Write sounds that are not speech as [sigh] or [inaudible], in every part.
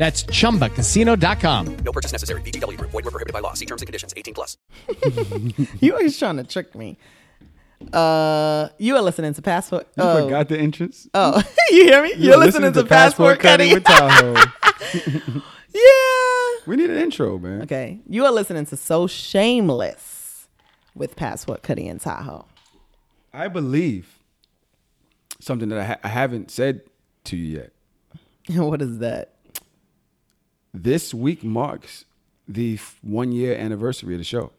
That's chumbacasino.com. No purchase necessary. VGW Group. Void were prohibited by law. See terms and conditions. 18 plus. [laughs] You always trying to trick me. Uh, you are listening to Passport. You oh. forgot the entrance. Oh, [laughs] you hear me? You're, listening, to, Passport, Cutting. with Tahoe. [laughs] yeah. we need an intro, man. Okay. You are listening to So Shameless with Passport Cutting in Tahoe. I believe something that I, ha- I haven't said to you yet. what is that? This week marks the f- one year anniversary of the show.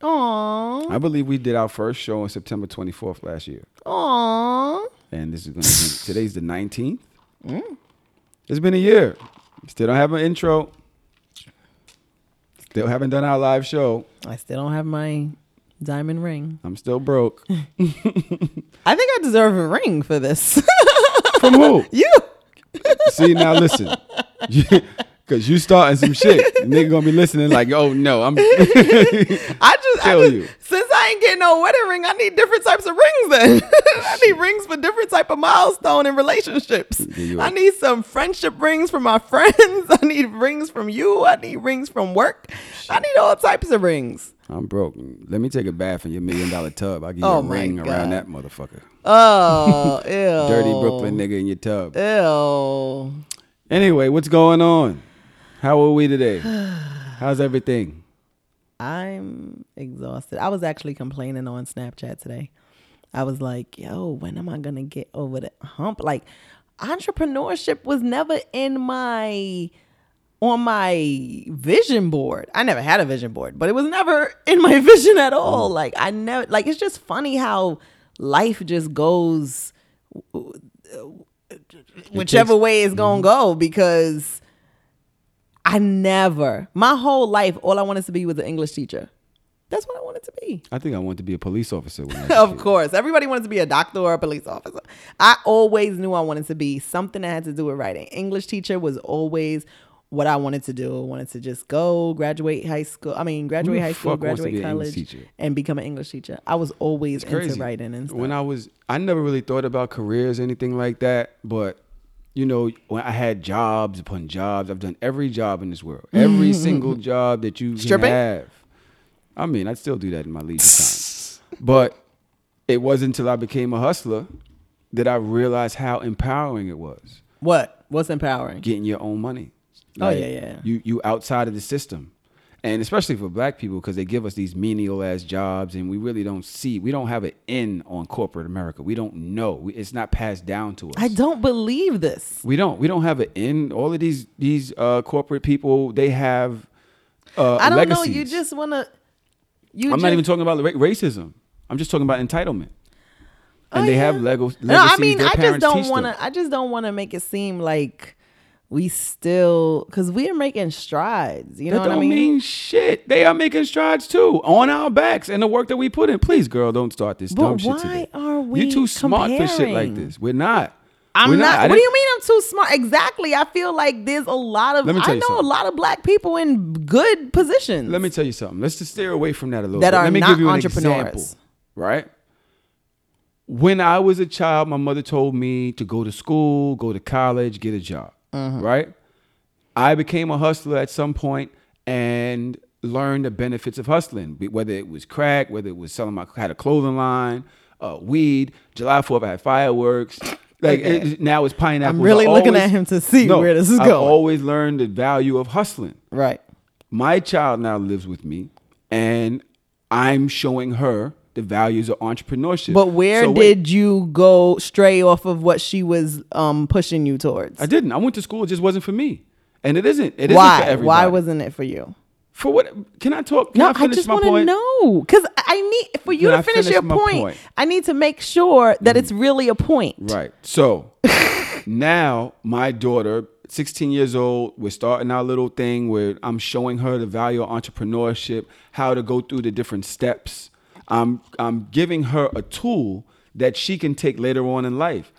Aww. I believe we did our first show on September 24th last year. Aww. And this is going to be [laughs] today's the 19th. Mm. It's been a year. Still don't have an intro. Still haven't done our live show. I still don't have my diamond ring. I'm still broke. [laughs] I think I deserve a ring for this. From who? [laughs] you. See now, listen, because you starting some shit. Nigga gonna be listening like, oh no, I'm. [laughs] I just, I Tell you. since I ain't getting no wedding ring, I need different types of rings. Then [laughs] I need rings for different type of milestone in relationships. I need some friendship rings from my [laughs] friends. I need rings from you. I need rings from work. I need all types of rings. I'm broke. Let me take a bath in your million dollar tub. I'll give you Oh a my ring around that motherfucker. Oh, ew. Dirty Brooklyn nigga in your tub. Ew. Anyway, what's going on? How are we today? How's everything? I'm exhausted. I was actually complaining on Snapchat today. I was like, yo, when am I going to get over the hump? Like, entrepreneurship was never in my on my vision board. I never had a vision board, but it was never in my [laughs] vision at all. Mm. Like I never like it's just funny how life just goes whichever way it's going to mm-hmm. go because I never my whole life all I wanted to be was an English teacher. That's what I wanted to be. I think I wanted to be a police officer. When I [laughs] was Of course. Everybody wanted to be a doctor or a police officer. I always knew I wanted to be something that had to do with writing. English teacher was always what I wanted to do. I wanted to just go graduate high school. I mean, graduate high school, fuck wants to graduate be an college, and become an English teacher. I was always into writing and stuff. When I was, I never really thought about careers, or anything like that. But you know, when I had jobs upon jobs, I've done every job in this world, every [laughs] single job that you Stripping? can have. I mean, I'd still do that in my leisure time, but it wasn't until I became a hustler that I realized how empowering it was what? What's empowering? getting your own money. Oh, yeah, yeah. You you outside of the system, and especially for Black people because they give us these menial ass jobs, and we really don't see. We don't have an in on corporate America. We don't know. We, it's not passed down to us. I don't believe this. We don't. We don't have an in. All of these these uh, corporate people they have. Uh, I don't know. You just want to. You I'm just, not even talking about ra- racism. I'm just talking about entitlement. And Oh, they yeah. have Lego. Legacies No, I mean, I just don't want to. I just don't want to make it seem like we still because we are making strides. You know that what I mean? mean shit. They are making strides too on our backs and the work that we put in. Please, girl, don't start this But dumb shit why today. are we You're too smart for shit like this. We're not. I'm We're not. I what do you mean I'm too smart? Exactly. I feel like there's a lot of. I know you a lot of black people in good positions. Let me tell you something. Let's just steer away from that a little That bit. are Let me not give you an entrepreneurs. example. Right? When I was a child, my mother told me to go to school, go to college, get a job. Mm-hmm. Right? I became a hustler at some point and learned the benefits of hustling, whether it was crack, whether it was selling my I had a clothing line, uh, weed. July 4th, I had fireworks. [coughs] Like Okay. it- now it's pineapple. I'm really looking at him to see where this is I've going. always learned the value of hustling. right. My child now lives with me, and I'm showing her the values of entrepreneurship. But where So wait, did you go stray off of what she was um pushing you towards? I didn't? I went to school. It just wasn't for me, and it isn't. It isn't Why? for everybody. Why wasn't it for you? for what? Can I talk? Can No, I I, just want to know because I need for you Can to I finish finish your point, point? I need to make sure that it's really a point. Right. So [laughs] now my daughter, 16 years old, we're starting our little thing where I'm showing her the value of entrepreneurship, how to go through the different steps. I'm I'm giving her a tool that she can take later on in life.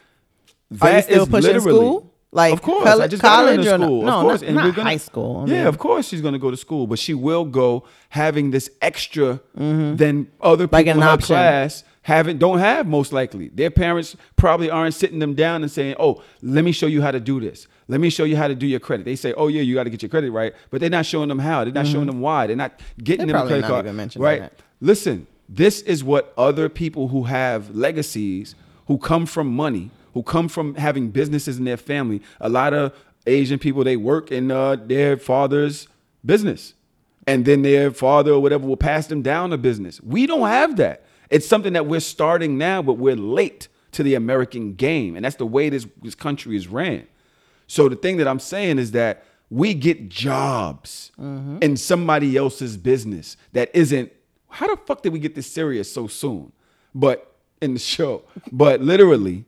Are you still is pushing literally- school? Like of course, colle- I just got her into college or no- school. no, of course, not- and not we're gonna, high school. I yeah, of course, she's going to go to school, but she will go having this extra than other people Mm-hmm. Like in her option. class haven't don't have most likely. Their parents probably aren't sitting them down and saying, "Oh, let me show you how to do this. Let me show you how to do your credit." They say, "Oh yeah, you got to get your credit right," but they're not showing them how. They're not showing them why. They're not getting They're them a Mm-hmm. credit card. even right? that. Listen, this is what other people who have legacies, who come from money, who come from having businesses in their family. A lot of Asian people they work in uh, their father's business, and then their father or whatever will pass them down a business. We don't have that. It's something that we're starting now, but we're late to the American game, and that's the way this this country is ran. So the thing that I'm saying is that we get jobs in somebody else's business that isn't. How the fuck did we get this serious so soon? But in the show, but literally,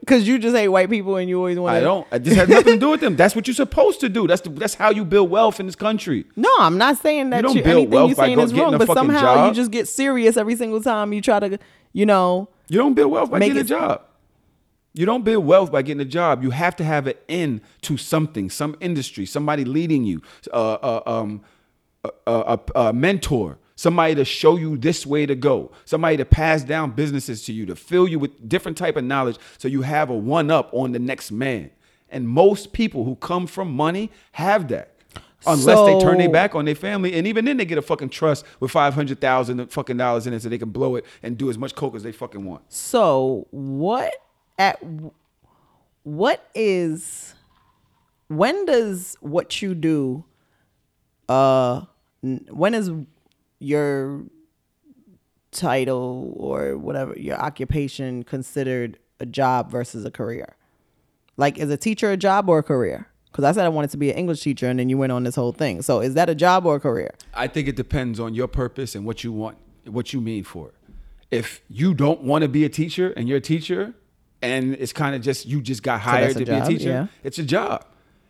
Because you just hate white people and you always want to. I don't. It just has nothing to do with them. That's what you're supposed to do. That's the, that's how you build wealth in this country. No, I'm not saying that You don't you, build anything wealth you're by saying go- is getting wrong, a but fucking somehow job. you just get serious every single time you try to, you know. You don't build wealth by getting a job. You don't build wealth by getting a job. You have to have an end to something, some industry, somebody leading you, uh, uh, um, a, a, a mentor, somebody to show you this way to go, somebody to pass down businesses to you, to fill you with different type of knowledge, so you have a one up on the next man. And most people who come from money have that. Unless they turn their back on their family, and even then they get a fucking trust with five hundred thousand fucking dollars in it, so they can blow it and do as much coke as they fucking want. So what at what is when does what you do uh when is your title or whatever your occupation considered a job versus a career? Like is a teacher a job or a career? Because I said I wanted to be an English teacher and then you went on this whole thing. So is that a job or a career? I think it depends on your purpose and what you want, what you mean for it. If you don't want to be a teacher and you're a teacher, and it's kind of just you just got hired a to job, be a teacher, yeah. it's a job.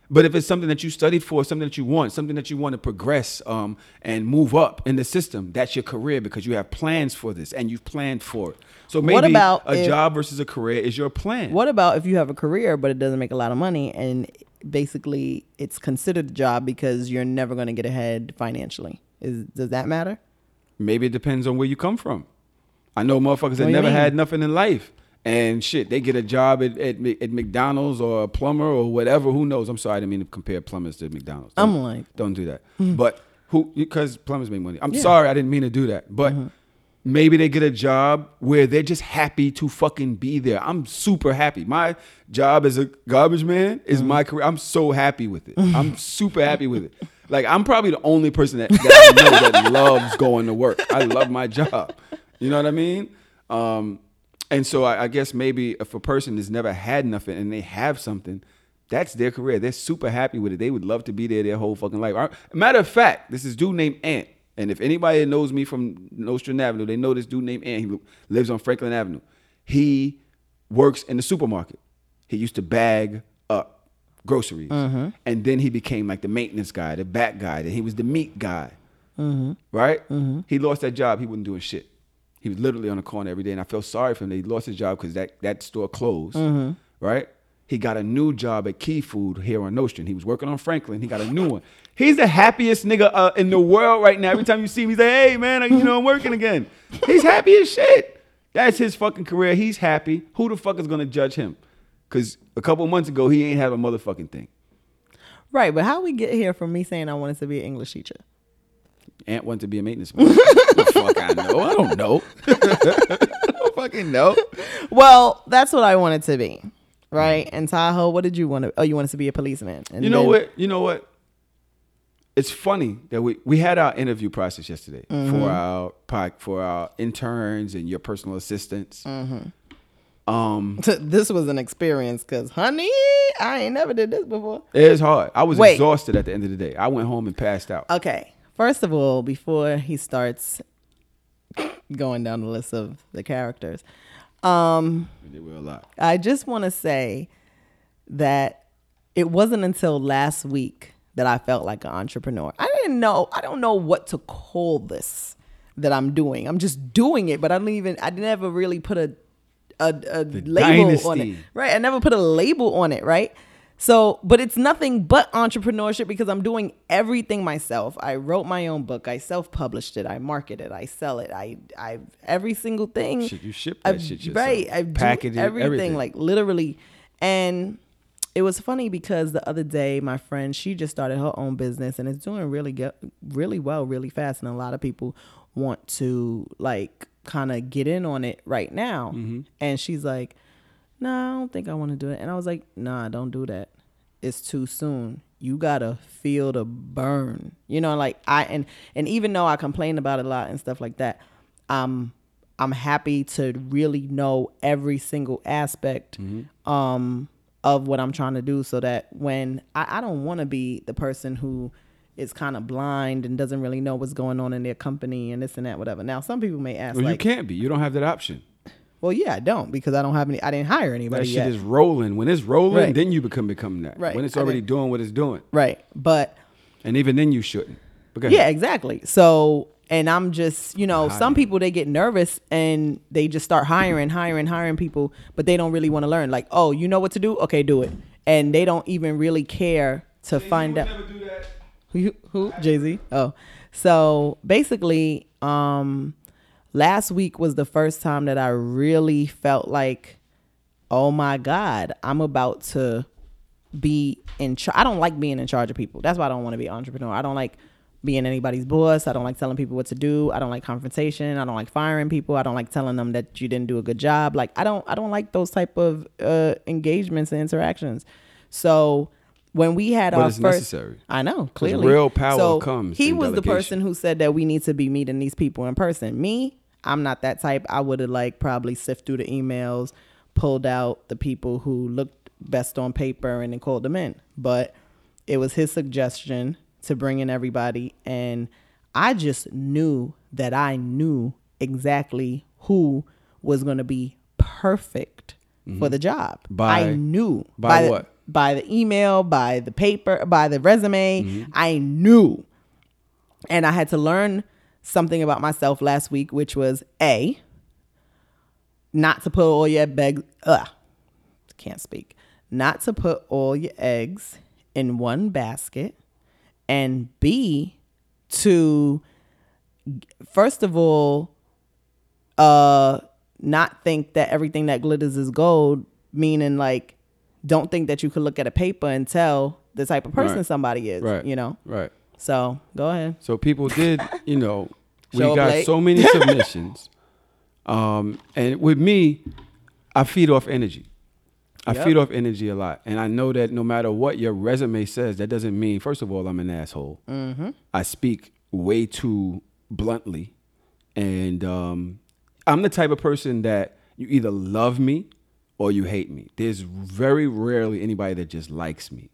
But if it's something that you studied for, something that you want, something that you want to progress um, and move up in the system, that's your career because you have plans for this and you've planned for it. So maybe What about a if- job versus a career is your plan. What about if you have a career but it doesn't make a lot of money and basically it's considered a job because you're never going to get ahead financially? Is does that matter? Maybe it depends on where you come from. I know motherfuckers that never mean? had nothing in life. And shit, they get a job at, at, at McDonald's or a plumber or whatever. Who knows? I'm sorry, I didn't mean to compare plumbers to McDonald's. I'm like- don't do that. Mm-hmm. But who? Because plumbers make money. I'm sorry, I didn't mean to do that. But mm-hmm. maybe they get a job where they're just happy to fucking be there. I'm super happy. My job as a garbage man is mm-hmm. my career. I'm so happy with it. I'm [laughs] super happy with it. Like I'm probably the only person that, that I know that loves going to work. I love my job. You know what I mean? Um, and so I, I guess maybe if a person has never had nothing and they have something, that's their career. They're super happy with it. They would love to be there their whole fucking life. I- Matter of fact, this is dude named Ant. And if anybody knows me from Nostrand Avenue, they know this dude named Ant. He lives on Franklin Avenue. He works in the supermarket. He used to bag up groceries. Mm-hmm. And then he became like the maintenance guy, the back guy. Then he was the meat guy. Mm-hmm. Right? Mm-hmm. He lost that job. He wasn't doing shit. He was literally on the corner every day. And I felt sorry for him that he lost his job because that, that store closed. Right? He got a new job at Key Food here on Nostrand. He was working on Franklin. He got a new one. He's the happiest nigga uh, in the world right now. Every time you see him, he's like, hey, man, you know, I'm working again. He's happy as shit. That's his fucking career. He's happy. Who the fuck is to judge him? Because a couple months ago, he ain't have a motherfucking thing. Right, but how we get here from me saying I wanted to be an English teacher? Ant wanted to be a maintenance man. the [laughs] fuck I know. I don't know. [laughs] I don't fucking know. Well, that's what I wanted to be. Right? And Tahoe, what did you want to Oh, you wanted to be a policeman. And You know then- what? You know what? it's funny that we we had our interview process yesterday Mm-hmm. for our pod, for our interns and your personal assistants. Mm-hmm. Um, [laughs] this was an experience because, honey, I ain't never did this before. it's hard. I was Wait. exhausted at the end of the day. I went home and passed out. Okay. First of all, before he starts going down the list of the characters, um, There were a lot. I just want to say that it wasn't until last week that I felt like an entrepreneur. I didn't know, I don't know what to call this that I'm doing. I'm just doing it, but I don't even, I never really put a, a, a label on it. Right. I never put a label on it. Right. So, but it's nothing but entrepreneurship because I'm doing everything myself. I wrote my own book. I self-published it. I market it. I sell it. I, I, every single thing. Shit, you ship that I've- shit yourself. Right. I Package everything, everything. like literally. And it was funny because the other day, my friend, she just started her own business and it's doing really good, really well, really fast. And a lot of people want to like kind of get in on it right now. Mm-hmm. And she's like, no, I don't think I want to do it. And I was like, nah, don't do that. It's too soon. You gotta feel the burn. You know, like I and and even though I complain about it a lot and stuff like that, um, I'm happy to really know every single aspect um of what I'm trying to do so that when I, I don't want to be the person who is kind of blind and doesn't really know what's going on in their company and this and that, whatever. Now, some people may ask, Well, you can't be. You don't have that option. Well, yeah, I don't because I don't have any, I didn't hire anybody That shit yet. is rolling. When it's rolling, Right. then you become become that. Right. When it's already doing what it's doing, right. But and even then you shouldn't. But go ahead. Yeah, exactly. So, and I'm just, you know, some people they get nervous and they just start hiring, hiring, hiring people, but they don't really want to learn. Like, oh, you know what to do? Okay, do it. And they don't even really care to find out. Who, who? Jay Z. Oh, so basically, um, last week was the first time that I really felt like, oh my God, I'm about to be in charge. I don't like being in charge of people. That's why I don't want to be an entrepreneur. I don't like being anybody's boss. I don't like telling people what to do. I don't like confrontation. I don't like firing people. I don't like telling them that you didn't do a good job. Like I don't I don't like those type of uh, engagements and interactions. So when we had But our it's first, necessary. I know clearly real power so comes He was the person who said that we need to be meeting these people in person. Me, I'm not that type. I would have like probably sift through the emails, pulled out the people who looked best on paper, and then called them in. But it was his suggestion to bring in everybody, and I just knew that I knew exactly who was going to be perfect for the job. Mm-hmm. By- I knew by the- what? by the email, by the paper, by the resume. Mm-hmm. I knew. And I had to learn something about myself last week, which was A, not to put all your eggs, ugh, can't speak, not to put all your eggs in one basket. And B, to, first of all, uh, not think that everything that glitters is gold, meaning like, don't think that you could look at a paper and tell the type of person Right. somebody is, Right. you know? Right. So go ahead. So people did, you know, [laughs] we Show got so many [laughs] submissions. um, and with me, I feed off energy. I Yep. feed off energy a lot. And I know that no matter what your resume says, that doesn't mean, first of all, I'm an asshole. Mm-hmm. I speak way too bluntly. And um, I'm the type of person that you either love me or you hate me. There's very rarely anybody that just likes me.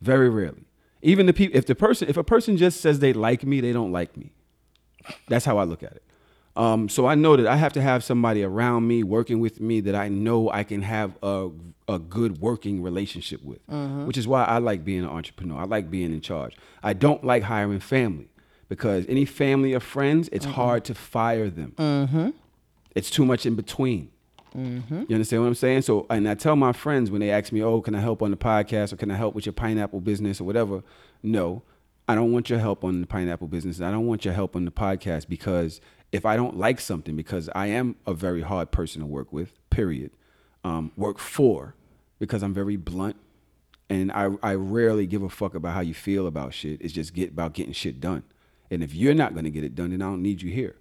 Very rarely. Even the people, if the person, if a person just says they like me, they don't like me. That's how I look at it. Um, so I know that I have to have somebody around me working with me that I know I can have a, a good working relationship with, which is why I like being an entrepreneur. I like being in charge. I don't like hiring family because any family or friends, it's hard to fire them. It's too much in between. You understand what I'm saying? So, and I tell my friends when they ask me, "Oh, can I help on the podcast or can I help with your pineapple business or whatever?" No, I don't want your help on the pineapple business. I don't want your help on the podcast because if I don't like something, because I am a very hard person to work with. Period. Um, work for because I'm very blunt and I I rarely give a fuck about how you feel about shit. It's just get about getting shit done. And if you're not gonna get it done, then I don't need you here.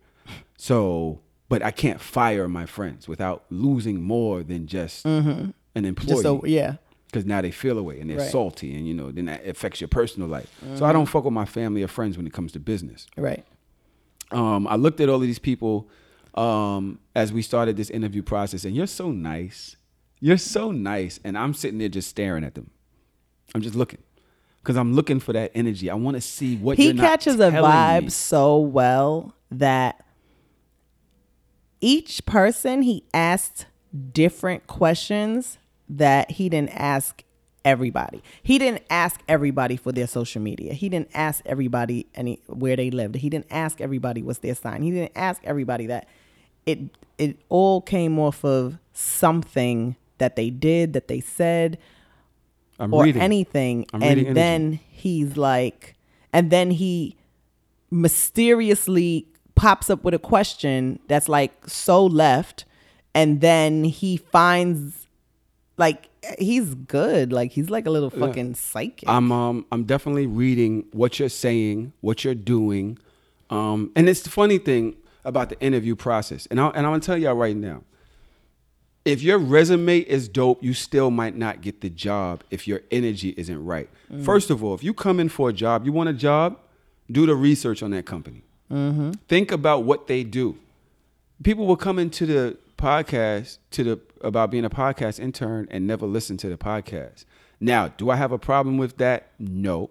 So, but I can't fire my friends without losing more than just an employee. Mm-hmm. Just so yeah. because now they feel away and they're Right. salty, and you know then that affects your personal life. So I don't fuck with my family or friends when it comes to business. Right. Um, I looked at all of these people um, as we started this interview process, and you're so nice. You're so nice, and I'm sitting there just staring at them. I'm just looking because I'm looking for that energy. I want to see what he you're not catches a vibe me. so well that each person he asked different questions that he didn't ask everybody. He didn't ask everybody for their social media. He didn't ask everybody any where they lived. He didn't ask everybody what's their sign. He didn't ask everybody that. It it all came off of something that they did, that they said, I'm or reading. anything I'm and then he's like and then he mysteriously pops up with a question that's like so left and then he finds like he's good like he's like a little fucking psychic I'm um I'm definitely reading what you're saying, what you're doing, um, and it's the funny thing about the interview process. And I and I'm gonna tell y'all right now, if your resume is dope, you still might not get the job if your energy isn't right. First of all, if you come in for a job, you want a job, do the research on that company. Mm-hmm. Think about what they do. People will come into the podcast to the about being a podcast intern and never listen to the podcast. Now, do I have a problem with that? No.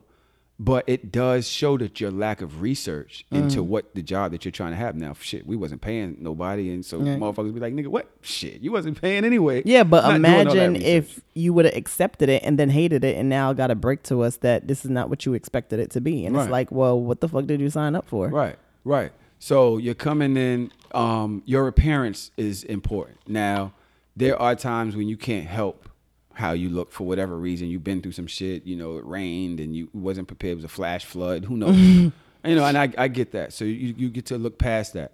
But it does show that your lack of research into mm. what the job that you're trying to have. Now, shit, we wasn't paying nobody, and so motherfuckers be like, "Nigga, what? Shit, you wasn't paying anyway." yeah but Not doing all that imagine if you would have accepted it and then hated it and now got a break to us that this is not what you expected it to be and Right. it's like well what the fuck did you sign up for Right, right. So you're coming in. Um, your appearance is important. Now, there are times when you can't help how you look for whatever reason. You've been through some shit. You know, it rained and you wasn't prepared. It was a flash flood. Who knows? [laughs] you know, and I, I get that. So you you get to look past that.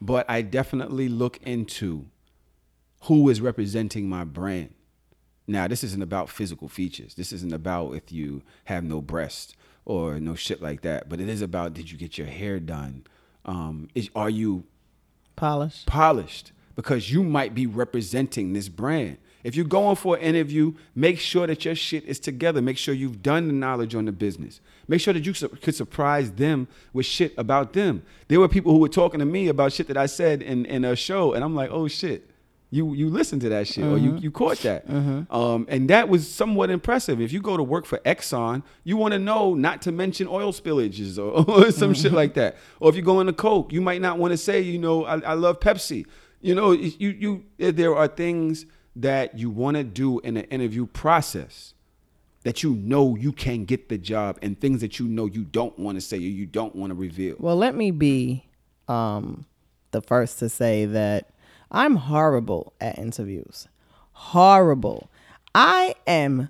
But I definitely look into who is representing my brand. Now, this isn't about physical features. This isn't about if you have no breast or no shit like that. But it is about did you get your hair done? Um, is, are you polish polished? Because you might be representing this brand. If you're going for an interview, make sure that your shit is together. Make sure you've done the knowledge on the business. Make sure that you su- could surprise them with shit about them. There were people who were talking to me about shit that I said in, in a show, and I'm like, oh shit, you you listened to that shit or you, you caught that. Um, and that was somewhat impressive. If you go to work for Exxon, you want to know not to mention oil spillages or, [laughs] or some shit like that. Or if you go into Coke, you might not want to say, you know, I, I love Pepsi. You know, you you there are things that you want to do in an interview process that you know you can get the job and things that you know you don't want to say or you don't want to reveal. Well, let me be um, the first to say that I'm horrible at interviews. Horrible. I am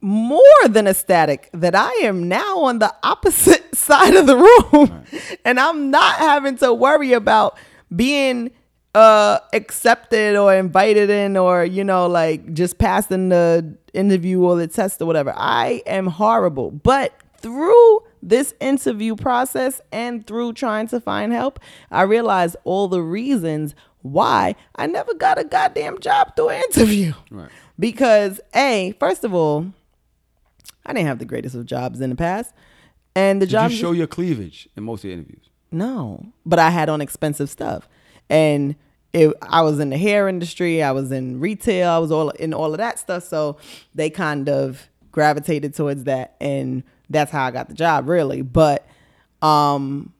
more than ecstatic that I am now on the opposite [laughs] side of the room and I'm not having to worry about being uh accepted or invited in or you know like just passing the interview or the test or whatever. I am horrible. But through this interview process and through trying to find help, I realized all the reasons why I never got a goddamn job through an interview. Right. Because A, first of all, I didn't have the greatest of jobs in the past. And the Did job you show your cleavage in most of the interviews? no, but I had on expensive stuff, and it, I was in the hair industry. I was in retail. I was all in all of that stuff. So they kind of gravitated towards that, and that's how I got the job, really. But um,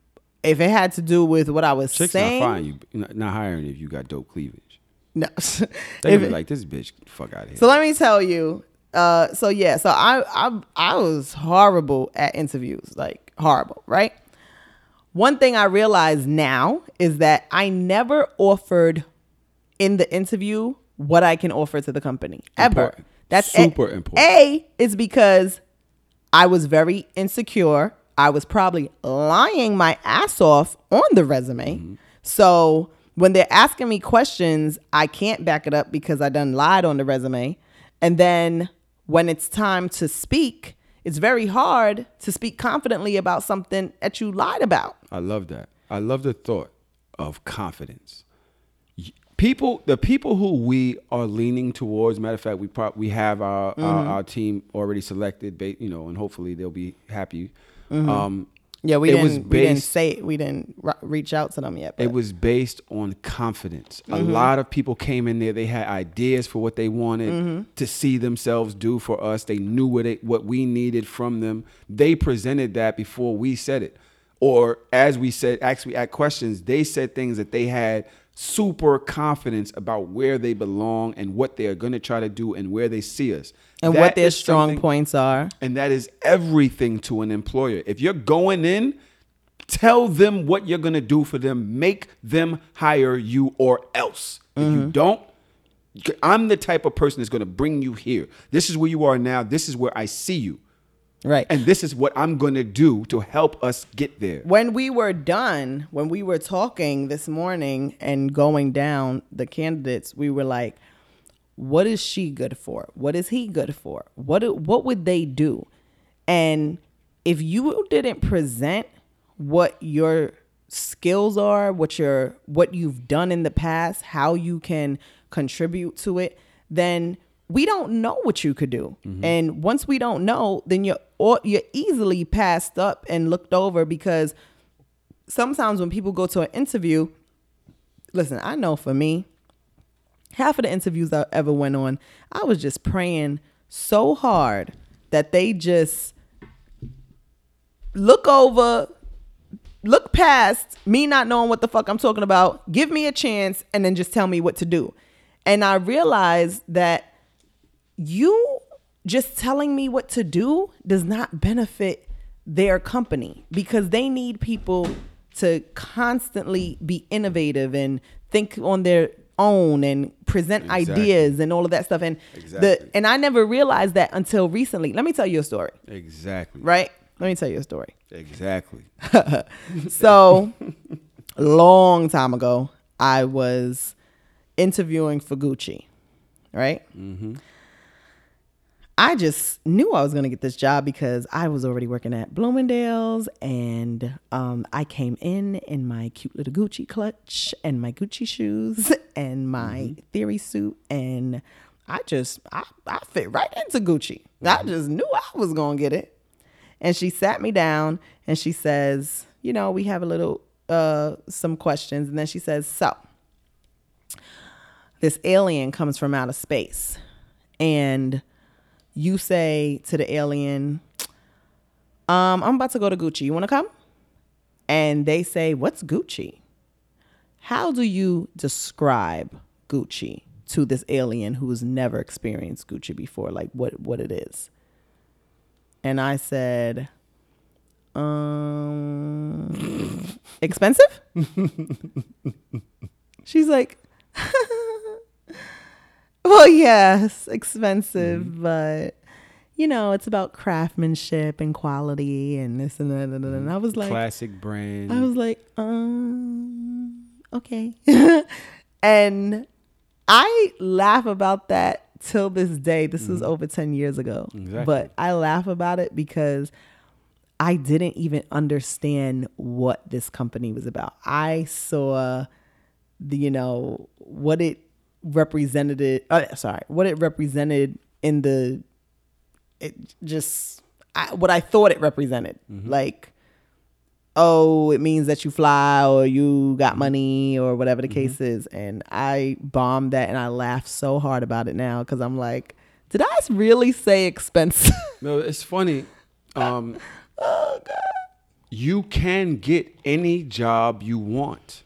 if it had to do with what I was Chicks saying, not firing you, not, not hiring if you got dope cleavage. no. [laughs] They If be like, this bitch, fuck out of here. So let me tell you. Uh, so yeah, so I I I was horrible at interviews, like horrible, right? One thing I realize now is that I never offered in the interview what I can offer to the company ever. Important. That's Super a, important. A is because I was very insecure. I was probably lying my ass off on the resume. So when they're asking me questions, I can't back it up because I done lied on the resume. And then when it's time to speak, it's very hard to speak confidently about something that you lied about. I love that. I love the thought of confidence. People the people who we are leaning towards matter of fact we pro- we have our, our Mm-hmm. our team already selected you know and hopefully they'll be happy um Yeah, we didn't. was we didn't based- say we didn't reach out to them yet. But it was based on confidence. A Mm-hmm. lot of people came in there. They had ideas for what they wanted Mm-hmm. to see themselves do for us. They knew what they, what we needed from them. They presented that before we said it, or as we said, actually at questions, they said things that they had super confidence about where they belong and what they are going to try to do and where they see us and That what their strong points are. and that is everything to an employer. If you're going in, tell them what you're going to do for them. Make them hire you or else. Mm-hmm. you don't, I'm the type of person that's going to bring you here. This is where you are now. This is where I see you. Right. And this is what I'm going to do to help us get there. when we were done, when we were talking this morning and going down the candidates, we were like, what is she good for? What is he good for? What do- what would they do? And if you didn't present what your skills are, what your what you've done in the past, how you can contribute to it, then we don't know what you could do. Mm-hmm. And once we don't know, then you're or you're easily passed up and looked over because sometimes when people go to an interview, listen, I know for me, half of the interviews I ever went on, I was just praying so hard that they just look over, look past me not knowing what the fuck I'm talking about, give me a chance, and then just tell me what to do. And I realized that you just telling me what to do does not benefit their company because they need people to constantly be innovative and think on their own and present Exactly. ideas and all of that stuff and Exactly. the and I never realized that until recently. Let me tell you a story, Exactly. right? Let me tell you a story. Exactly. [laughs] So, long time ago, I was interviewing for Gucci, right? Mm-hmm. I just knew I was going to get this job because I was already working at Bloomingdale's and um, I came in in my cute little Gucci clutch and my Gucci shoes [laughs] and my theory suit and I just I, I fit right into Gucci. I just knew I was going to get it. And she sat me down and she says, you know, we have a little uh some questions and then she says, "So, this alien comes from outer space and you say to the alien, um, I'm about to go to Gucci. You want to come? And they say, What's Gucci? How do you describe Gucci to this alien who's never experienced Gucci before? Like what what it is? And I said, um, [laughs] expensive? [laughs] She's like, [laughs] well, yes, expensive, mm-hmm. but you know, it's about craftsmanship and quality and this and that. And, and I was like, Classic brand. I was like, um, okay. [laughs] and I laugh about that till this day. This was mm-hmm. over 10 years ago. Exactly. But I laugh about it because I didn't even understand what this company was about. I saw the, you know, what it represented, uh, sorry, what it represented in the, it just, I, what I thought it represented. Like, oh, it means that you fly or you got money or whatever the case is. And I bombed that and I laugh so hard about it now because I'm like, did I really say expensive? [laughs] No, it's funny. Um, [laughs] oh, God. you can get any job you want.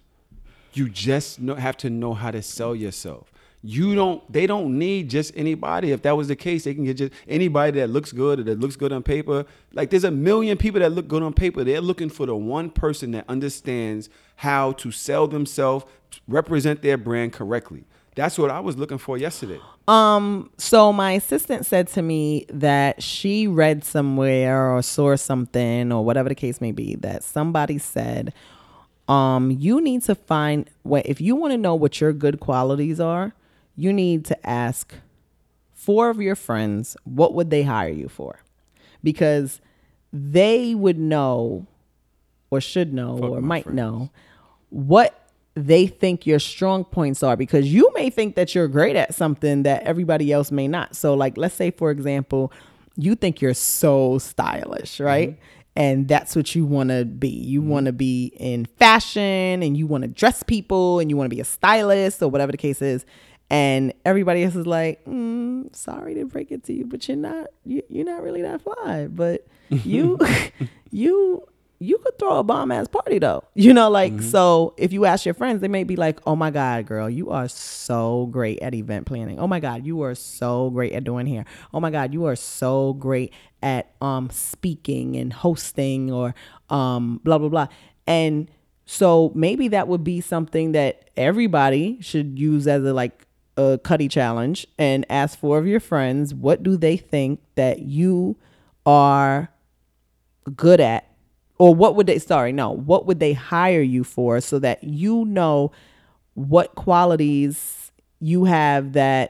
You just know, have to know how to sell yourself. You don't. They don't need just anybody. If that was the case, they can get just anybody that looks good or that looks good on paper. Like there's a million people that look good on paper. They're looking for the one person that understands how to sell themselves, represent their brand correctly. That's what I was looking for yesterday. Um. So my assistant said to me that she read somewhere or saw something or whatever the case may be that somebody said, um, you need to find what if you want to know what your good qualities are, you need to ask four of your friends what would they hire you for, because they would know or should know or might friends. know what they think your strong points are because you may think that you're great at something that everybody else may not. So, like, let's say, for example, you think you're so stylish, right? And that's what you want to be. You want to be in fashion and you want to dress people and you want to be a stylist or whatever the case is. And everybody else is like, mm, sorry to break it to you, but you're not, you, you're not really that fly. But [laughs] you, [laughs] you, you could throw a bomb ass party though. [laughs] You know, like so if you ask your friends, they may be like, Oh my God, girl, you are so great at event planning. Oh my God, you are so great at doing hair. Oh my God, you are so great at um speaking and hosting or um blah blah blah. And so maybe that would be something that everybody should use as a like a cutty challenge and ask four of your friends what do they think that you are good at or what would they sorry no what would they hire you for so that you know what qualities you have that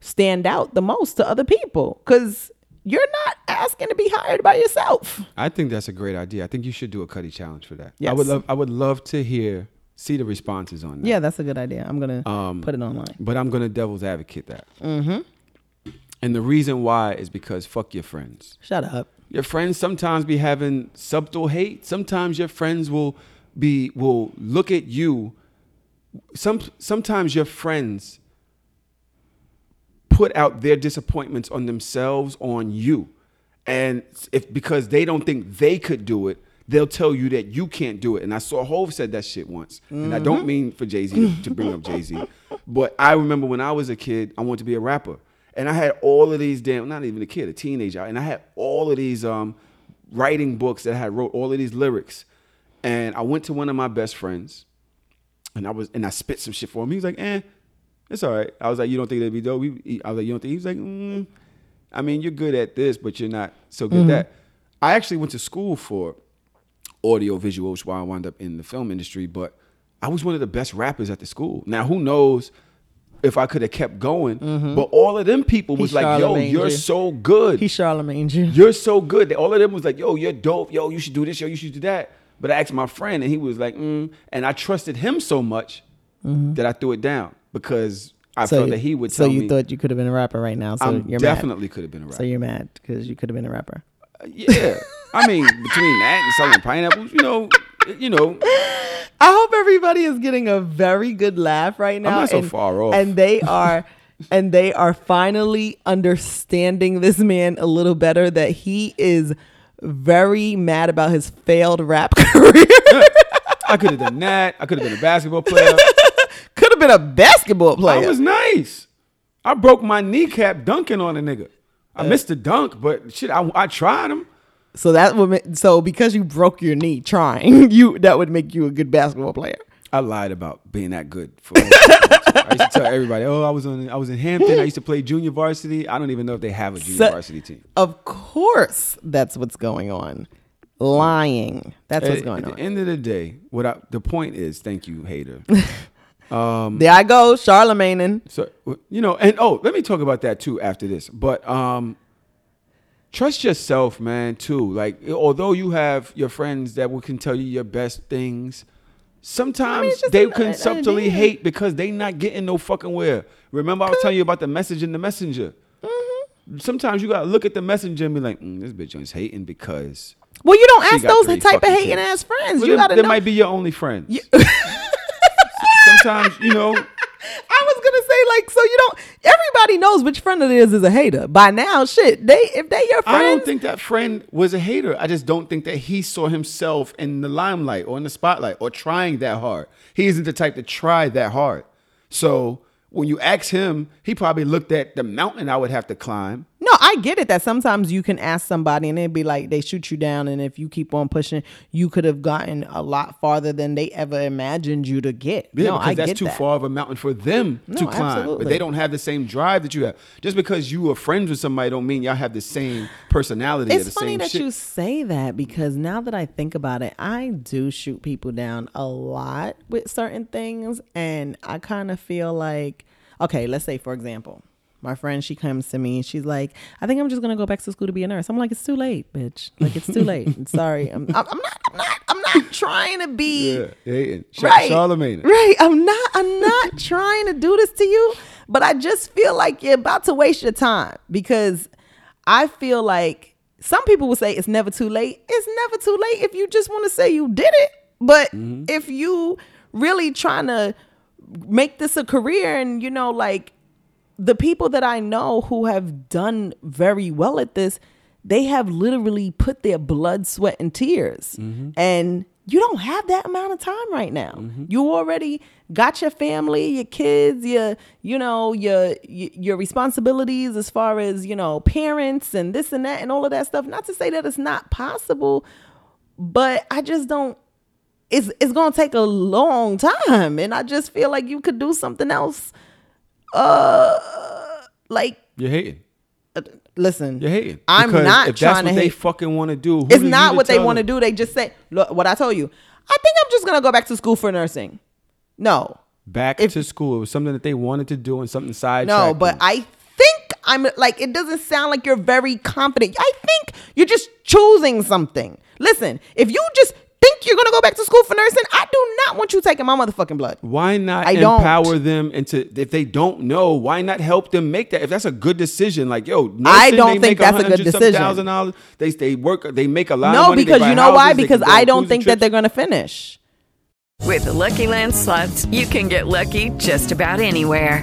stand out the most to other people because you're not asking to be hired by yourself I think that's a great idea. I think you should do a Cuddy challenge for that. I would love I would love to hear see the responses on that. yeah that's a good idea i'm gonna Um, put it online But I'm gonna devil's advocate that. Mm-hmm. And the reason why is because fuck your friends. shut up Your friends sometimes be having subtle hate. Sometimes your friends will be will look at you. Some sometimes your friends put out their disappointments on themselves on you. And if because they don't think they could do it, they'll tell you that you can't do it. And I saw Hove said that shit once. And I don't mm-hmm. mean for Jay Z to bring up Jay Z, but I remember when I was a kid, I wanted to be a rapper, and I had all of these damn not even a kid, a teenager, and I had all of these um, writing books that I had wrote all of these lyrics, and I went to one of my best friends, and I was and I spit some shit for him. He was like, "Eh, it's all right." I was like, "You don't think that'd be dope?" We- I was like, "You don't think?" He was like, mm, "I mean, you're good at this, but you're not so good at that." I actually went to school for audio visual, which is why I wound up in the film industry. But I was one of the best rappers at the school. Now, who knows if I could have kept going? Mm-hmm. But all of them people was He like, "Yo, you're you. so good. he charlemagne you You're so good." All of them was like, "Yo, you're dope. Yo, you should do this. Yo, you should do that." But I asked my friend, and he was like, mm. and I trusted him so much mm-hmm. that I threw it down because I felt that he would so you me. thought you could have been a rapper right now so I definitely could have been a rapper. so you're mad because you could have been a rapper yeah, I mean, between that and selling pineapples, you know, you know, I hope everybody is getting a very good laugh right now. I'm not so and, far off. And they are [laughs] and they are finally understanding this man a little better that he is very mad about his failed rap [laughs] career. [laughs] I could have done that. I could have been a basketball player. Could have been a basketball player. I was nice. I broke my kneecap dunking on a nigga. I uh, missed the dunk, but shit, I, I tried him. So that would ma- so because you broke your knee trying, [laughs] you that would make you a good basketball player. I lied about being that good. For I used to tell everybody, "Oh, I was on, I was in Hampton. I used to play junior varsity. I don't even know if they have a junior So- varsity team." Of course, that's what's going on. Lying. That's what's At, going at on. At the end of the day, what I, the point is, thank you, hater. [laughs] there I go, Charlemagne. So you know, and oh, let me talk about that too after this. But um trust yourself, man, too. Like although you have your friends that will can tell you your best things, sometimes it's just they an- can an subtly hate because they not getting no fucking where. Remember I was telling you about the message in the messenger. Mm-hmm. Sometimes you gotta look at the messenger and be like, mm, this bitch is hating because Well, you don't ask those type of hating ass friends. Well, you gotta they know. might be your only friends. [laughs] Sometimes, you know, [laughs] I gonna say like, so you don't. Everybody knows which friend it is is a hater by now. Shit, they if they your friend. I don't think that friend was a hater. I just don't think that he saw himself in the limelight or in the spotlight or trying that hard. He isn't the type to try that hard. So when you ask him, he probably looked at the mountain I would have to climb. No, I get it that sometimes you can ask somebody and it'd be like they shoot you down, and if you keep on pushing, you could have gotten a lot farther than they ever imagined you to get. Yeah, no, because I that's too that. far of a mountain for them to No, climb. But they don't have the same drive that you have. Just because you are friends with somebody don't mean y'all have the same personality or It's funny that shit. you say that because now that I think about it, I do shoot people down a lot with certain things, and I kind of feel like, okay, let's say for example, my friend she comes to me and she's like, I think I'm just gonna go back to school to be a nurse. I'm like, it's too late, bitch. Like it's too [laughs] late. Sorry, I'm, I'm I'm not. I'm not. I'm not trying to be Yeah. Sh- right. Charlemagne. Right. I'm not I'm not [laughs] trying to do this to you, but I just feel like you're about to waste your time because I feel like some people will say it's never too late. It's never too late if you just want to say you did it. But mm-hmm. if you really trying to make this a career and you know like the people that I know who have done very well at this, they have literally put their blood, sweat, and tears. Mm-hmm. And you don't have that amount of time right now. Mm-hmm. You already got your family, your kids, your you know your your your responsibilities as far as you know parents and this and that and all of that stuff. Not to say that it's not possible, but I just don't. It's it's gonna take a long time, and I just feel like you could do something else. Uh, like You're hating. listen, You're hating. I'm Because not if trying that's to what they fucking want to do. who it's not what they want to do. They just say, look, what I told you. I think I'm just gonna go back to school for nursing. No, Back If- to school. It was something that they wanted to do and something side. no, but I think I'm like it doesn't sound like you're very confident. I think you're just choosing something. Listen, if you just think you're gonna go back to school for nursing, I do not want you taking my motherfucking blood. Why not I don't. empower them into if they don't know? Why not help them make that? If that's a good decision, like yo, nursing, I don't they think make that's a good decision. Thousand dollars. They they work. They make a lot. of No, money. Because you know why? houses, they Because I don't cruising think that they're gonna finish. With the Lucky Land slots, you can get lucky just about anywhere.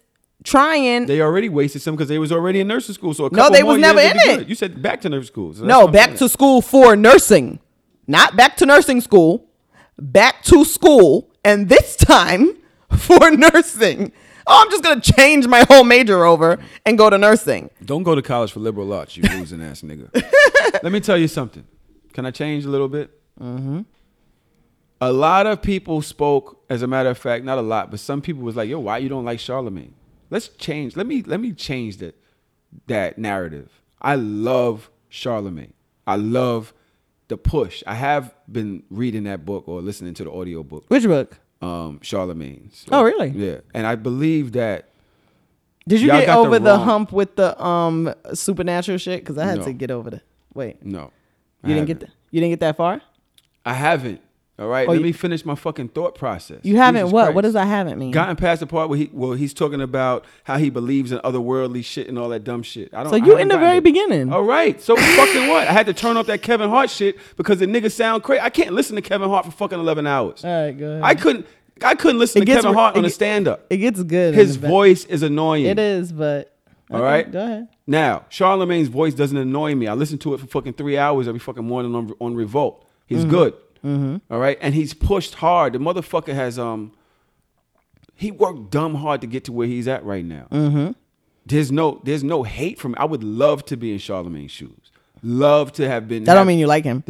trying. They already wasted some because they was already in nursing school. So a No, they more was never in it. good. You said back to nursing school. So no, back to school for nursing, not back to nursing school. Back to school, and this [laughs] time for nursing. Oh, I'm just gonna change my whole major over and go to nursing. Don't go to college for liberal arts, you losing ass nigga. [laughs] Let me tell you something. Can I change a little bit? Mm-hmm. A lot of people spoke, as a matter of fact, not a lot, but some people was like, "Yo, why you don't like Charlemagne?" Let's change. Let me let me change that that narrative. I love Charlemagne. I love the push. I have been reading that book or listening to the audio book. Which book? Um, Charlemagne's. Oh, really? Yeah, and I believe that. Did you get over the, wrong- hump with the um supernatural shit? Because I had No. to get over the. Wait, No, I you didn't get haven't. the, you didn't get that far. I haven't. All right, Oh, let you- me finish my fucking thought process. You haven't Jesus what? Christ. What does I haven't mean? Gotten past the part where he well he's talking about how he believes in otherworldly shit and all that dumb shit. I don't. So you in the very it. beginning. All right. So [laughs] fucking what? I had to turn off that Kevin Hart shit because the nigga sound crazy. I can't listen to Kevin Hart for fucking eleven hours. All right, go ahead. I couldn't. I couldn't listen It to gets Kevin Hart on a stand up. It gets good. His voice is annoying. It is, but All okay, right. Go ahead. Now, Charlemagne's voice doesn't annoy me. I listen to it for fucking three hours every fucking morning on, on Revolt. He's Mhm. good. Mhm. All right. And he's pushed hard. The motherfucker has um he worked dumb hard to get to where he's at right now. Mm-hmm. There's no there's no hate from I would love to be in Charlemagne's shoes. Love to have been That don't mean you like him.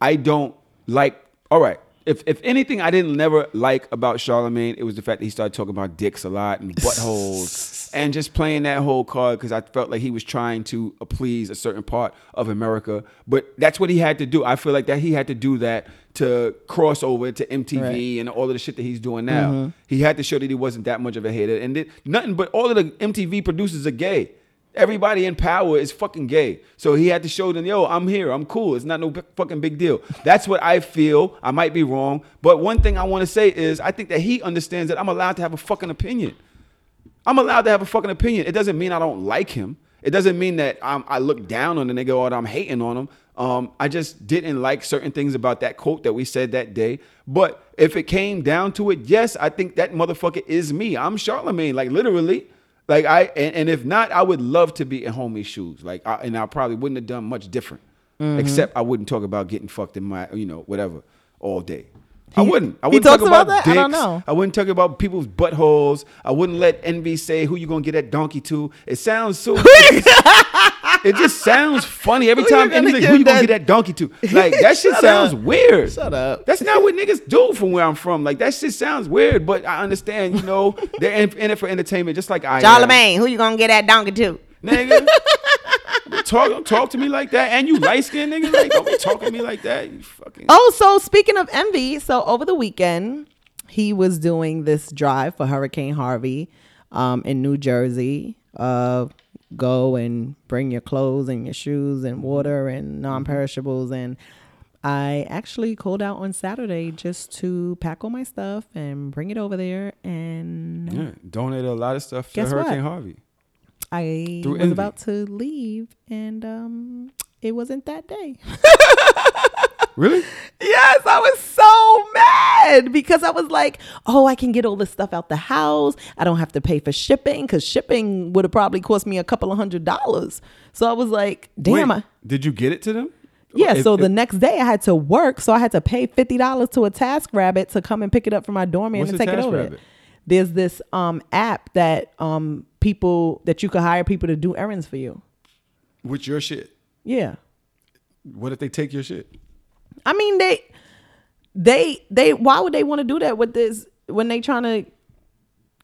I don't like. All right. If if anything, I didn't never like about Charlemagne, it was the fact that he started talking about dicks a lot and [laughs] buttholes and just playing that whole card because I felt like he was trying to please a certain part of America. But that's what he had to do. I feel like that he had to do that to cross over to MTV Right. and all of the shit that he's doing now. Mhm. He had to show that he wasn't that much of a hater. And that nothing but all of the MTV producers are gay. Everybody in power is fucking gay. So he had to show them, yo, I'm here. I'm cool. It's not no big- fucking big deal. That's what I feel. I might be wrong. But one thing I want to say is I think that he understands that I'm allowed to have a fucking opinion. I'm allowed to have a fucking opinion. It doesn't mean I don't like him. It doesn't mean that I'm, I look down on the nigga or that I'm hating on him. Um, I just didn't like certain things about that quote that we said that day. But if it came down to it, yes, I think that motherfucker is me. I'm Charlemagne, like literally. Like I and, and if not, I would love to be in homie's shoes. Like I, and I probably wouldn't have done much different. Mhm. Except I wouldn't talk about getting fucked in my, you know, whatever, all day. I wouldn't. I wouldn't talk about about, that? I don't know. I wouldn't talk about people's buttholes. I wouldn't let Envy say who you gonna get that donkey to. It sounds so. [laughs] it just sounds funny every Who time Envy's like, who you gonna get that donkey to? Like that [laughs] shit sounds up. weird. Shut up. That's not what niggas do from where I'm from. Like that shit sounds weird, but I understand. You know, they're in, in it for entertainment, just like I am. Charlemagne, who you gonna get that donkey to? nigga. [laughs] talk, don't talk to me like that. And you light skinned nigga, like don't be talking to me like that. You fucking. Oh, so speaking of envy, so over the weekend he was doing this drive for Hurricane Harvey um, in New Jersey. Uh, go and bring your clothes and your shoes and water and non-perishables and I actually called out on Saturday just to pack all my stuff and bring it over there and Yeah, donated a lot of stuff to Guess what? Hurricane Harvey. I Through was envy. about to leave and um it wasn't that day. [laughs] Really? Yes, I was so mad because I was like, oh, I can get all this stuff out the house. I don't have to pay for shipping because shipping would have probably cost me a couple of hundred dollars. So I was like, damn. Wait, I, did you get it to them? yeah, If- so the if- next day I had to work. So I had to pay $50 to a Task Rabbit to come and pick it up from my doorman What's and a take it over TaskRabbit? there. There's this um, app that um, people, that you could hire people to do errands for you. with your shit. Yeah. What if they take your shit? I mean, they, they, they. Why would they want to do that with this when they trying to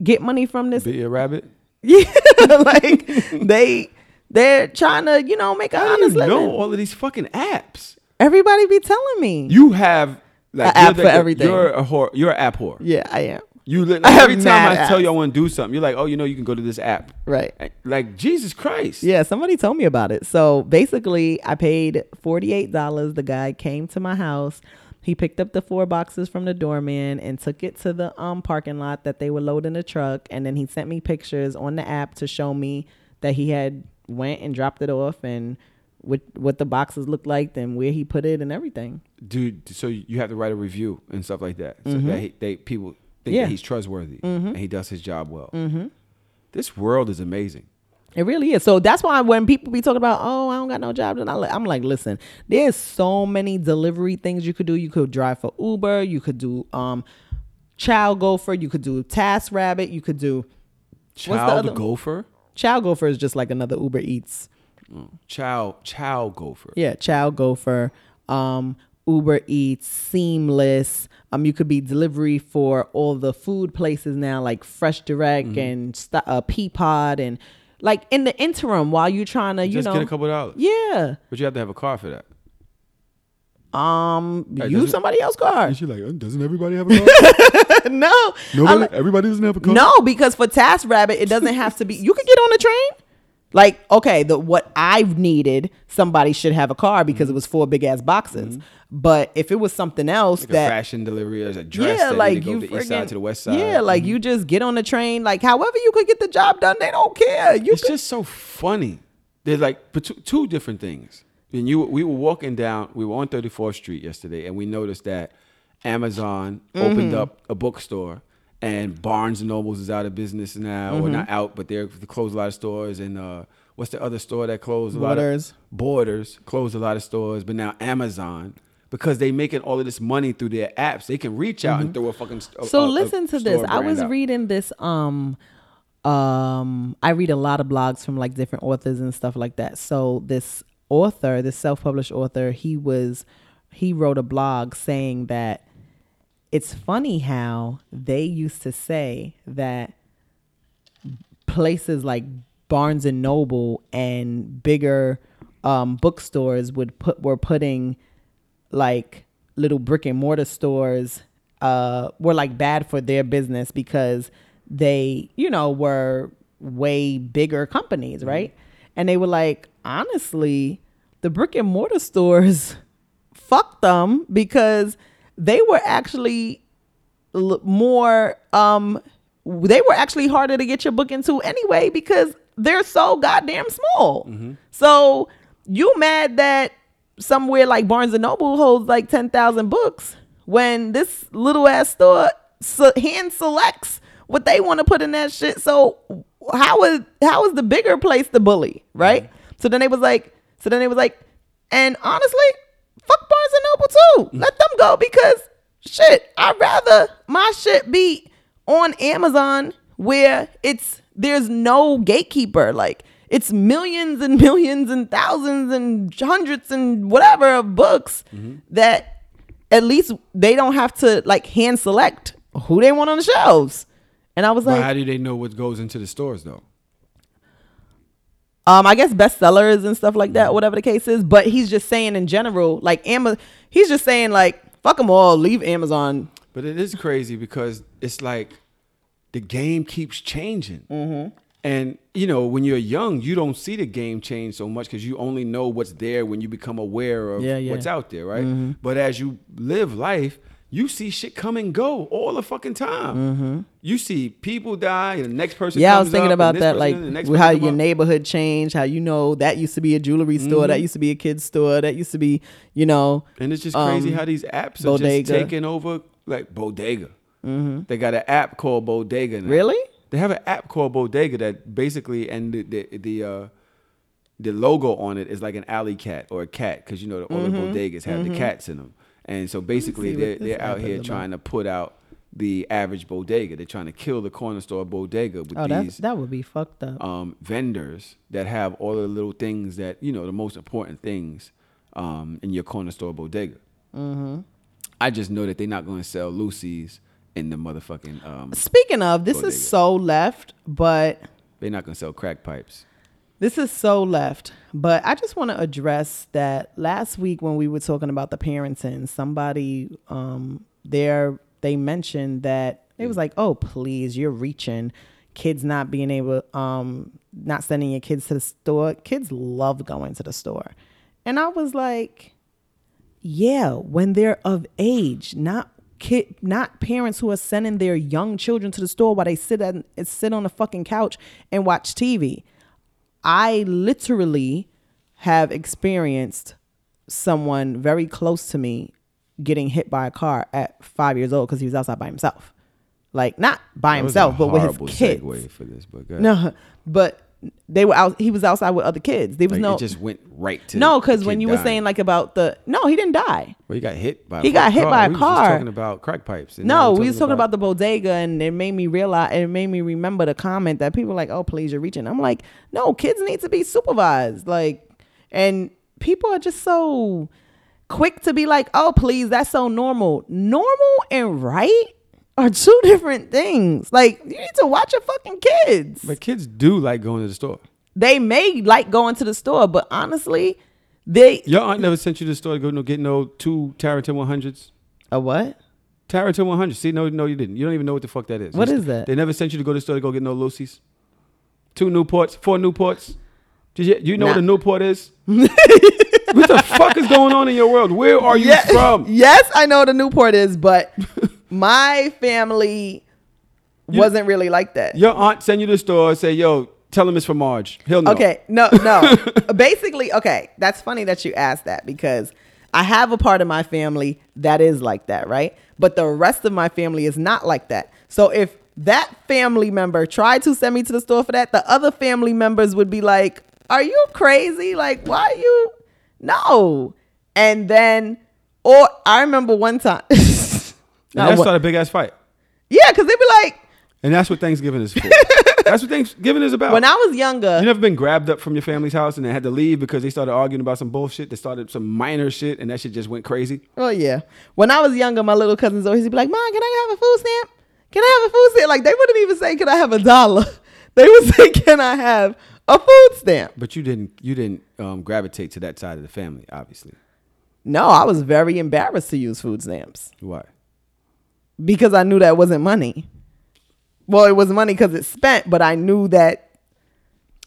get money from this? Be a rabbit? Yeah, [laughs] like they, they're trying to, you know, make a honest you living. know all of these fucking apps? Everybody be telling me. You have like A you're app the- for everything. You're a whore. You're an app whore. Yeah, I am. You li- I like, have every time I mad tell you I want to do something, you're like, oh, you know, you can go to this app. Right. Like Jesus Christ. Yeah, somebody told me about it. So basically, I paid forty-eight dollars. The guy came to my house. He picked up the four boxes from the doorman and took it to the um parking lot that they were loading the truck. And then he sent me pictures on the app to show me that he had went and dropped it off and what what the boxes looked like and where he put it and everything. dude. So you have to write a review and stuff like that, so Mhm. that they people think Yeah. that he's trustworthy Mhm. and he does his job well. Mhm. This world is amazing. It really is. So that's why when people be talking about, oh, I don't got no job, then I li- I'm like, listen, there's so many delivery things you could do. You could drive for Uber. You could do um, Child Gopher. You could do Task Rabbit. You could do Child gopher. Child Gopher is just like another Uber Eats. Child child gopher. Yeah, Child Gopher, um, Uber Eats, Seamless. Um, you could be delivery for all the food places now, like Fresh Direct Mm-hmm. and st- uh, Peapod, and like in the interim while you're trying to, you Just know, get a couple dollars. Yeah. But you have to have a car for that. Um, Hey, use somebody else's car. And she like, "Uh, doesn't everybody have a car? [laughs] no, Nobody, I'm- everybody doesn't have a car. no, because for Task Rabbit, it doesn't have to be. You could get on the train. Like, okay, the what I've needed, somebody should have a car because it was four big ass boxes. But if it was something else Mm-hmm. Like that a fashion delivery or a dress. yeah, like you go the east side to the west side. Yeah, like Mhm. you just get on the train. Like, however you could get the job done, they don't care. You it's just so funny. There's like two, different things. And you, we were walking down. We were on 34th Street yesterday, and we noticed that Amazon opened Mhm. up a bookstore, and Barnes and Nobles is out of business now, or Mhm. not out, but they're they closed a lot of stores. And uh, what's the other store that closed? A Borders. Lot of, Borders closed a lot of stores, but now Amazon. Because they making all of this money through their apps, they can reach out and throw a fucking. st- a- so a- a listen to this i was out. reading this um um i read a lot of blogs from like different authors and stuff like that so this author this self-published author he was he wrote a blog saying that it's funny how they used to say that places like Barnes and Noble and bigger um, bookstores would put were putting like little brick and mortar stores uh, were like bad for their business because they you know were way bigger companies, right? And they were like, honestly, the brick and mortar stores [laughs] fuck them because they were actually more um they were actually harder to get your book into anyway because they're so goddamn small. So you mad that somewhere like Barnes and Noble holds like ten thousand books when this little ass store hand selects what they want to put in that shit. So how is how is the bigger place the bully, right? So then they was like, so then they was like, and honestly, fuck Barnes and Noble too. Let them go because shit, I'd rather my shit be on Amazon where it's there's no gatekeeper. Like it's millions and millions and thousands and hundreds and whatever of books that at least they don't have to like hand select who they want on the shelves. And I was But like, how do they know what goes into the stores though? Um, I guess bestsellers and stuff like that, whatever the case is. But he's just saying in general, like Amazon, he's just saying like, fuck them all, leave Amazon. But it is crazy because it's like the game keeps changing. Mm-hmm. And you know, when you're young, you don't see the game change so much because you only know what's there when you become aware of Yeah, yeah. what's out there, right? Mhm. But as you live life, you see shit come and go all the fucking time. Mhm. You see people die, and the next person. Yeah, I was thinking about that, like how your up. neighborhood changed, how you know that used to be a jewelry store, that Mhm. used to be a kid's store, that used to be, you know. And it's just crazy um, how these apps are bodega. just taking over, like Bodega. Mhm. They got an app called Bodega. Now. Really? They have an app called Bodega that basically, and the the the, uh, the logo on it is like an alley cat or a cat because you know all the Mhm. bodegas have the cats in them, and so basically they're they're out here trying to put out the average bodega. They're trying to kill the corner store bodega with Oh, that these that would be fucked up. um, vendors that have all the little things that you know the most important things um, in your corner store bodega. Mm-hmm. I just know that they're not going to sell loosies in the motherfucking. Um, Speaking of, this bodega. is so left, but They're not going to sell crack pipes. This is so left, but I just want to address that last week when we were talking about the parenting, somebody um there they mentioned that it was like, "Oh, please, you're reaching kids not being able um not sending your kids to the store. Kids love going to the store." And I was like, yeah, when they're of age, not kid, not parents who are sending their young children to the store while they sit and sit on the fucking couch and watch TV. I literally have experienced someone very close to me getting hit by a car at five years old because he was outside by himself. Like not by That himself, but with his kids. segue for this, but no, but they were out. He was outside with other kids. There was Like, no. it just went right to no, because when you were saying like about the no, he didn't die. Well, he got hit by. He a got hit car. by a we car. talking about crack pipes. No, we're was talking about, the bodega, and it made me realize. It made me remember the comment that people were like, "Oh, please, you're reaching." I'm like, no, kids need to be supervised. Like, and people are just so quick to be like, "Oh, please, that's so normal." Normal and right are two different things. Like, you need to watch your fucking kids. But kids do like going to the store. They may like going to the store, but honestly, they Your aunt never sent you to the store to go no, get no two Carlton 100s? A what? Carlton 100. See, no, no, you didn't. You don't even know what the fuck that is. What is that? They never sent you to go to the store to go get no loosies? Two Newports? Four Newports? Did you, you know what a Nah. Newport is? [laughs] what the fuck is going on in your world? Where are you from? [laughs] Yes, I know what a Newport is, but [laughs] my family wasn't really like that. Your aunt send you to the store and say, yo, tell him it's for Marge. He'll know. Okay, no, no. [laughs] Basically, okay, that's funny that you asked that because I have a part of my family that is like that, right? But the rest of my family is not like that. So if that family member tried to send me to the store for that, the other family members would be like, "Are you crazy? Like, why are you no?" And then, or I remember one time. [laughs] And that started a big ass fight. Yeah, because they'd be like, And that's what Thanksgiving is for. [laughs] that's what Thanksgiving is about. when I was younger, You never been grabbed up from your family's house and then had to leave because they started arguing about some bullshit. They started some minor shit and that shit just went crazy. Oh yeah. When I was younger, my little cousins always be like, "Mom, can I have a food stamp? Can I have a food stamp?" Like they wouldn't even say, "Can I have a dollar?" [laughs] They would say, "Can I have a food stamp?" But you didn't you didn't um, gravitate to that side of the family, obviously. No, I was very embarrassed to use food stamps Why? Because I knew that wasn't money. Well, it was money because it's spent, but I knew that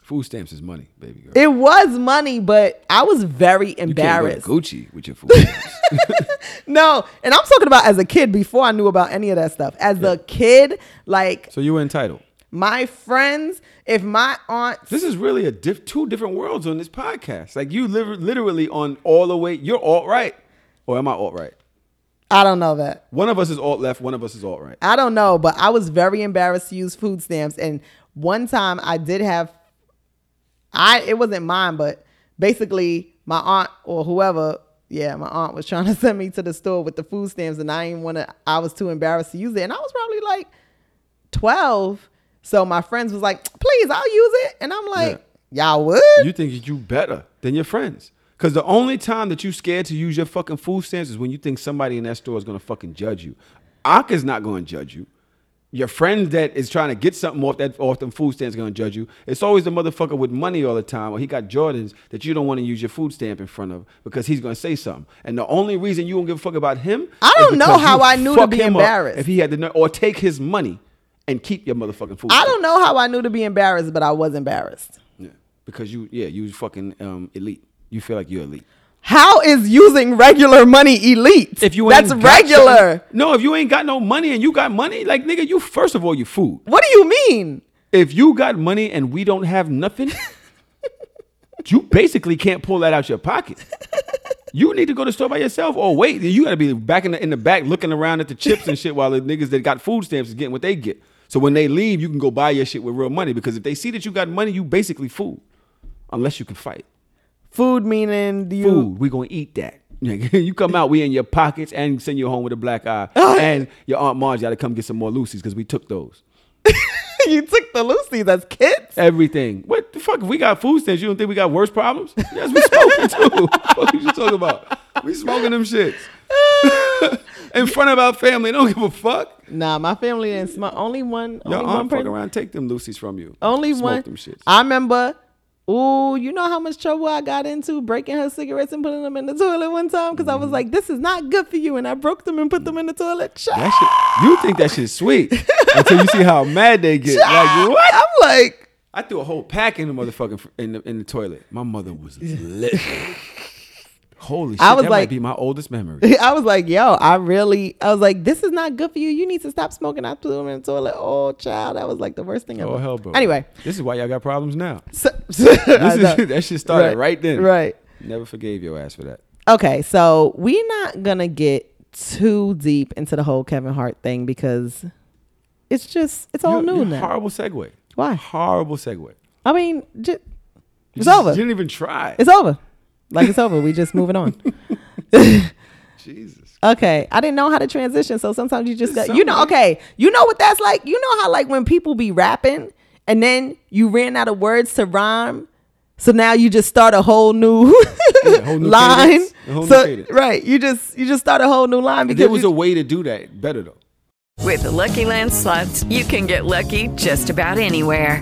Food stamps is money, baby girl. it was money. But I was very embarrassed. Gucci with your food stamps. [laughs] [laughs] No, and I'm talking about as a kid before I knew about any of that stuff. As a kid, like so you were entitled. My friends, if my aunt This is really a diff- two different worlds on this podcast. Like you live literally on all the way. You're alt right, or am I alt right? I don't know that. One of us is alt left. One of us is alt right. I don't know, but I was very embarrassed to use food stamps. And one time I did have, I it wasn't mine, but basically my aunt or whoever, yeah, my aunt was trying to send me to the store with the food stamps, and I didn't want to. I was too embarrassed to use it, and I was probably like twelve. So my friends was like, "Please, I'll use it," and I'm like, "Y'all would?" You think you better than your friends. Because the only time that you scared to use your fucking food stamps is when you think somebody in that store is gonna fucking judge you. Ak is not gonna judge you. Your friend that is trying to get something off that off them food stamps gonna judge you. It's always the motherfucker with money all the time, or he got Jordans that you don't want to use your food stamp in front of because he's gonna say something. And the only reason you don't give a fuck about him, I don't know how I knew to be embarrassed. if he had the ner- or take his money and keep your motherfucking food. I stamp. don't know how I knew to be embarrassed, but I was embarrassed. Yeah, because you yeah you was fucking um, elite. You feel like you're elite. How is using regular money elite? If you that's ain't got regular. something- No, if you ain't got no money and you got money, like nigga, you first of all you food. What do you mean? If you got money and we don't have nothing, [laughs] you basically can't pull that out your pocket. You need to go to the store by yourself or wait. You got to be back in the in the back looking around at the chips and shit while the niggas that got food stamps is getting what they get. So when they leave, you can go buy your shit with real money because if they see that you got money, you basically food, unless you can fight. Food meaning do you Food, we gonna eat that. [laughs] you come out, we in your pockets, and send you home with a black eye. [laughs] and your aunt Marge got to come get some more loosies because we took those. [laughs] you took the loosies as kids? Everything. What the fuck? If we got food stamps, you don't think we got worse problems? Yes, we smoking too. what you talking about? We smoking them shits in front of our family. Don't give a fuck. Nah, my family didn't smoke. Only one. Your only one aunt fuck person. around, take them Lucy's from you. Only Smoke one. them shits. I remember. Ooh, you know how much trouble I got into breaking her cigarettes and putting them in the toilet one time because I was mm. like, "This is not good for you," and I broke them and put them in the toilet. That shit, you think that shit's sweet until you see how mad they get. Like what? I'm like, I threw a whole pack in the motherfucking in the in the toilet. My mother was lit. [laughs] Holy shit! I was that like- might be my oldest memory. [laughs] I was like, yo, I really, I was like, this is not good for you. You need to stop smoking. I threw them in the toilet. Oh, child, that was like the worst thing oh, ever. Oh hell, bro. Anyway, this is why y'all got problems now. [laughs] so, [laughs] This is, that shit started Right, right, then. Right. Never forgave your ass for that. Okay, so we're not gonna get too deep into the whole Kevin Hart thing because it's just it's all You're- new you're now. Horrible segue. Why? Horrible segue. I mean, ju- You it's just- over. You didn't even try. It's over. Like it's over. We just moving on. [laughs] Jesus. Okay, I didn't know how to transition, so sometimes you just got you know. Okay, you know what that's like. You know how like when people be rapping and then you ran out of words to rhyme, so now you just start a whole new, Yeah, whole new line. [laughs] cadence, a whole so cadence. right, you just you just start a whole new line because There was you- a way to do that better though. With the Lucky Land slots, you can get lucky just about anywhere.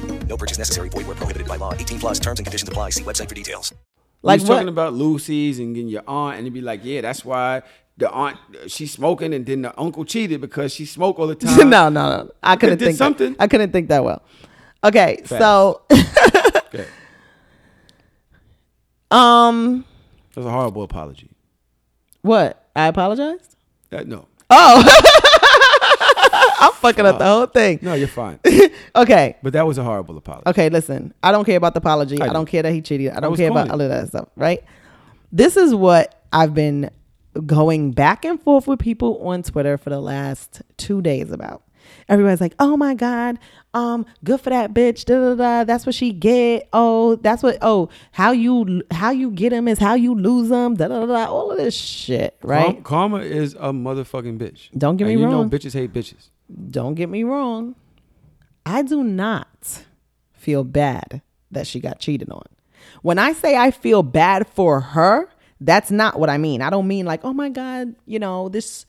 No purchase necessary. Void where prohibited by law. 18 plus terms and conditions apply. See website for details. Like Like what? talking about loosies and getting your aunt, and it'd be like, yeah, that's why the aunt she's smoking, and then the uncle cheated because she smoked all the [laughs] time. no, no, no. I couldn't did think something. That, I couldn't think that well. Okay, Fast. so [laughs] Okay. [laughs] um, That's a horrible apology. what? I apologized. That no, Oh, I'm fucking up the whole thing. no, you're fine. [laughs] Okay, But that was a horrible apology. okay. Listen, I don't care about the apology. I I, don't care that he cheated. I don't care about corny. all of that stuff. Right? This is what I've been going back and forth with people on Twitter for the last two days about. everybody's like, "Oh my god, um, good for that bitch." Da, da, da. That's what she get. Oh, that's what. Oh, how you how you get him is how you lose him. Da, da, da, da. All of this shit, right? Karma is a motherfucking bitch. Don't get And me you wrong. know bitches hate bitches. Don't get me wrong. I do not feel bad that she got cheated on. When I say I feel bad for her, that's not what I mean. I don't mean like, oh my God, you know, this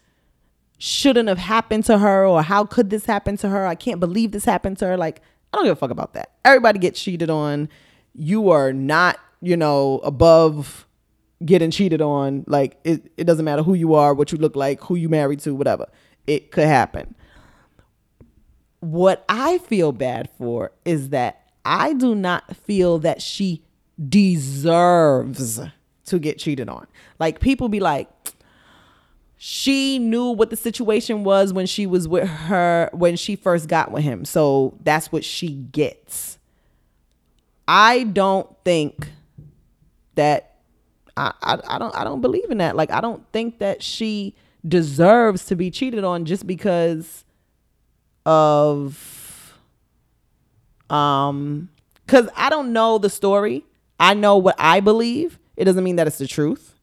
shouldn't have happened to her or how could this happen to her? I can't believe this happened to her. Like, I don't give a fuck about that. Everybody gets cheated on. You are not, you know, above getting cheated on. Like, it, it doesn't matter who you are, what you look like, who you married to, whatever. It could happen what I feel bad for is that I do not feel that she deserves to get cheated on. Like people be like, she knew what the situation was when she was with her when she first got with him. So that's what she gets. I don't think that I, I, I don't I don't believe in that. Like I don't think that she deserves to be cheated on just because of um cuz I don't know the story. I know what I believe. It doesn't mean that it's the truth.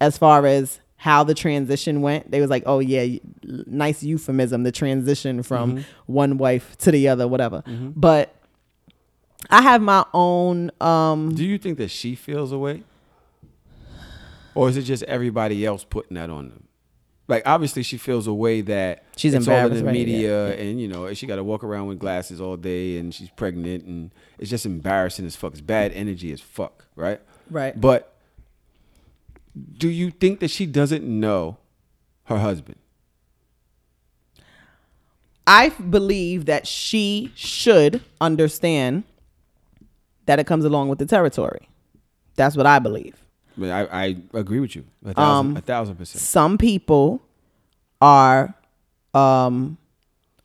As far as how the transition went, they was like, "Oh yeah, nice euphemism, the transition from Mhm. one wife to the other, whatever." Mhm. But I have my own um Do you think that she feels away? Or is it just everybody else putting that on them? Like obviously she feels a way that She's it's all in the right? media Yeah. and you know she got to walk around with glasses all day and she's pregnant and it's just embarrassing as fuck. It's bad energy as fuck, right? Right. But do you think that she doesn't know her husband? I believe that she should understand that it comes along with the territory. That's what I believe. But I, I agree with you a thousand, Um, a thousand percent. Some people are, um,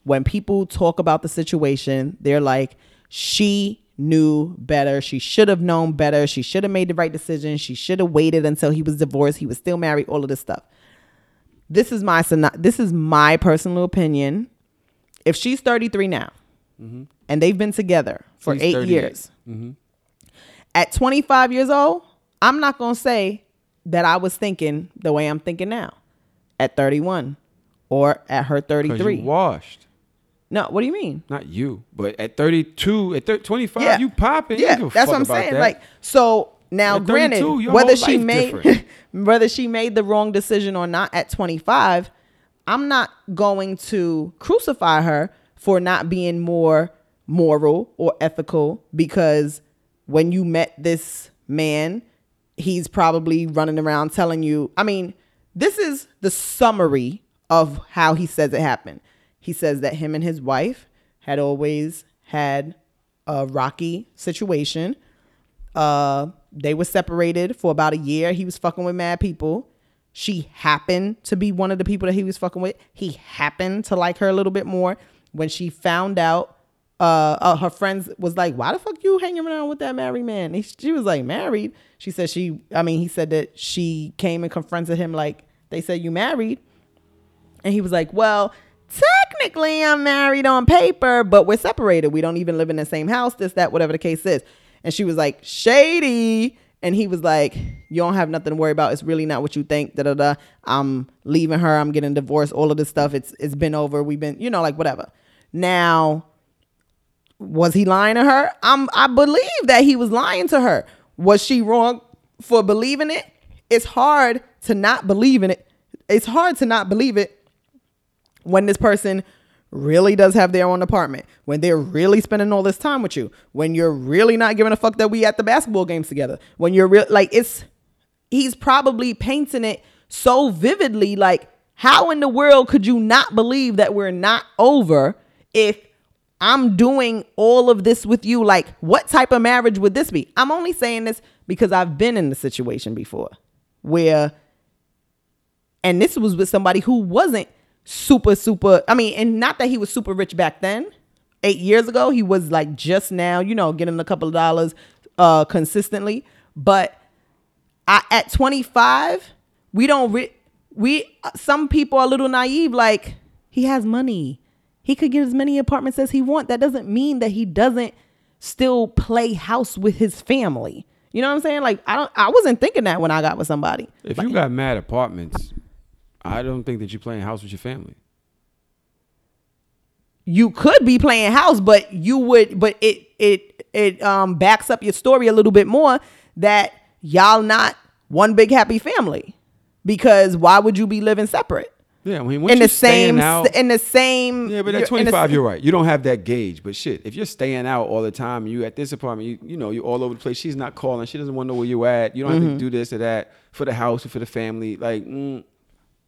when people talk about the situation, they're like, she knew better. She should have known better. She should have made the right decision. She should have waited until he was divorced. He was still married. All of this stuff. This is my this is my personal opinion. If she's 33 now, Mhm. and they've been together for He's eight 38. years, Mhm. at 25 years old, I'm not going to say that I was thinking the way I'm thinking now at 31 or at her 'Cause you 33. washed. No, what do you mean? Not you, but at 32, at thir- 25, you popping. You Yeah, a that's what I'm saying. that. Like, so now, At granted, whether she made [laughs] whether she made the wrong decision or not at 25, I'm not going to crucify her for not being more moral or ethical because when you met this man, he's probably running around telling you. I mean, this is the summary of how he says it happened. He says that him and his wife had always had a rocky situation. Uh, they were separated for about a year. He was fucking with mad people. She happened to be one of the people that he was fucking with. He happened to like her a little bit more. When she found out, uh, uh her friends was like, "Why the fuck you hanging around with that married man?" He, she was like, "Married." She said she. I mean, he said that she came and confronted him like they said you married, and he was like, "Well." Technically, I'm married on paper, but we're separated. We don't even live in the same house, this, that, whatever the case is. And she was like, Shady. And he was like, You don't have nothing to worry about. It's really not what you think. Da da da. I'm leaving her. I'm getting divorced. All of this stuff. It's it's been over. We've been, you know, like whatever. Now, was he lying to her? I'm I believe that he was lying to her. Was she wrong for believing it? It's hard to not believe in it. It's hard to not believe it when this person really does have their own apartment, when they're really spending all this time with you, when you're really not giving a fuck that we at the basketball games together, when you're real like it's he's probably painting it so vividly like how in the world could you not believe that we're not over if I'm doing all of this with you. Like what type of marriage would this be? I'm only saying this because I've been in the situation before where and this was with somebody who wasn't super super i mean and not that he was super rich back then. Eight years ago he was like just now you know getting a couple of dollars uh consistently. But I, at 25 we don't re- we some people are a little naive like he has money He could get as many apartments as he want. That doesn't mean that he doesn't still play house with his family. You know what I'm saying? Like I don't I wasn't thinking that when I got with somebody. If you got mad apartments, I don't think that you're playing house with your family. You could be playing house, but you would but it it it um backs up your story a little bit more that y'all not one big happy family. Because why would you be living separate? Yeah, I mean, in you're the same out, in the same Yeah, but at 25, the you're right. You don't have that gauge. But shit, if you're staying out all the time, you at this apartment, you you know, you're all over the place. She's not calling. She doesn't want to know where you're at. You don't have Mhm. to do this or that for the house or for the family. Like, mm,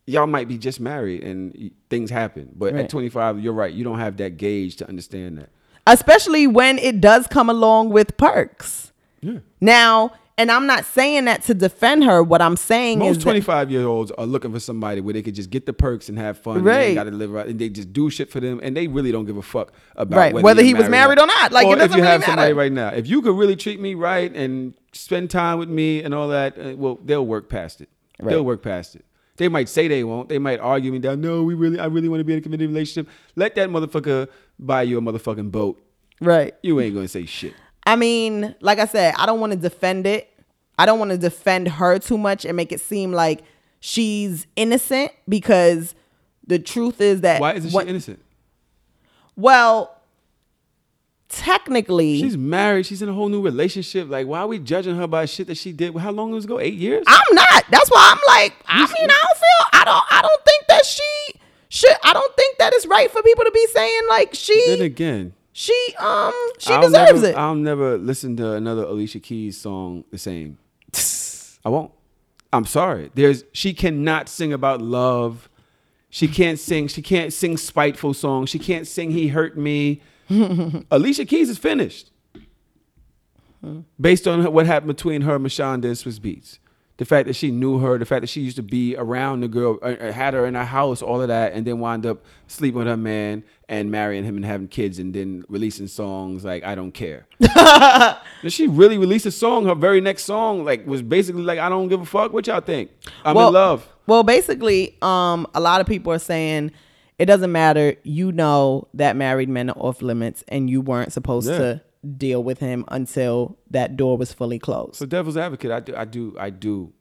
y'all might be just married and things happen. But Right. at 25, you're right. You don't have that gauge to understand that. especially when it does come along with perks. Yeah. Now, and I'm not saying that to defend her. What I'm saying Most is that- 25 year olds are looking for somebody where they could just get the perks and have fun. And Right. they got to live right, and they just do shit for them, and they really don't give a fuck about Right, whether you're he was married or not. Like, it or if doesn't you really have somebody right now. If you could really treat me right and spend time with me and all that, uh, well, they'll work past it. Right. They'll work past it. They might say they won't. They might argue me down. No, we really, I really want to be in a committed relationship. Let that motherfucker buy you a motherfucking boat. Right. You ain't gonna say shit. I mean, like I said, I don't want to defend it. I don't want to defend her too much and make it seem like she's innocent because the truth is that Why isn't what- she innocent? Well, technically, She's married. She's in a whole new relationship. Like, why are we judging her by shit that she did? How long was it ago? Eight years? I'm not. That's why I'm like, I mean, I don't feel I don't I don't think that she should I don't think that it's right for people to be saying like she Then again, she um she I'll deserves never, it. I'll never listen to another Alicia Keys song the same. I won't. I'm sorry. There's she cannot sing about love. She can't sing. She can't sing spiteful songs. She can't sing "He Hurt Me." [laughs] Alicia Keys is finished, hmm. based on what happened between her and Mashonda and Swizz Beatz. The fact that she knew her, the fact that she used to be around the girl, uh, uh, had her in her house, all of that, and then wind up sleeping with her man and marrying him and having kids, and then releasing songs like "I Don't Care." [laughs] Then she really released a song. Her very next song, like, was basically like, "I don't give a fuck what y'all think. I'm well, in love." Well, basically, um, a lot of people are saying it doesn't matter. You know that married men are off limits, and you weren't supposed Yeah. to deal with him until that door was fully closed. So devil's advocate, I do, I do, I do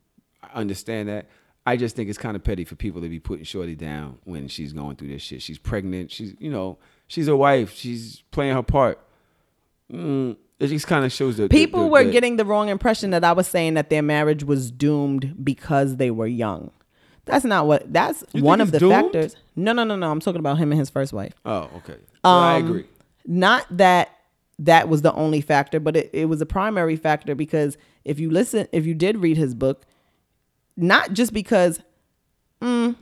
understand that. I just think it's kind of petty for people to be putting Shorty down when she's going through this shit. She's pregnant. She's, you know, she's a wife. She's playing her part. Mm, it just kind of shows the the- People the- were the- getting the wrong impression that I was saying that their marriage was doomed because they were young. That's not what. That's You one of the doomed? factors. No, no, no, no. I'm talking about him and his first wife. Oh, okay. So I Um, agree. Not that that was the only factor, but it, it was a primary factor because if you listen, if you did read his book, not just because mm,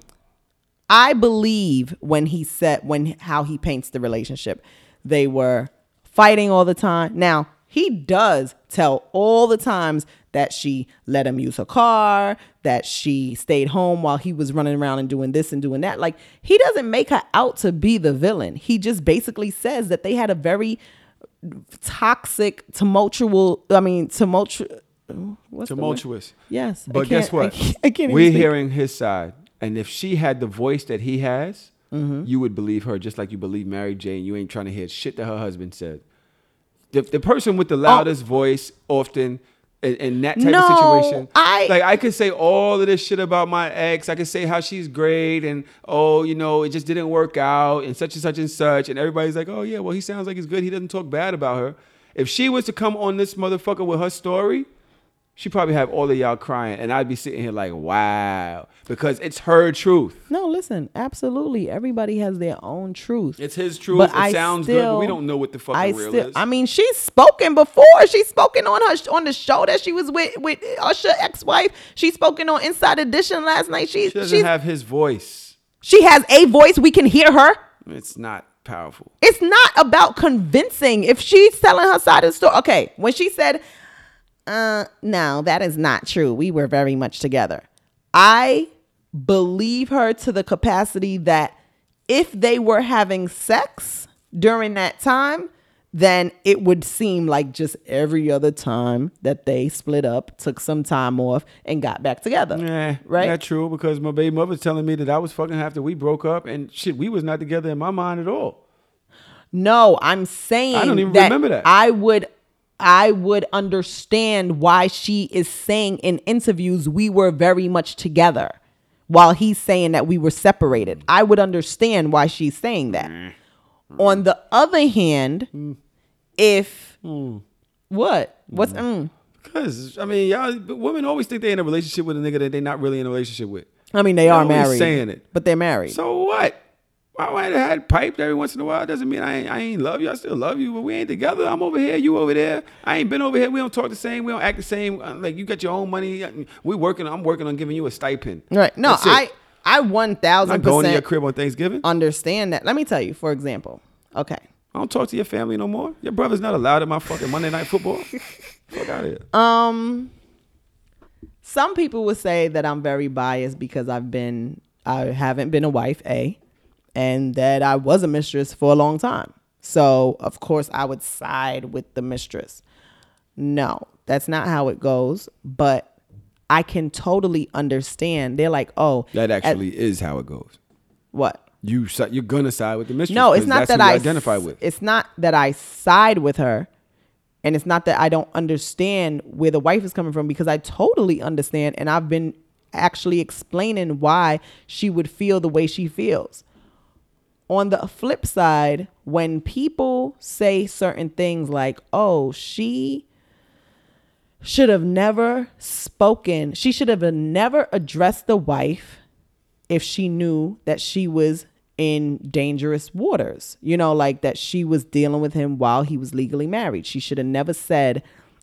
I believe when he said when how he paints the relationship, they were fighting all the time. Now he does tell all the times that she let him use her car, that she stayed home while he was running around and doing this and doing that. Like he doesn't make her out to be the villain. He just basically says that they had a very toxic, tumultuous. I mean, tumultuous. What's the word? Tumultuous. Yes, But guess can't- I what? can't- I can't We're hearing his side. And if she had the voice that he has, Mm-hmm. you would believe her just like you believe Mary Jane. You ain't trying to hear shit that her husband said. The, the person with the loudest voice often in, in that type. No, of situation. I- like I could say all of this shit about my ex. I could say how she's great and oh, you know, it just didn't work out and such and such and such. And everybody's like, oh yeah, well he sounds like he's good. He doesn't talk bad about her. If she was to come on this motherfucker with her story, she probably have all of y'all crying, and I'd be sitting here like, wow, because it's her truth. No, listen, absolutely. Everybody has their own truth. It's his truth. But it I sounds good, but we don't know what the fucking I real still, is. I mean, she's spoken before. She's spoken on her on the show that she was with with Usher ex-wife. She's spoken on Inside Edition last night. She, she doesn't have his voice. she has a voice. We can hear her. It's not powerful. It's not about convincing. If she's telling her side of the story, okay. When she said, "Uh, no, that is not true. We were very much together." I believe her to the capacity that if they were having sex during that time, then it would seem like just every other time that they split up, took some time off, and got back together. Nah, right? Not true because my baby mother's telling me that I was fucking after we broke up and shit, we was not together in my mind at all. No, I'm saying I don't even remember that. I would I would understand why she is saying in interviews we were very much together while he's saying that we were separated. I would understand why she's saying that. Mm. On the other hand, mm. if mm. what? What's mm? Because I mean, y'all women always think they're in a relationship with a nigga that they're not really in a relationship with. I mean they They're are married. saying it. But they're married. So what? I might have had piped every once in a while. Doesn't mean I ain't, I ain't love you. I still love you, but we ain't together. I'm over here, you over there. I ain't been over here. We don't talk the same. We don't act the same. Uh, Like you got your own money. We working. I'm working on giving you a stipend. Right. No, I I one thousand not going to your crib on Thanksgiving. understand that. Let me tell you, for example. Okay. I don't talk to your family no more. Your brother's not allowed at my fucking Monday night football. [laughs] Fuck out of here. Um, some people would say that I'm very biased because I've been, I haven't been a wife, a, and that I was a mistress for a long time. So of course I would side with the mistress. No, that's not how it goes. But I can totally understand. They're like, oh, That at- actually is how it goes. what? You you're gonna side with the mistress. No, it's not that I identify with. It's not that I side with her, and it's not that I don't understand where the wife is coming from because I totally understand, and I've been actually explaining why she would feel the way she feels. On the flip side, when people say certain things like, "Oh, she should have never spoken. She should have never addressed the wife if she knew that she was in dangerous waters. You know, like that she was dealing with him while he was legally married. She should have never said,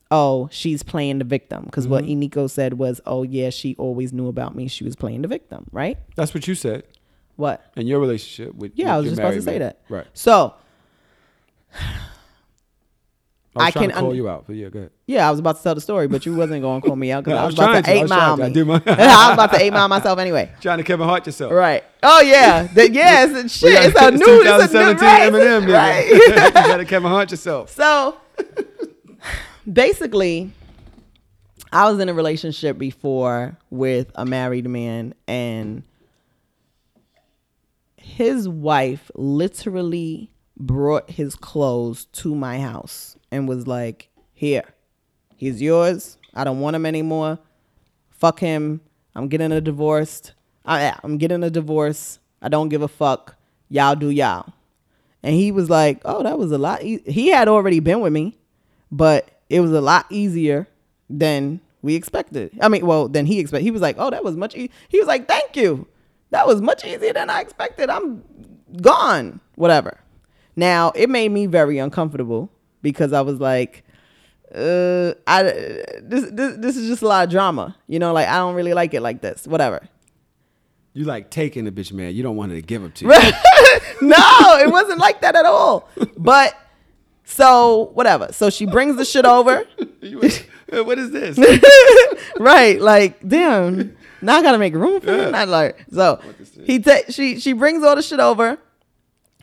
"Oh, she's playing the victim." Because what Mm-hmm. Eniko said was, "Oh yeah, she always knew about me. She was playing the victim." Right? That's what you said What? in your relationship with. Yeah, I was just about to say man. that. Right. So I was I can to call un- you out, but yeah, go ahead. yeah, I was about to tell the story, but you wasn't going to call me out because [laughs] No, I I was was about to eight mile. I do my- [laughs] I was about to eight mile myself anyway. [laughs] Trying to Kevin Hart yourself. Right. Oh yeah. The, yes. and shit. It's a new. It's a new 2017 right, Eminem. nigga. Right. you got to Kevin Hart yourself. So basically, I was in a relationship before with a married man, and his wife literally brought his clothes to my house and was like, Here, he's yours. I don't want him anymore. Fuck him. I'm getting a divorce. I, I'm getting a divorce. I don't give a fuck. Y'all do y'all. And he was like, "Oh, that was a lot." E-. He had already been with me, but it was a lot easier than we expected. I mean, well, than he expected. He was like, "Oh, that was much." E-. He was like, "Thank you. That was much easier than I expected. I'm gone. Whatever." Now it made me very uncomfortable because I was like, "Uh, I this this this is just a lot of drama. You know, like I don't really like it like this. Whatever." You like taking the bitch, man. You don't want her to give him to you. [laughs] no, it wasn't like that at all. But so whatever. So she brings the shit over. [laughs] what is this? [laughs] right. Like, damn. Now I gotta make room for it. Not like so. He ta- she she brings all the shit over,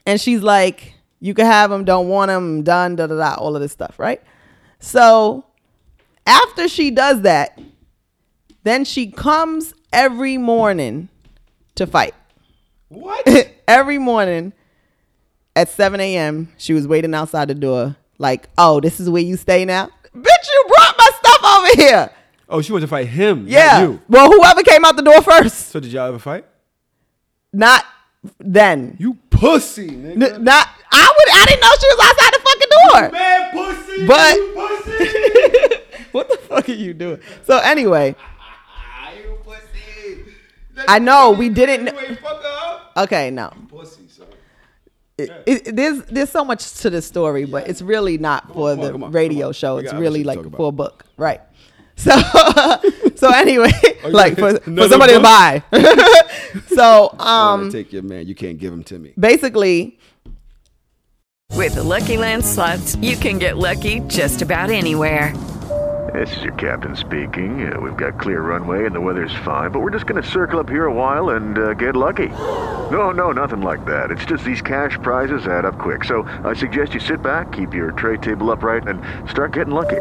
and she's like, "You can have him. Don't want him. Done. Da da da. All of this stuff. Right." So after she does that, then she comes every morning to fight. What? [laughs] every morning at 7 a.m., she was waiting outside the door, like, oh, this is where you stay now? Bitch, you brought my stuff over here. Oh, she wanted to fight him. not Yeah. you. Well, whoever came out the door first. So did y'all ever fight? Not then. You pussy, nigga. N- not I would I didn't know she was outside the fucking door. Man, pussy. But [laughs] what the fuck are you doing? So anyway, I know we didn't. Okay, no. It, it, there's there's so much to this story, but it's really not for the on, radio show. It's really like for a book, right? [laughs] So so anyway, [laughs] like for, for another somebody to buy. [laughs] so I um, wanna take your man. You can't give him to me. basically, With the Lucky Land slots, you can get lucky just about anywhere. This is your captain speaking. Uh, we've got clear runway and the weather's fine, but we're just going to circle up here a while and uh, get lucky. No, no, nothing like that. It's just these cash prizes add up quick. So I suggest you sit back, keep your tray table upright, and start getting lucky.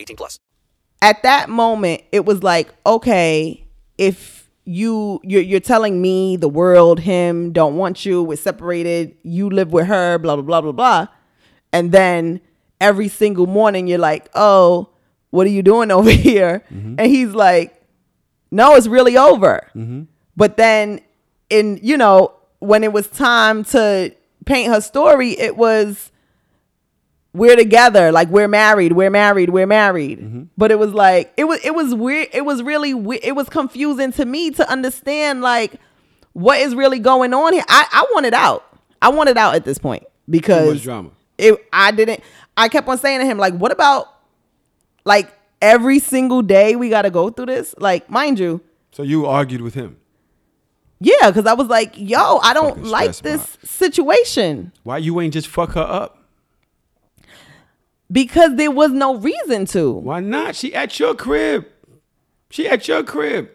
18 plus. At that moment, it was like, okay, if you you're, you're telling me the world, him don't want you, we're separated, you live with her, blah blah blah blah blah, and then every single morning you're like, oh, what are you doing [laughs] over here? Mm-hmm. And he's like, no, it's really over. Mm-hmm. But then in, you know, when it was time to paint her story, it was we're together, like we're married, we're married, we're married. Mm-hmm. But it was like it was it was weird. It was really it was confusing to me to understand like what is really going on here. I I wanted out. I wanted out at this point because drama. It I didn't. I kept on saying to him like, what about like every single day we got to go through this? Like, mind you, So you argued with him. yeah, because I was like, yo, I don't Fucking like this situation Why you ain't just fuck her up? Because there was no reason to. Why not? She at your crib. She at your crib.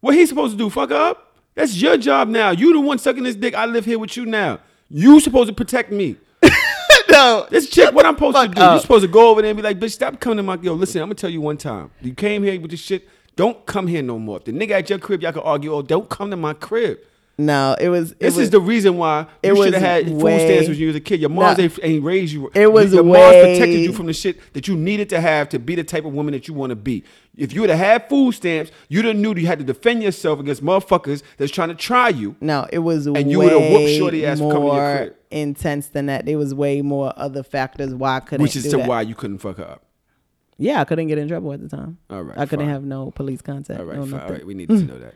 What he supposed to do? Fuck up? That's your job now. You the one sucking this dick. I live here with you now. You supposed to protect me. [laughs] no, this chick. What I'm supposed to do? up. You supposed to go over there and be like, bitch, stop coming to my yo. Listen, I'm gonna tell you one time. You came here with this shit. Don't come here no more. If the nigga at your crib, y'all can argue. Oh, don't come to my crib. No, it was. It This was, is the reason why it you should was have had food stamps when you was a kid. Your moms No. ain't, ain't raised you. It was your moms protected you from the shit that you needed to have to be the type of woman that you want to be. If you would have had food stamps, you'd have knew you had to defend yourself against motherfuckers that's trying to try you. No, it was And you would've whooped shorty ass for coming to your more crib. intense than that. There was way more other factors why I couldn't. Which is to that. why you couldn't fuck her up. Yeah, I couldn't get in trouble at the time. All right, I couldn't fine. have no police contact. All right, no fine. All right, we needed to [laughs] know that.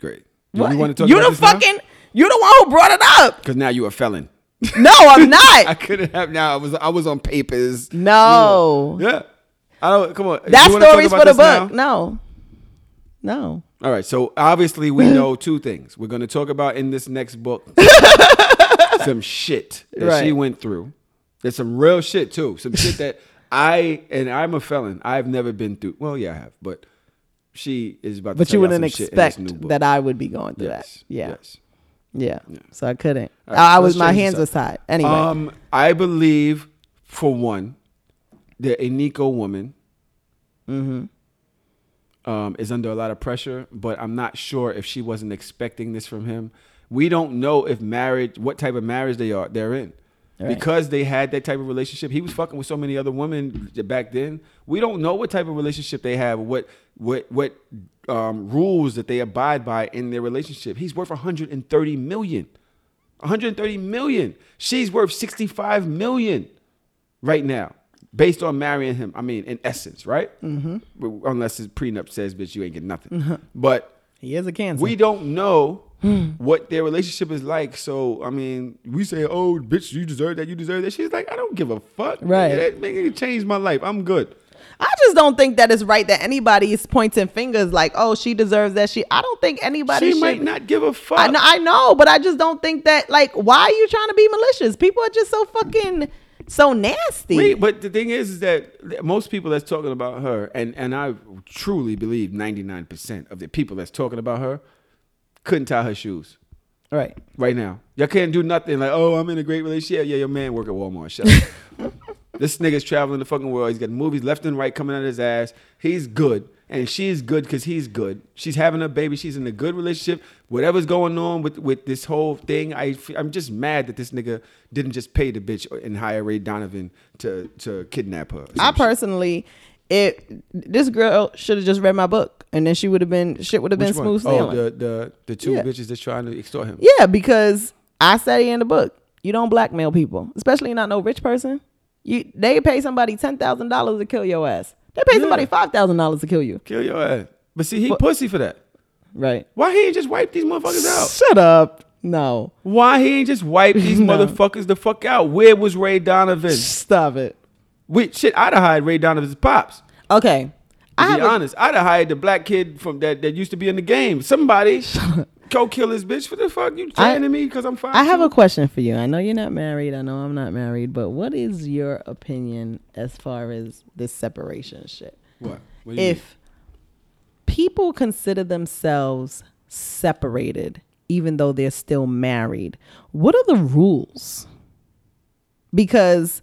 Great. Do What? we want to talk you about the this now? fucking. You the one who brought it up. Because now you a felon. [laughs] No, I'm [laughs] not. I couldn't have. Now I was. I was on papers. no, Yeah. I don't. Come on. that You story's for the this now? book. No, no. All right, so obviously we [laughs] know two things. We're going to talk about in this next book some shit that she went through. There's some real shit too. Some shit that I and I'm a felon. I've never been through. Well, yeah, I have, but she is about. to But you wouldn't some shit in this expect that I would be going through Yes, that. Yeah. yes. yeah, So I couldn't. Right, I, I was. My hands were tied. Anyway. Um, I believe, for one, that Eniko woman um, is under a lot of pressure, but I'm not sure if she wasn't expecting this from him. We don't know if marriage, what type of marriage they are, they're in. Right. Because they had that type of relationship, he was fucking with so many other women back then. We don't know what type of relationship they have, what what what um, rules that they abide by in their relationship. He's worth 130 million. 130 million. She's worth 65 million right now, based on marrying him. I mean, in essence, right? Mm-hmm. Unless his prenup says, "Bitch, you ain't getting nothing." But he is a cancer. we don't know hmm. what their relationship is like. So, I mean, we say, "Oh, bitch, you deserve that. You deserve that." She's like, "I don't give a fuck." Right. That nigga it changed my life. I'm good. I just don't think that it's right that anybody is pointing fingers like, oh, she deserves that. She. I don't think anybody. She should, might not give a fuck. I know, I know, but I just don't think that. Like, why are you trying to be malicious? People are just so fucking so nasty. Wait, but the thing is, is that most people that's talking about her, and and I truly believe 99% of the people that's talking about her couldn't tie her shoes. Right. Right now. Y'all can't do nothing like, oh, I'm in a great relationship. Yeah, your man work at Walmart. Shut up. [laughs] this nigga's traveling the fucking world. He's got movies left and right coming out of his ass. He's good. And she's good because he's good. She's having a baby. She's in a good relationship. Whatever's going on with, with this whole thing, I I'm just mad that this nigga didn't just pay the bitch and hire Ray Donovan to, to kidnap her. I personally, It this girl should have just read my book, and then she would have been shit would have been Which one? smooth Oh, the the the two Yeah. bitches that's trying to extort him. Yeah, because I said it in the book. You don't blackmail people, especially not no rich person. You they pay somebody ten thousand dollars to kill your ass. They pay somebody five thousand dollars to kill you. Kill your ass. But see, he pussy for that. Right. Why he ain't just wipe these motherfuckers out? Shut up. No. Why he ain't just wipe [laughs] these No. motherfuckers the fuck out? Where was Ray Donovan? Stop it. We shit. I'd have hired Ray Donovan's pops. Okay. To I be have a- honest, I'd have hired the black kid from that that used to be in the game. Somebody go kill his bitch. What the fuck you I- to me? Because I'm fine. I have a question for you. I know you're not married. I know I'm not married, but what is your opinion as far as this separation shit? What? What if people consider themselves separated even though they're still married, what are the rules? Because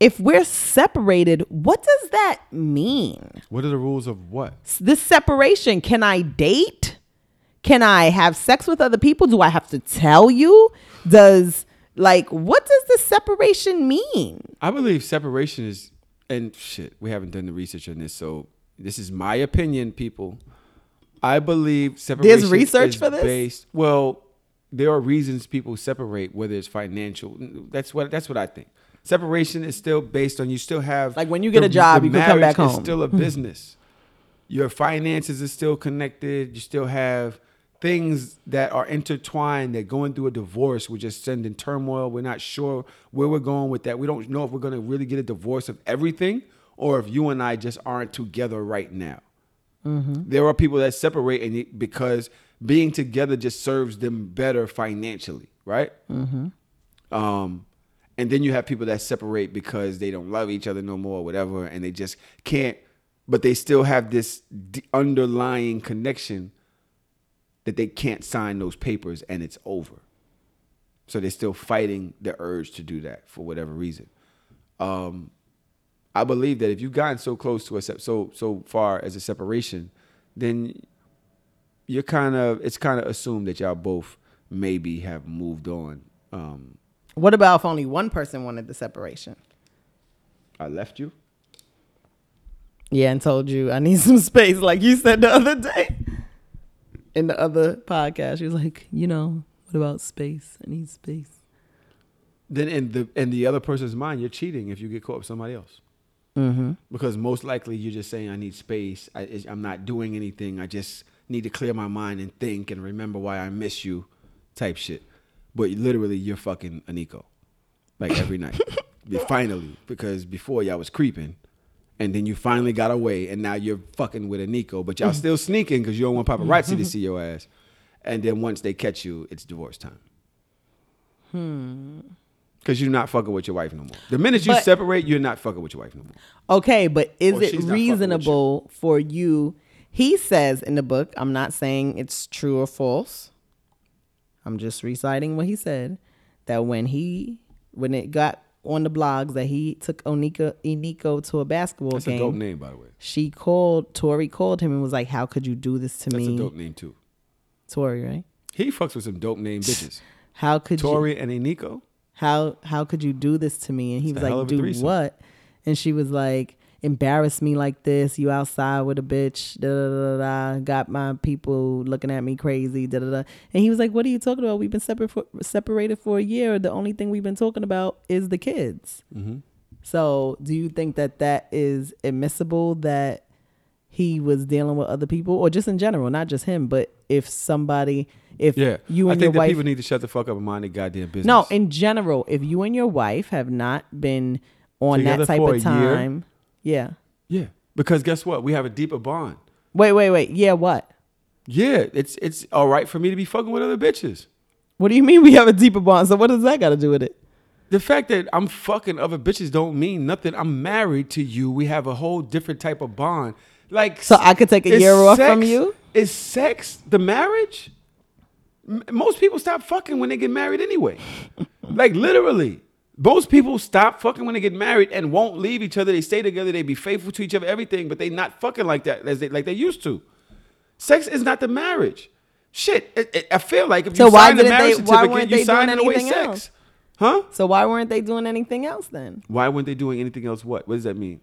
if we're separated, what does that mean? What are the rules of what? This separation, can I date? Can I have sex with other people? Do I have to tell you? Does like what does this separation mean? I believe separation is, and shit, we haven't done the research on this, so this is my opinion, people. I believe separation. There's research for this? Based, well, there are reasons people separate, whether it's financial. That's what that's what I think. Separation is still based on you still have Like when you get a job, you can come back home. Still a hmm. business. Your finances are still connected. You still have things that are intertwined that going through a divorce we're just sending turmoil. We're not sure where we're going with that. We don't know if we're going to really get a divorce of everything or if you and i just aren't together right now. There are people that separate and because being together just serves them better financially right? Um and then you have people that separate because they don't love each other no more or whatever and they just can't but they still have this underlying connection that they can't sign those papers and it's over. So they're still fighting the urge to do that for whatever reason. Um i believe that if you've gotten so close to a sep- so so far as a separation then you're kind of it's kind of assumed that y'all both maybe have moved on um. What about if only one person wanted the separation? i left you? Yeah, and told you I need some space, like you said the other day in the other podcast. She was like, you know, what about space? I need space. then in the in the other person's mind, you're cheating if you get caught with somebody else. Mm-hmm. Because most likely you're just saying, "I need space. I, I'm not doing anything. I just need to clear my mind and think and remember why I miss you," type shit. But literally, you're fucking Eniko, like every night. [laughs] Finally, because before y'all was creeping, and then you finally got away, and now you're fucking with Eniko, but y'all still sneaking because you don't want paparazzi to see your ass. And then once they catch you, it's divorce time. Hmm. Because you're not fucking with your wife no more. The minute you But- separate, you're not fucking with your wife no more. Okay, but is Or it she's not fucking with you. reasonable for you? He says in the book, I'm not saying it's true or false. I'm just reciting what he said that when he when it got on the blogs that he took Onika Eniko to a basketball That's game. That's a dope name, by the way. She called Torrei called him and was like, "How could you do this to That's me?" a dope name too. Torrei, right? He fucks with some dope name bitches. [sighs] How could you? Torrei and Eniko. how how could you do this to me and he It's was like do what and she was like embarrass me like this you outside with a bitch da da da da, got my people looking at me crazy da da da and he was like what are you talking about we've been separate for, separated for a year the only thing we've been talking about is the kids Mm-hmm. so do you think that that is admissible that he was dealing with other people or just in general not just him but if somebody if Yeah. you I and think your that wife people need to shut the fuck up and mind their goddamn business. no, in general, if you and your wife have not been on Together that type of time. year? Yeah. Yeah. Because guess what? We have a deeper bond. Wait, wait, wait. Yeah, what? Yeah, it's it's all right for me to be fucking with other bitches. What do you mean we have a deeper bond? So what does that got to do with it? The fact that I'm fucking other bitches don't mean nothing. I'm married to you. We have a whole different type of bond. Like So I could take a year off from you? Is sex the marriage? M- Most people stop fucking when they get married anyway. [laughs] like literally. Most people stop fucking when they get married and won't leave each other. They stay together. They be faithful to each other, everything, but they not fucking like that as they like they used to. Sex is not the marriage. Shit, it, it- I feel like if So you sign the marriage they? Certificate, you doing away anything sex. else? Huh? So why weren't they doing anything else then? Why weren't they doing anything else? What? What does that mean?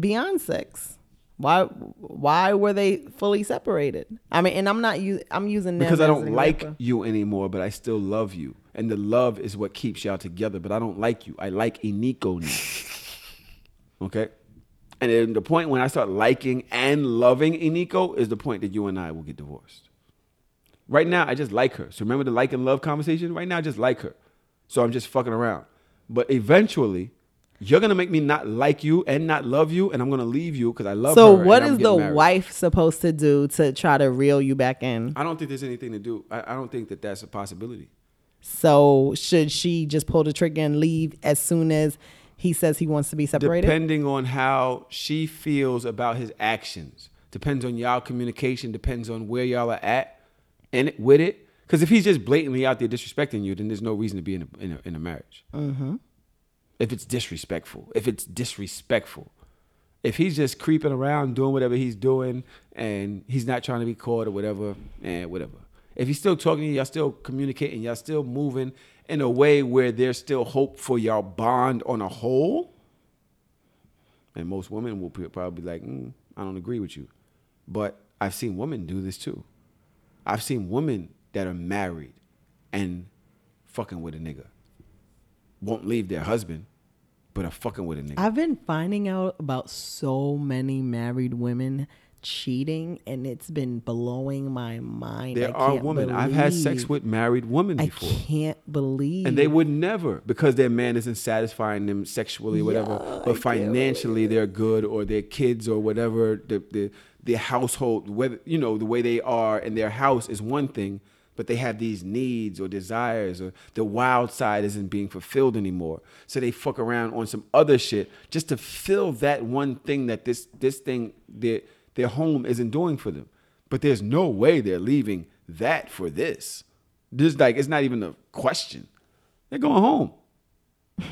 beyond sex? Why why were they fully separated? I mean, and I'm not I'm using because I don't like you anymore, but I still love you, and the love is what keeps y'all together. But I don't like you. I like Eniko now. [laughs] okay, and then the point when I start liking and loving Eniko is the point that you and I will get divorced. Right now, I just like her. So remember the like and love conversation. Right now, I just like her. So I'm just fucking around. But eventually, you're gonna make me not like you and not love you, and I'm gonna leave you because I love So her. what and I'm is the married. wife supposed to do to try to reel you back in? I don't think there's anything to do. I, I don't think that that's a possibility. So should she just pull the trigger and leave as soon as he says he wants to be separated? Depending on how she feels about his actions, depends on y'all communication, depends on where y'all are at in it with it. Because if he's just blatantly out there disrespecting you, then there's no reason to be in a, in a, in a marriage. mm-hmm. If it's disrespectful, if it's disrespectful, if he's just creeping around doing whatever he's doing and he's not trying to be caught or whatever, and whatever. If he's still talking to you, y'all still communicating, y'all still moving in a way where there's still hope for y'all bond on a whole. And most women will probably be like, mm, I don't agree with you. But I've seen women do this too. I've seen women that are married and fucking with a nigga. Won't leave their husband, but are fucking with a nigga. I've been finding out about so many married women cheating, and it's been blowing my mind. There are women. I've had sex with married women before. I can't believe. And they would never because their man isn't satisfying them sexually or whatever, Yeah, but financially they're good or their kids or whatever the the their household whether you know the way they are in their house is one thing, but they have these needs or desires or the wild side isn't being fulfilled anymore. So they fuck around on some other shit just to fill that one thing that this this thing their their home isn't doing for them. But there's no way they're leaving that for this. This like it's not even a question. They're going home. [laughs]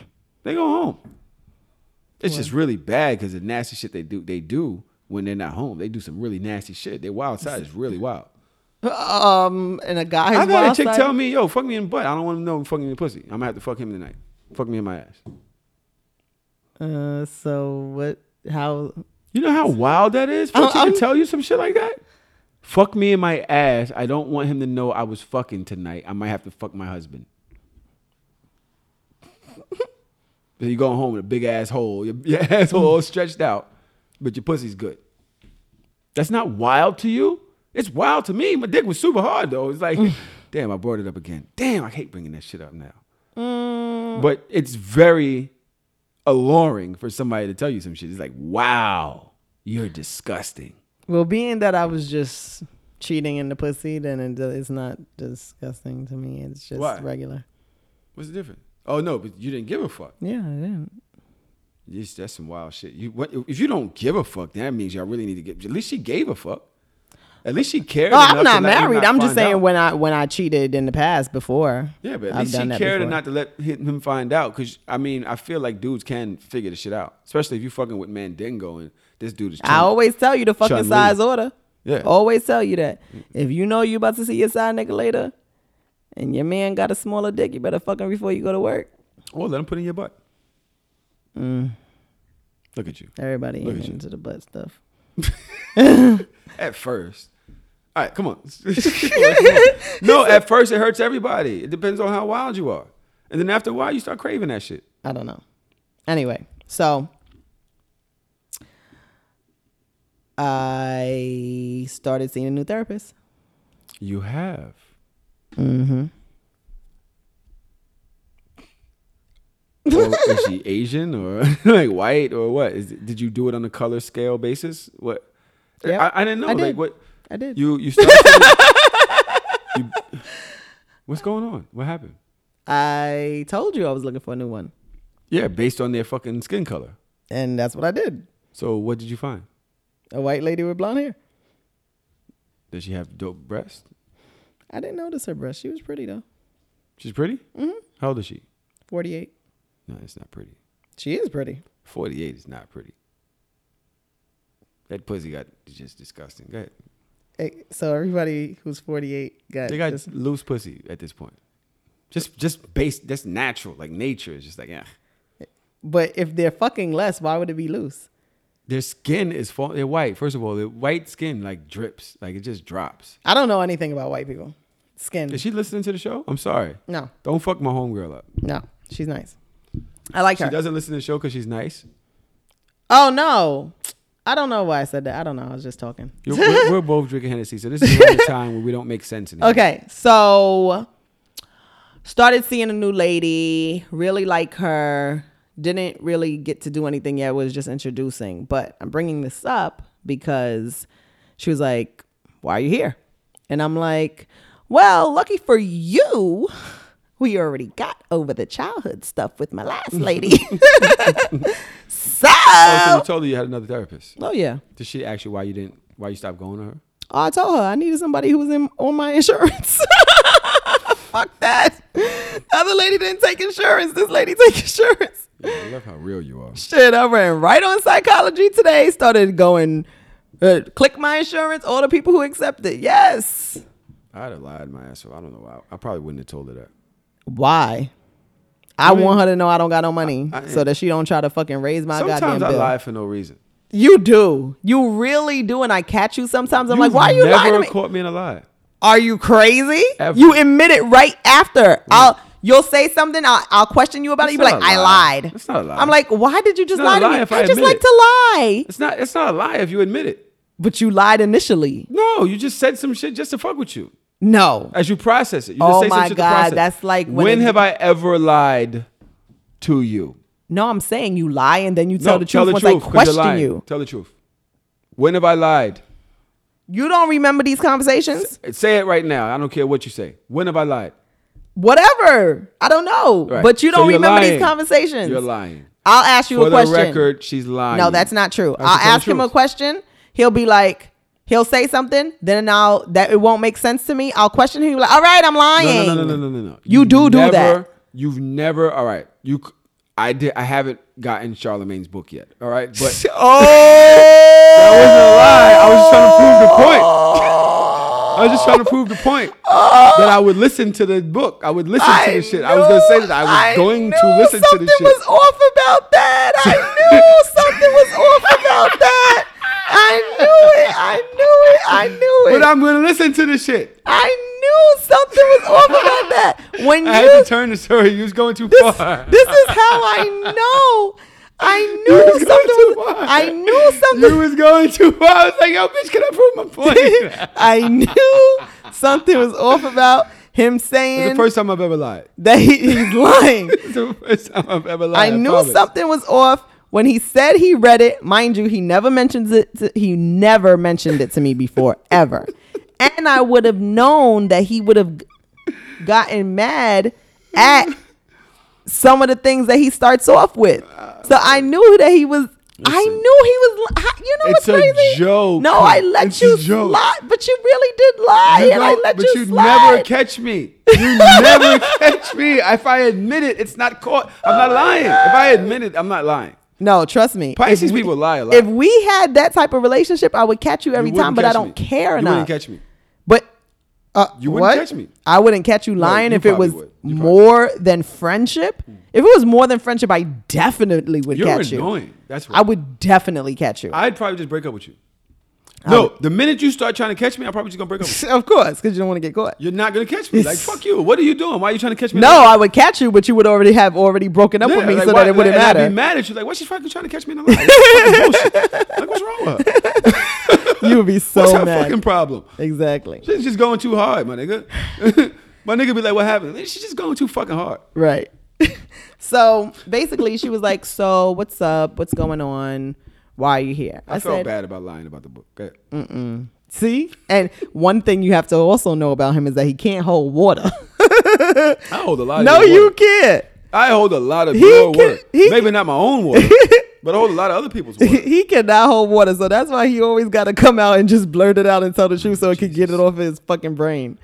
They go home. It's just really bad because the nasty shit they do they do when they're not home. They do some really nasty shit. Their wild side is really wild. Um, and a guy. I've had a chick side- tell me, "Yo, fuck me in the butt. I don't want to know fucking in the pussy. I'm gonna have to fuck him tonight. Fuck me in my ass." Uh, so what? How? You know how wild that is? For uh, a I'm- to tell you some shit like that? Fuck me in my ass. I don't want him to know I was fucking tonight. I might have to fuck my husband. [laughs] then you going home with a big asshole. your, [laughs] your asshole all stretched out, but your pussy's good. That's not wild to you? It's wild to me. My dick was super hard though. It's like, [sighs] damn, I brought it up again. Damn, I hate bringing that shit up now. Mm. But it's very alluring for somebody to tell you some shit. It's like, wow, you're disgusting. Well, being that I was just cheating in the pussy, then it's not disgusting to me. It's just Why? regular. What's the difference? Oh no, but you didn't give a fuck. Yeah, I didn't. Yes, that's some wild shit. You what, if you don't give a fuck, then that means y'all really need to get. At least she gave a fuck. At least she cared. Oh, I'm not married. not I'm just saying out. when I when I cheated in the past before. Yeah, but at I've least she cared enough to let him find out. Cause I mean, I feel like dudes can figure the shit out, especially if you fucking with Mandingo and this dude is. I always tell you the fucking Chun-Li. size order. Yeah. Always tell you that. If you know you about to see your side nigga later, and your man got a smaller dick, you better fuck him before you go to work. Or let him put in your butt. Mm. Look at you. Everybody Look ain't at you. into the butt stuff. [laughs] At first. All right, come on. [laughs] no, at first it hurts everybody. It depends on how wild you are. And then after a while, you start craving that shit. I don't know. Anyway, so I started seeing a new therapist. You have. Mm-hmm. Or [laughs] is she Asian or [laughs] like white or what? Is did you do it on a color scale basis? What? Yep, I, I didn't know. I Like did. what? I did. You you started. [laughs] you, what's going on? What happened? I told you I was looking for a new one, Yeah, based on their fucking skin color. and that's what I did. So what did you find? A white lady with blonde hair. Does she have dope breasts? I didn't notice her breast. She was pretty though. She's pretty. Mm-hmm. How old is she? Forty-eight. No, it's not pretty. She is pretty. Forty-eight is not pretty. That pussy got just disgusting. Go ahead. Hey, so everybody who's forty-eight got. They got this- loose pussy at this point. Just just based. That's natural. Like nature is just like yeah. But if they're fucking less, why would it be loose? Their skin is fall. They're white. First of all, their white skin like drips, like it just drops. I don't know anything about white people. Skin. Is she listening to the show? I'm sorry. No. Don't fuck my homegirl up. No, she's nice. I like She her. She doesn't listen to the show because she's nice. Oh no, I don't know why I said that. I don't know. I was just talking. [laughs] We're, we're both drinking Hennessy, so this is the time where we don't make sense anymore. Okay, so started seeing a new lady. Really like her. Didn't really get to do anything yet. Was just introducing. But I'm bringing this up because she was like, "Why are you here?" And I'm like, "Well, lucky for you." We already got over the childhood stuff with my last [laughs] lady. [laughs] so, Oh, so you told her you had another therapist. Oh yeah. Did she ask you why you didn't? Why you stopped going to her? Oh, I told her I needed somebody who was in on my insurance. [laughs] Fuck that. The other lady didn't take insurance. This lady take insurance. I love how real you are. Shit, I ran right on psychology today. Started going, uh, click my insurance. All the people who accept it. Yes. I'd have lied my ass off. I don't know why. I probably wouldn't have told her that. Why? I, I mean, want her to know I don't got no money, I- so that she don't try to fucking raise my Sometimes goddamn I lie for no reason. You do. You really do, and I catch you sometimes. I'm like, You've why are you lying to Never caught me in a lie. Are you crazy? Ever. You admit it right after. I'll you'll say something. I'll, I'll question you about it. It's You be like, I lie. lied. It's not a lie. I'm like, why did you just It's lie to lie me? I, I just like it. to lie. It's not. It's not a lie if you admit it. But you lied initially. No, you just said some shit just to fuck with you. No. As you process it, you Oh just say my God, that's like when when it- have I ever lied to you? No, I'm saying you lie and then you tell no, the tell truth the once truth. I question you. Tell the truth. When have I lied? You don't remember these conversations? Say it right now. I don't care what you say. When have I lied? Whatever. I don't know. Right. But you don't you're remember these conversations. You're lying. I'll ask you For a question. For the record, she's lying. No, that's not true. That's I'll ask him a question. He'll be like, he'll say something. Then I'll that it won't make sense to me. I'll question him. Like, all right, I'm lying. No, no, no, no, no, no, no. You You've do do that. You've never. All right. You. I did. I haven't gotten Charlamagne's book yet. All right, but [laughs] oh, that wasn't a lie. I was just trying to prove the point. Oh! I was just trying to prove the point oh! that I would listen to the book. I would listen to the shit. I was going to say that I was going to listen to the shit. Something was off about that. I knew [laughs] something was off about that. I knew it. I knew it. I knew it. But I'm going to listen to the shit. I knew something was off about that. When I you had to turn the story. You was going too far. This is how I know. I [laughs] knew something was. I knew something. You was going too far. I was like, yo, bitch, can I prove my point? [laughs] I knew something was off about him saying. It's the first time I've ever lied. that he, he's lying. [laughs] It's the first time I've ever lied. I knew promise. something was off when he said he read it. Mind you, he never mentions it. To, he never mentioned it to me before [laughs] ever, and I would have known that he would have gotten mad at some of the things that he starts off with. So I knew that he was. I knew he was. You know It's what's a crazy? joke. No, I let It's you slide, but you really did lie, You and I let but you you slide. never catch me. [laughs] You never catch me. If I admit it, it's not caught. I'm not lying. If I admit it, I'm not lying. No, trust me. Pisces we- people lie a lot. If we had that type of relationship, I would catch you every You time, but I don't me. care You enough. You wouldn't catch me. But uh, You wouldn't what? catch me. I wouldn't catch you lying you if it was would. more than friendship. If it was more than friendship, I definitely would You're catch annoying. you. That's right. I would definitely catch you. I'd probably just break up with you. No, would- the minute you start trying to catch me, I'm probably just gonna break up [laughs] of course, because you don't want to get caught. You're not gonna catch me. Like [laughs] fuck you. What are you doing? Why are you trying to catch me? No, like I would catch you, but you would already have already broken up Yeah, with me, like, so why- that it wouldn't and matter. I'd be mad at you. Like, what's she fucking trying to catch me in a lie? That's fucking bullshit. Like, what's wrong with her? [laughs] you would be so what's her mad. fucking problem? Exactly. She's just going too hard, my nigga. my nigga be like, what happened? She's just going too fucking hard. Right. so basically, she was like, "So what's up? What's going on? Why are you here?" I, felt said, bad about lying about the book. Mm-mm. See, and one thing you have to also know about him is that he can't hold water. [laughs] I hold a lot. no, you can't. I hold a lot of He your can- water. Maybe not my own water, [laughs] but I hold a lot of other people's water. he cannot hold water, so that's why he always got to come out and just blurt it out and tell the truth, so he can get it off his fucking brain.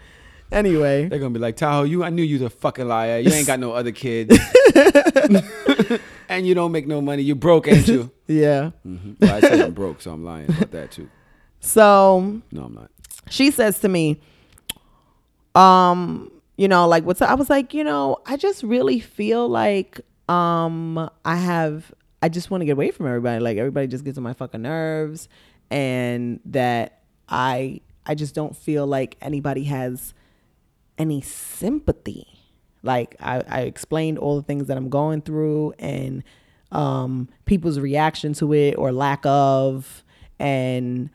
Anyway, They're gonna be like, Tahoe, you I knew you was a fucking liar. You ain't got no other kids. [laughs] and you don't make no money. You broke, ain't you? [laughs] yeah. hmm Well, I said I'm broke, so I'm lying about that too. So No, I'm not. she says to me, um, you know, like what's I was like, you know, I just really feel like um I have I just want to get away from everybody. Like everybody just gets on my fucking nerves and that I I just don't feel like anybody has any sympathy. Like I, I explained all the things that I'm going through and um people's reaction to it or lack of and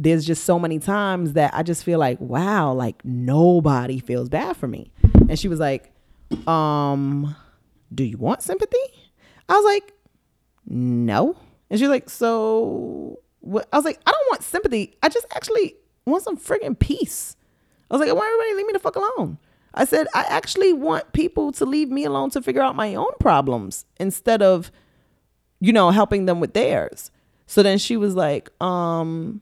there's just so many times that I just feel like, wow, like nobody feels bad for me. And she was like, um, do you want sympathy? I was like, no. And she's like, so what? I was like, I don't want sympathy. I just actually want some friggin' peace. I was like, want everybody leave me the fuck alone. I said, I actually want people to leave me alone to figure out my own problems instead of, you know, helping them with theirs. So then she was like, um,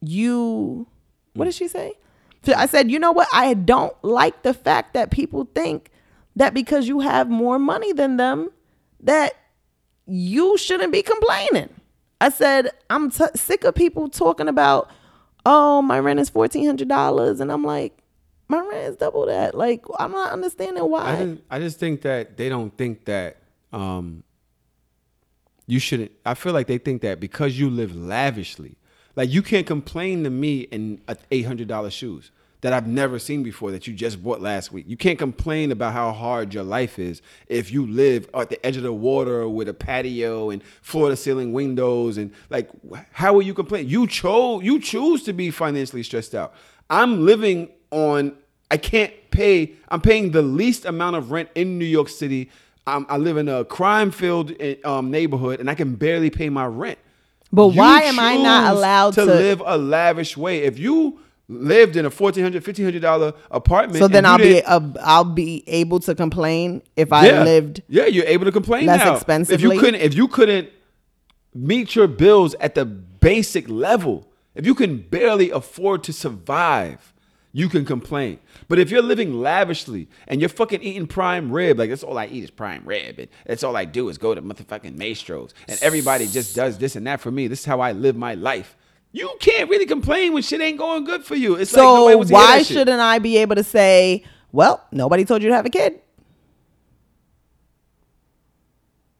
you, what did she say? So I said, you know what? I don't like the fact that people think that because you have more money than them, that you shouldn't be complaining. I said, I'm t- sick of people talking about, oh, my rent is $1,400. And I'm like, my rent is double that. Like, I'm not understanding I why. just, I just think that they don't think that um, you shouldn't. I feel like they think that because you live lavishly, like you can't complain to me in eight hundred dollar shoes that I've never seen before that you just bought last week. You can't complain about how hard your life is if you live at the edge of the water with a patio and floor to ceiling windows and like how will you complain? You chose you choose to be financially stressed out. I'm living on I can't pay I'm paying the least amount of rent in New York City. I'm, I live in a crime filled um, neighborhood and I can barely pay my rent. But You why am I not allowed to- live a lavish way? If you lived in a $1,400, $1,500 apartment. so then I'll be uh, I'll be able to complain if I yeah. lived Yeah, you're able to complain less now. If you couldn't, if you couldn't meet your bills at the basic level, if you can barely afford to survive, you can complain. But if you're living lavishly and you're fucking eating prime rib, like that's all I eat is prime rib, and that's all I do is go to motherfucking Mastro's, and everybody just does this and that for me. This is how I live my life. You can't really complain when shit ain't going good for you. It's So hear why shouldn't I be able to say, well, nobody told you to have a kid?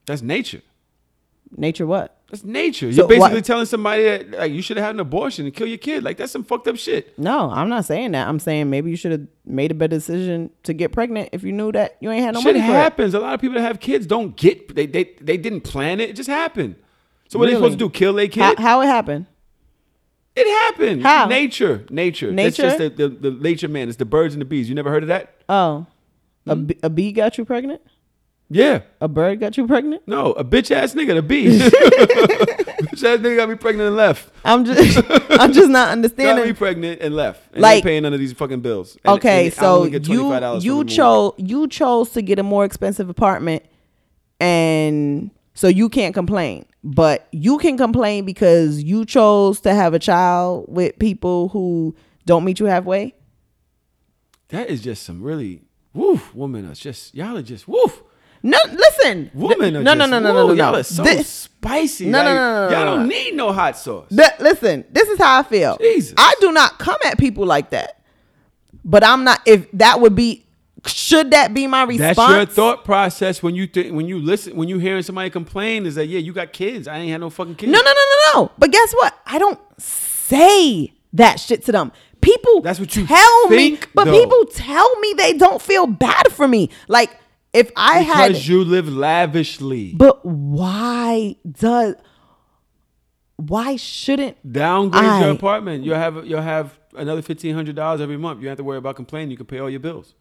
That's nature. Nature what? That's nature. So You're basically telling somebody that like you should have had an abortion and kill your kid. Like that's some fucked up shit. No, I'm not saying that. I'm saying maybe you should have made a better decision to get pregnant if you knew that you ain't had no shit money for it. happens. A lot of people that have kids don't get they they they didn't plan it. It just happened. So what are they supposed to do? Kill their kid? How, how it happened? it happened. How? Nature. Nature. That's Nature? just the, the, the nature man. It's the birds and the bees. You never heard of that? Oh, a, Hmm? bee, a bee got you pregnant? Yeah. A bird got you pregnant? No, a bitch ass nigga, the bee. [laughs] [laughs] bitch ass nigga got me pregnant and left. I'm just, [laughs] I'm just not understanding. Got me pregnant and left. And Like- ain't paying none of these fucking bills. And- Okay, and so you $25 you chose you chose to get a more expensive apartment, and so you can't complain. But you can complain because you chose to have a child with people who don't meet you halfway. That is just some really woof woman. Are just y'all are just woof. No, listen. Women are no, no, just, no, no, whoa, no, no, Y'all no. are so This- spicy. No, no, Like, no, no, no, Y'all don't need no hot sauce. Th- listen, this is how I feel. Jesus. I do not come at people like that. But I'm not. If that would be, should that be my response? That's your thought process when you think when you listen when you hearing somebody complain is that yeah you got kids I ain't had no fucking kids. No, no, no, no, no. But guess what? I don't say that shit to them. People That's what you tell me, but though. people tell me they don't feel bad for me. Like if I had, because you live lavishly. but why does? Why shouldn't Downgrade your apartment. You'll have you'll have another fifteen hundred dollars every month. You don't have to worry about complaining. You can pay all your bills.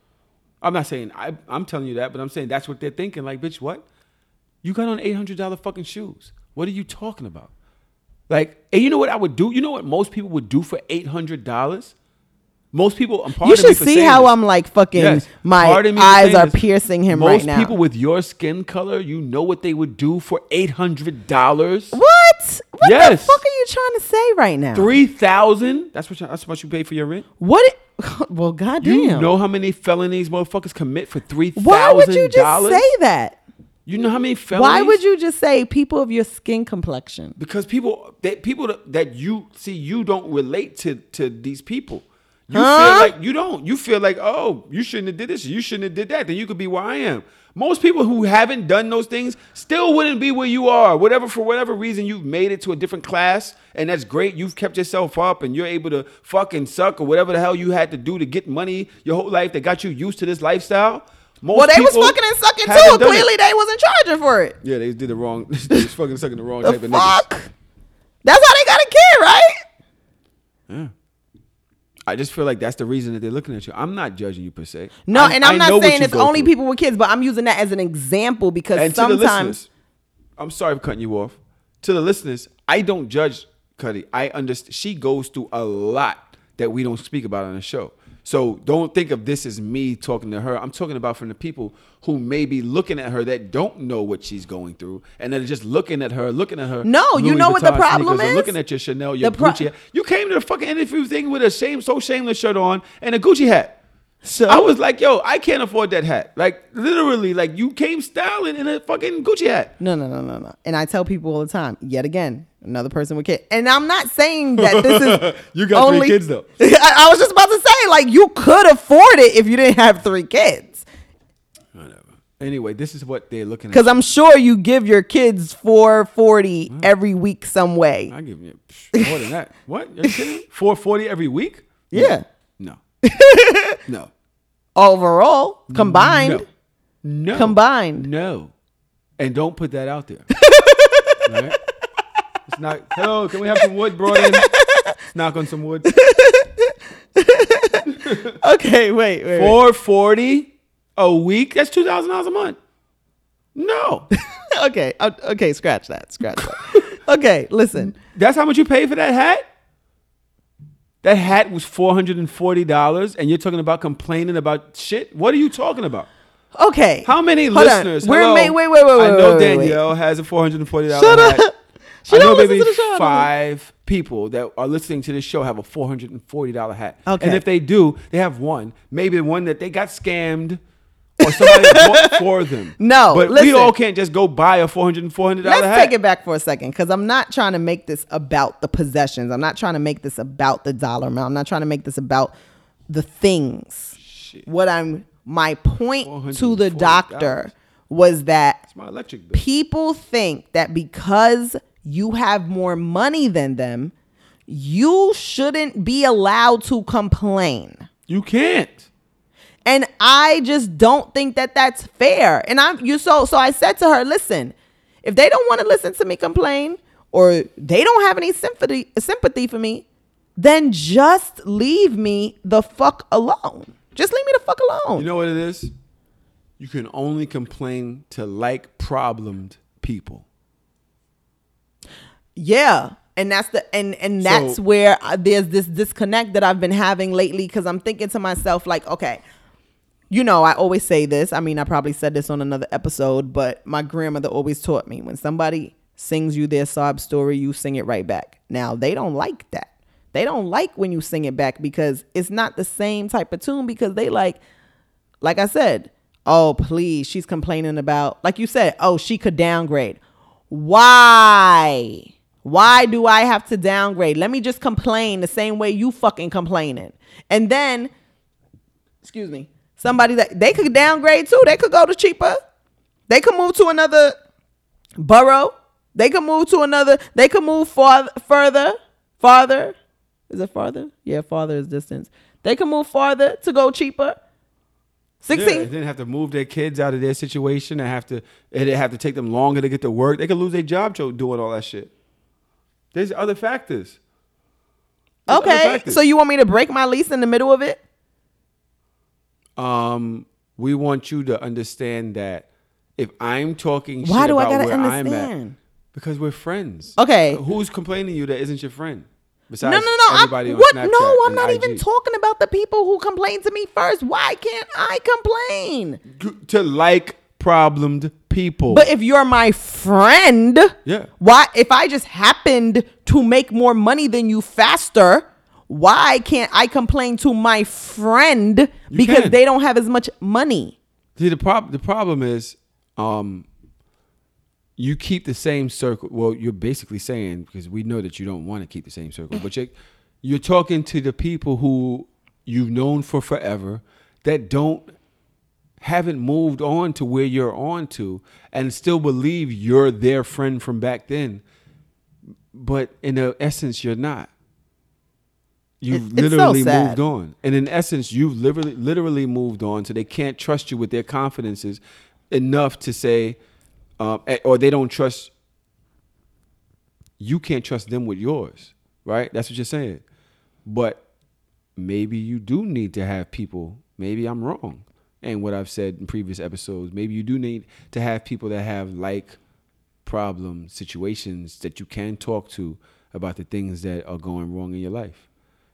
I'm not saying I, I'm telling you that, but I'm saying that's what they're thinking. Like, bitch, what? You got on eight hundred dollar fucking shoes. What are you talking about? Like, and you know what I would do? You know what most people would do for eight hundred dollars? Most people. I'm you should see how. I'm like fucking? Yes. My Pardon me for eyes are piercing him Most right now. Most people with your skin color, you know what they would do for eight hundred dollars. what? What the Yes. fuck are you trying to say right now? Three thousand. That's what. You, that's what you pay for your rent. What? It, [laughs] well, goddamn. You know how many felonies motherfuckers commit for three thousand dollars? Why would you just say that? You know how many felonies? Why would you just say people of your skin complexion? Because people that people that you see, you don't relate to to these people. You Huh? feel like you don't. You feel like, oh, you shouldn't have did this. You shouldn't have did that. Then you could be where I am. Most people who haven't done those things still wouldn't be where you are. Whatever for whatever reason you've made it to a different class, and that's great. You've kept yourself up, and you're able to fucking suck or whatever the hell you had to do to get money your whole life that got you used to this lifestyle. Most well, they was fucking and sucking too. done it. Clearly, they wasn't charging for it. Yeah, they did the wrong. [laughs] they was fucking sucking the wrong The type of fuck? niggas. That's how they got a kid, right? Yeah. I just feel like that's the reason that they're looking at you. I'm not judging you per se. No, I- and I I'm know not saying it's only through. people with kids, but I'm using that as an example because And sometimes I'm sorry for cutting you off. To the listeners, I don't judge Cuddy. I understand she goes through a lot that we don't speak about on the show. So don't think of this as me talking to her. I'm talking about from the people who may be looking at her that don't know what she's going through, and that are just looking at her, looking at her. No, you Louis know what the problem is? Looking at your Chanel, your pro- Gucci. hat. You came to the fucking interview thing with a shame, so shameless shirt on and a Gucci hat. So I was like, yo, I can't afford that hat. Like literally, like you came styling in a fucking Gucci hat. No, no, no, no, no. And I tell people all the time, yet again, another person with kids. And I'm not saying that this is [laughs] You got three only- kids, though. [laughs] I, I was just about to say, like, you could afford it if you didn't have three kids. Whatever. Anyway, this is what they're looking at. Because I'm sure you give your kids 440 every week some way. I give you more than that. [laughs] What? Are you kidding? Four forty every week? Yeah. No. no. Overall, combined. No. No. Combined. No. And don't put that out there. Right? It's not. Hello, can we have some wood brought in? Let's knock on some wood. [laughs] Okay, wait, wait. wait. Four forty a week. That's two thousand dollars a month. No. [laughs] okay, uh, okay, scratch that. Scratch that. okay, listen. That's how much you pay for that hat? That hat was four hundred and forty dollars, and you're talking about complaining about shit. What are you talking about? Okay. How many Hold on. listeners? We're Hello? ma- wait, wait, wait, I know wait, wait, wait. Danielle has a four hundred and forty Shut dollar up. She I know maybe to the show. five people that are listening to this show have a four hundred and forty dollar hat. Okay. And if they do, they have one. Maybe the one that they got scammed. Or somebody [laughs] bought for them. No, but listen. we all can't just go buy a four hundred and four hundred dollar Let's hat. take it back for a second because I'm not trying to make this about the possessions. I'm not trying to make this about the dollar amount. I'm not trying to make this about the things. What I'm my point to the doctor was that my electric bill. people think that because you have more money than them, you shouldn't be allowed to complain. You can't. And I just don't think that that's fair. And I'm you so so I said to her, listen, if they don't want to listen to me complain or they don't have any sympathy sympathy for me, then just leave me the fuck alone. Just leave me the fuck alone. You know what it is? You can only complain to like problemed people. Yeah. And that's the and and that's So- where uh, there's this disconnect that I've been having lately cuz I'm thinking to myself like, okay, you know, I always say this. I mean, I probably said this on another episode, but my grandmother always taught me when somebody sings you their sob story, you sing it right back. Now, they don't like that. They don't like when you sing it back because it's not the same type of tune because they like like I said, oh, please, she's complaining about like you said, oh, she could downgrade. Why? Why do I have to downgrade? Let me just complain the same way you fucking complaining. And then excuse me, somebody that they could downgrade too. They could go to cheaper. They could move to another borough. They could move to another. They could move farther, further, farther. Is it farther? Yeah, farther is distance. They could move farther to go cheaper. Yeah, Sixteen. they didn't have to move their kids out of their situation and have to it have to take them longer to get to work. They could lose their job doing all that shit. There's other factors. There's other Okay, factors. so you want me to break my lease in the middle of it? um, we want you to understand that if I'm talking Why shit do I about gotta where I'm at, understand? because we're friends. Okay. Who's complaining to you that isn't your friend? No, Besides no, no. I'm, everybody on what? Snapchat No, I'm and not IG. even talking about the people who complain to me first. Why can't I complain? to like problemed people. But if you're my friend, Yeah. why? If I just happened to make more money than you faster, why can't I complain to my friend because can. they don't have as much money? See the prob the problem is, um, you keep the same circle. Well, you're basically saying because we know that you don't want to keep the same circle, but you're you're talking to the people who you've known for forever that don't haven't moved on to where you're on to and still believe you're their friend from back then. But in the essence you're not. You've it's literally sad. moved on. And in essence you've literally literally moved on so they can't trust you with their confidences enough to say um, eh, or they don't trust you can't trust them with yours right? That's what you're saying. But maybe you do need to have people. Maybe i'm wrong and what i've said in previous episodes maybe you do need to have people that have like problem situations that you can talk to about the things that are going wrong in your life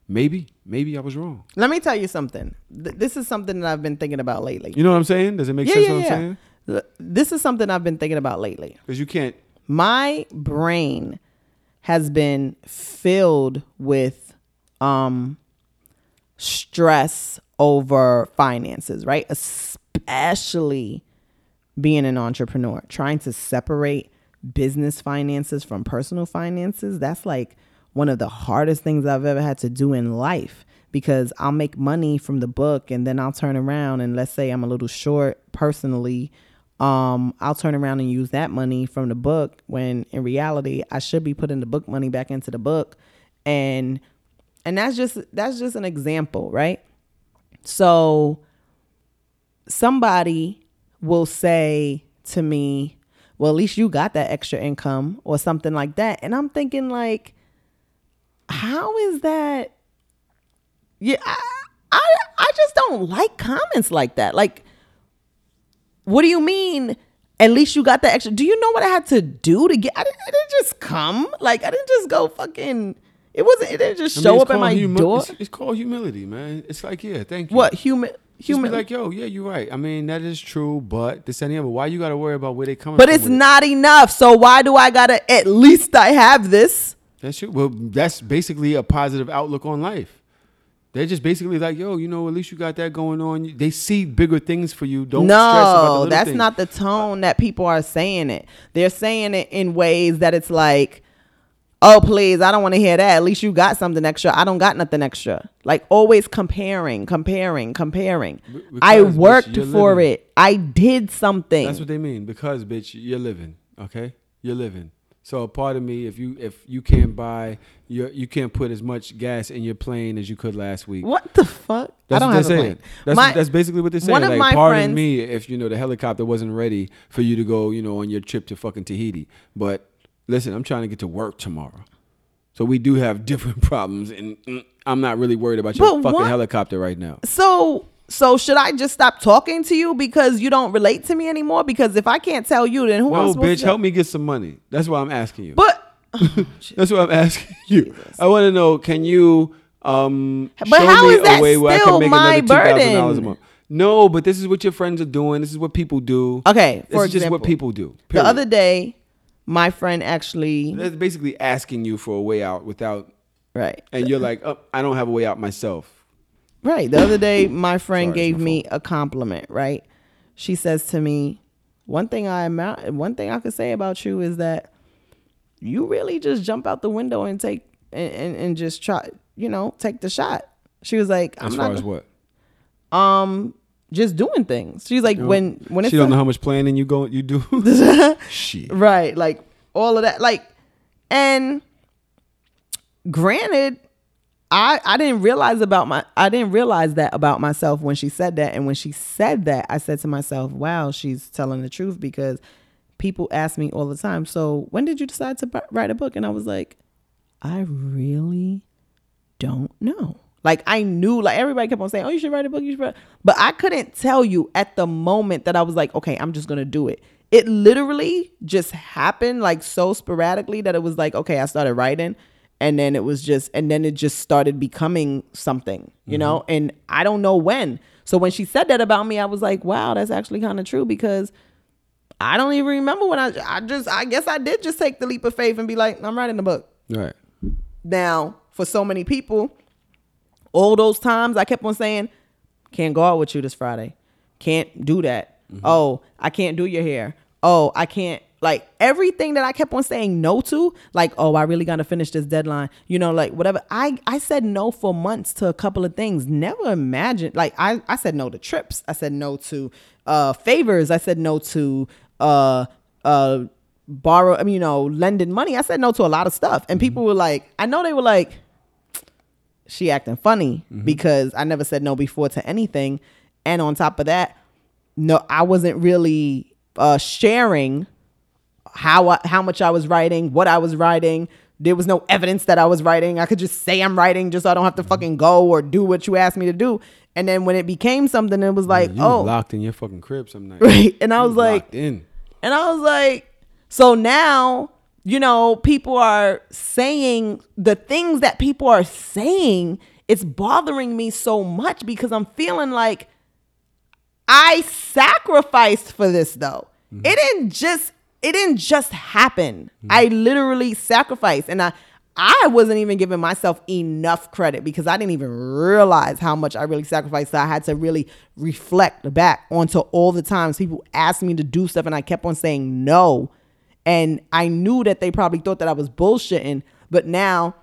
maybe maybe i was wrong Let me tell you something. Th- This is something that I've been thinking about lately. you know what i'm saying does it make yeah, sense yeah, what i'm yeah. saying Th- This is something I've been thinking about lately. because you can't My brain has been filled with um stress over finances, right? Especially being an entrepreneur, trying to separate business finances from personal finances. That's like one of the hardest things I've ever had to do in life because I'll make money from the book and then I'll turn around and let's say I'm a little short personally. Um, I'll turn around and use that money from the book when in reality I should be putting the book money back into the book. And and that's just that's just an example, right? So somebody will say to me, "Well, at least you got that extra income or something like that." And I'm thinking like how is that Yeah, I I, I just don't like comments like that. Like what do you mean? At least you got that extra. Do you know what I had to do to get? I didn't, I didn't just come. Like I didn't just go fucking. It wasn't. It didn't just I show mean, it's up at my humi- door. It's, it's called humility, man. It's like, yeah, thank you. What human? Human. like, yo, yeah, you're right. I mean, that is true, but this and the other. Why you got to worry about where they coming from. but it's with it? not enough. So why do I gotta? At least I have this. That's true. Well, that's basically a positive outlook on life. They're just basically like, yo, you know, at least you got that going on. They see bigger things for you. Don't stress about the no, that's things. not the tone that people are saying it. They're saying it in ways that it's like, oh, please, I don't want to hear that. At least you got something extra. I don't got nothing extra. Like always comparing, comparing, comparing. I because, bitch, worked you're for living. it. I did something. That's what they mean. Because, bitch, you're living. Okay, you're living. So, a part of me, if you if you can't buy, you you can't put as much gas in your plane as you could last week. what the fuck? That's I don't what have they're a saying. plane. That's, My- that's basically what they're saying. One of like, my pardon friends- me if you know the helicopter wasn't ready for you to go, you know, on your trip to fucking Tahiti. But listen, I'm trying to get to work tomorrow, so we do have [laughs] different problems, and mm, I'm not really worried about your But fucking what- helicopter right now. So so should I just stop talking to you because you don't relate to me anymore? Because if I can't tell you, then who I No, bitch, help me get some money. That's why I'm asking you. But [laughs] That's what I'm asking you. I want to know, can you um But show how me is that a way where I can make my another $2,000 a month? No, but this is what your friends are doing. This is what people do. Okay, for this for is just what people do. the other day, my friend actually That's basically asking you for a way out without right, and you're like, oh, I don't have a way out myself. right. The other day, my [sighs] friend Sorry, it's gave my me a compliment. Right, she says to me, "One thing I amount, one thing I could say about you is that you really just jump out the window and take and, and, and just try, you know, take the shot." She was like, As "I'm far not as what? um just doing things." She's like, You know, "When when it's she don't a- know how much planning you go you do. [laughs] Shit. Right. Like all of that. Like, and granted, I I didn't realize about my I didn't realize that about myself when she said that. And when she said that, I said to myself, wow, she's telling the truth because people ask me all the time, so when did you decide to bu- write a book? And I was like, I really don't know. Like I knew, like everybody kept on saying, "Oh, you should write a book." You should, write. but I couldn't tell you at the moment that I was like, "Okay, I'm just gonna do it." It literally just happened, like so sporadically that it was like, "Okay, I started writing," and then it was just, and then it just started becoming something, you know. Mm-hmm. And I don't know when. So when she said that about me, I was like, "Wow, that's actually kind of true," because I don't even remember when I, I just, I guess I did just take the leap of faith and be like, "I'm writing a book." Right. Now, for so many people, all those times I kept on saying, can't go out with you this Friday. Can't do that. Oh, I can't do your hair. Oh, I can't Like everything that I kept on saying no to, like, oh, I really gotta finish this deadline, you know, like whatever. I I said no for months to a couple of things. Never imagined like I, I said no to trips. I said no to uh favors. I said no to uh uh borrow, I mean, you know, lending money. I said no to a lot of stuff. And people were like, I know they were like, she acting funny because I never said no before to anything. And on top of that, no, I wasn't really uh, sharing how I, how much I was writing, what I was writing. There was no evidence that I was writing. I could just say I'm writing just so I don't have to fucking go or do what you asked me to do. And then when it became something, it was like, you oh, locked in your fucking crib some night. [laughs] Right. And I You was like, locked in. and I was like, so now, you know, people are saying the things that people are saying, it's bothering me so much because I'm feeling like I sacrificed for this though. Mm-hmm. It didn't just it didn't just happen. Mm-hmm. I literally sacrificed and I I wasn't even giving myself enough credit because I didn't even realize how much I really sacrificed. So I had to really reflect back onto all the times people asked me to do stuff and I kept on saying no. And I knew that they probably thought that I was bullshitting, but now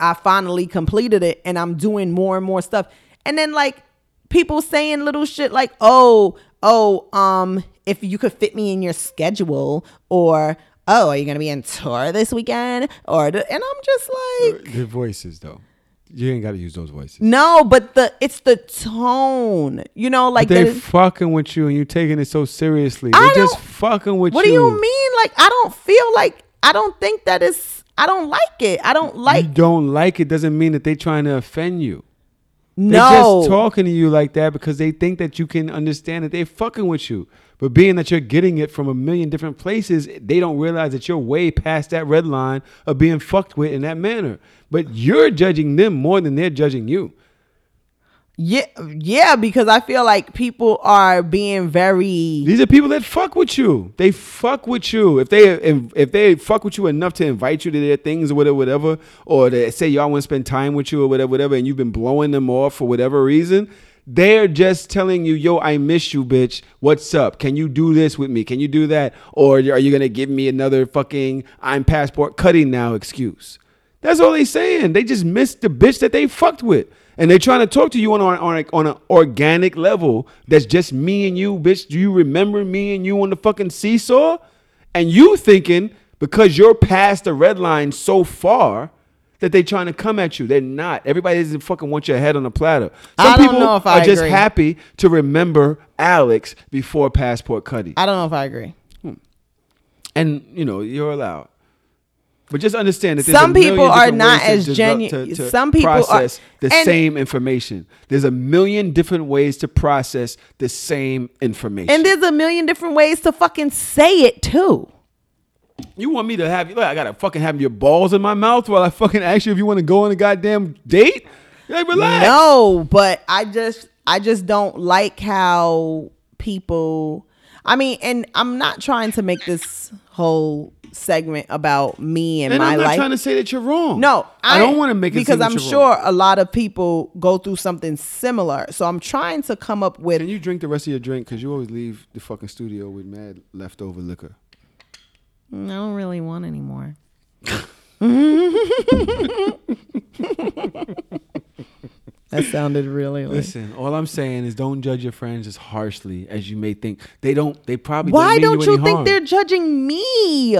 I finally completed it and I'm doing more and more stuff. And then like people saying little shit like, "Oh, oh, um if you could fit me in your schedule or oh, are you going to be in tour this weekend?" Or and I'm just like The voices though. You ain't got to use those voices. no, but the it's the tone. You know, like they that is- fucking with you and you taking it so seriously. I They just fucking with What you. What do you mean? Like I don't feel like I don't think that is I don't like it. I don't like you don't like it doesn't mean that they trying to offend you. no. They're just talking to you like that because they think that you can understand that they fucking with you. But being that you're getting it from a million different places, they don't realize that you're way past that red line of being fucked with in that manner. But you're judging them more than they're judging you. Yeah, yeah, because I feel like people are being very These are people that fuck with you. They fuck with you. If they if they fuck with you enough to invite you to their things or whatever, whatever, or they say y'all want to spend time with you or whatever, whatever, and you've been blowing them off for whatever reason, they're just telling you, "Yo, I miss you, bitch. What's up? Can you do this with me? Can you do that? Or are you gonna give me another fucking I'm passport cutting now excuse?" That's all they saying. They just missed the bitch that they fucked with. And they're trying to talk to you on on on, on an organic level. That's just me and you, bitch. Do you remember me and you on the fucking seesaw? And you thinking because you're past the red line so far that they're trying to come at you. They're not. Everybody doesn't fucking want your head on a platter. Some people know if I are just happy to remember Alex before passport Cuddy. I don't know if I agree. Hmm. And you know, you're allowed. But just understand that there's Some a people are not as genuine. some people are- process the same information. There's a million different ways to process the same information. And there's a million different ways to fucking say it too. You want me to have you? Like, I gotta fucking have your balls in my mouth while I fucking ask you if you want to go on a goddamn date? Like, relax. No, but I just I just don't like how people I mean, and I'm not trying to make this whole segment about me and, And my I'm not life. trying to say that you're wrong. No, I, don't want to make it because I'm sure wrong. a lot of people go through something similar. So I'm trying to come up with. Can you drink the rest of your drink? Because you always leave the fucking studio with mad leftover liquor. I don't really want anymore. that sounded really. Like, Listen, all I'm saying is don't judge your friends as harshly as you may think. They don't. They probably Why don't, don't you you, any think harm. they're judging me?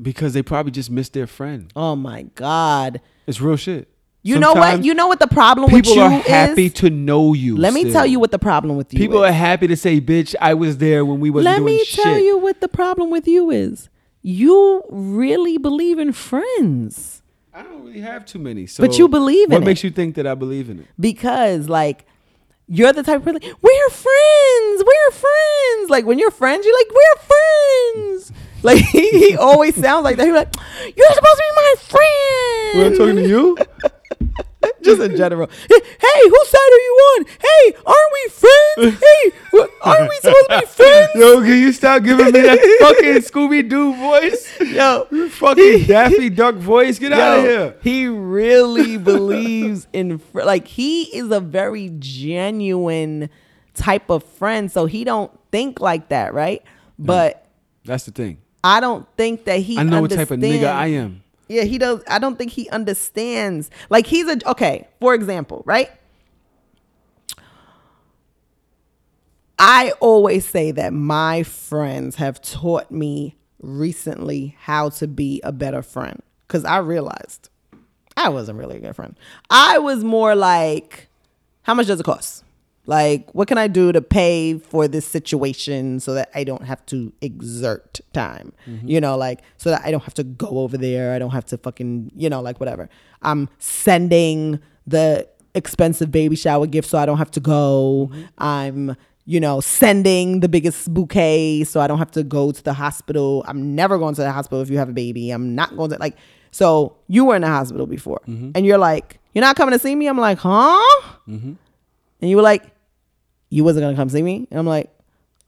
Because they probably just missed their friend. Oh my god! It's real shit. You know what? You know what the problem with People you are happy is. to know you. Let me still. tell you what the problem with you. Is. People is. are happy to say, "Bitch, I was there when we wasn't Let doing me shit." tell you what the problem with you is. You really believe in friends. I don't really have too many. So But you believe in it. What it. makes you think that I believe in it? because like you're the type of person we're friends we're friends like when you're friends you're like we're friends [laughs] like he, he always sounds like that he's like you're supposed to be my friend Well, I'm talking to you. [laughs] [laughs] just in general hey whose side are you on hey aren't we friends hey what, aren't we supposed to be [laughs] friends Yo, can you stop giving me that [laughs] fucking Scooby Doo voice? yo fucking Daffy Duck voice. Get out of here. He really believes in fr- like he is a very genuine type of friend, so he don't think like that, right? But That's the thing. I don't think that he. I know what type of nigga I am. Yeah, he does. I don't think he understands. Like he's a okay. For example, right? I always say that my friends have taught me recently how to be a better friend because I realized I wasn't really a good friend. I was more like, how much does it cost? Like, what can I do to pay for this situation so that I don't have to exert time? Mhm. You know, like, so that I don't have to go over there. I don't have to fucking, you know, like, whatever. I'm sending the expensive baby shower gift so I don't have to go. I'm, you know, sending the biggest bouquet so I don't have to go to the hospital. I'm never going to the hospital if you have a baby. I'm not going to, like, so you were in the hospital before and you're like, you're not coming to see me? I'm like, huh? Mm-hmm. And you were like, you wasn't gonna come see me? And I'm like,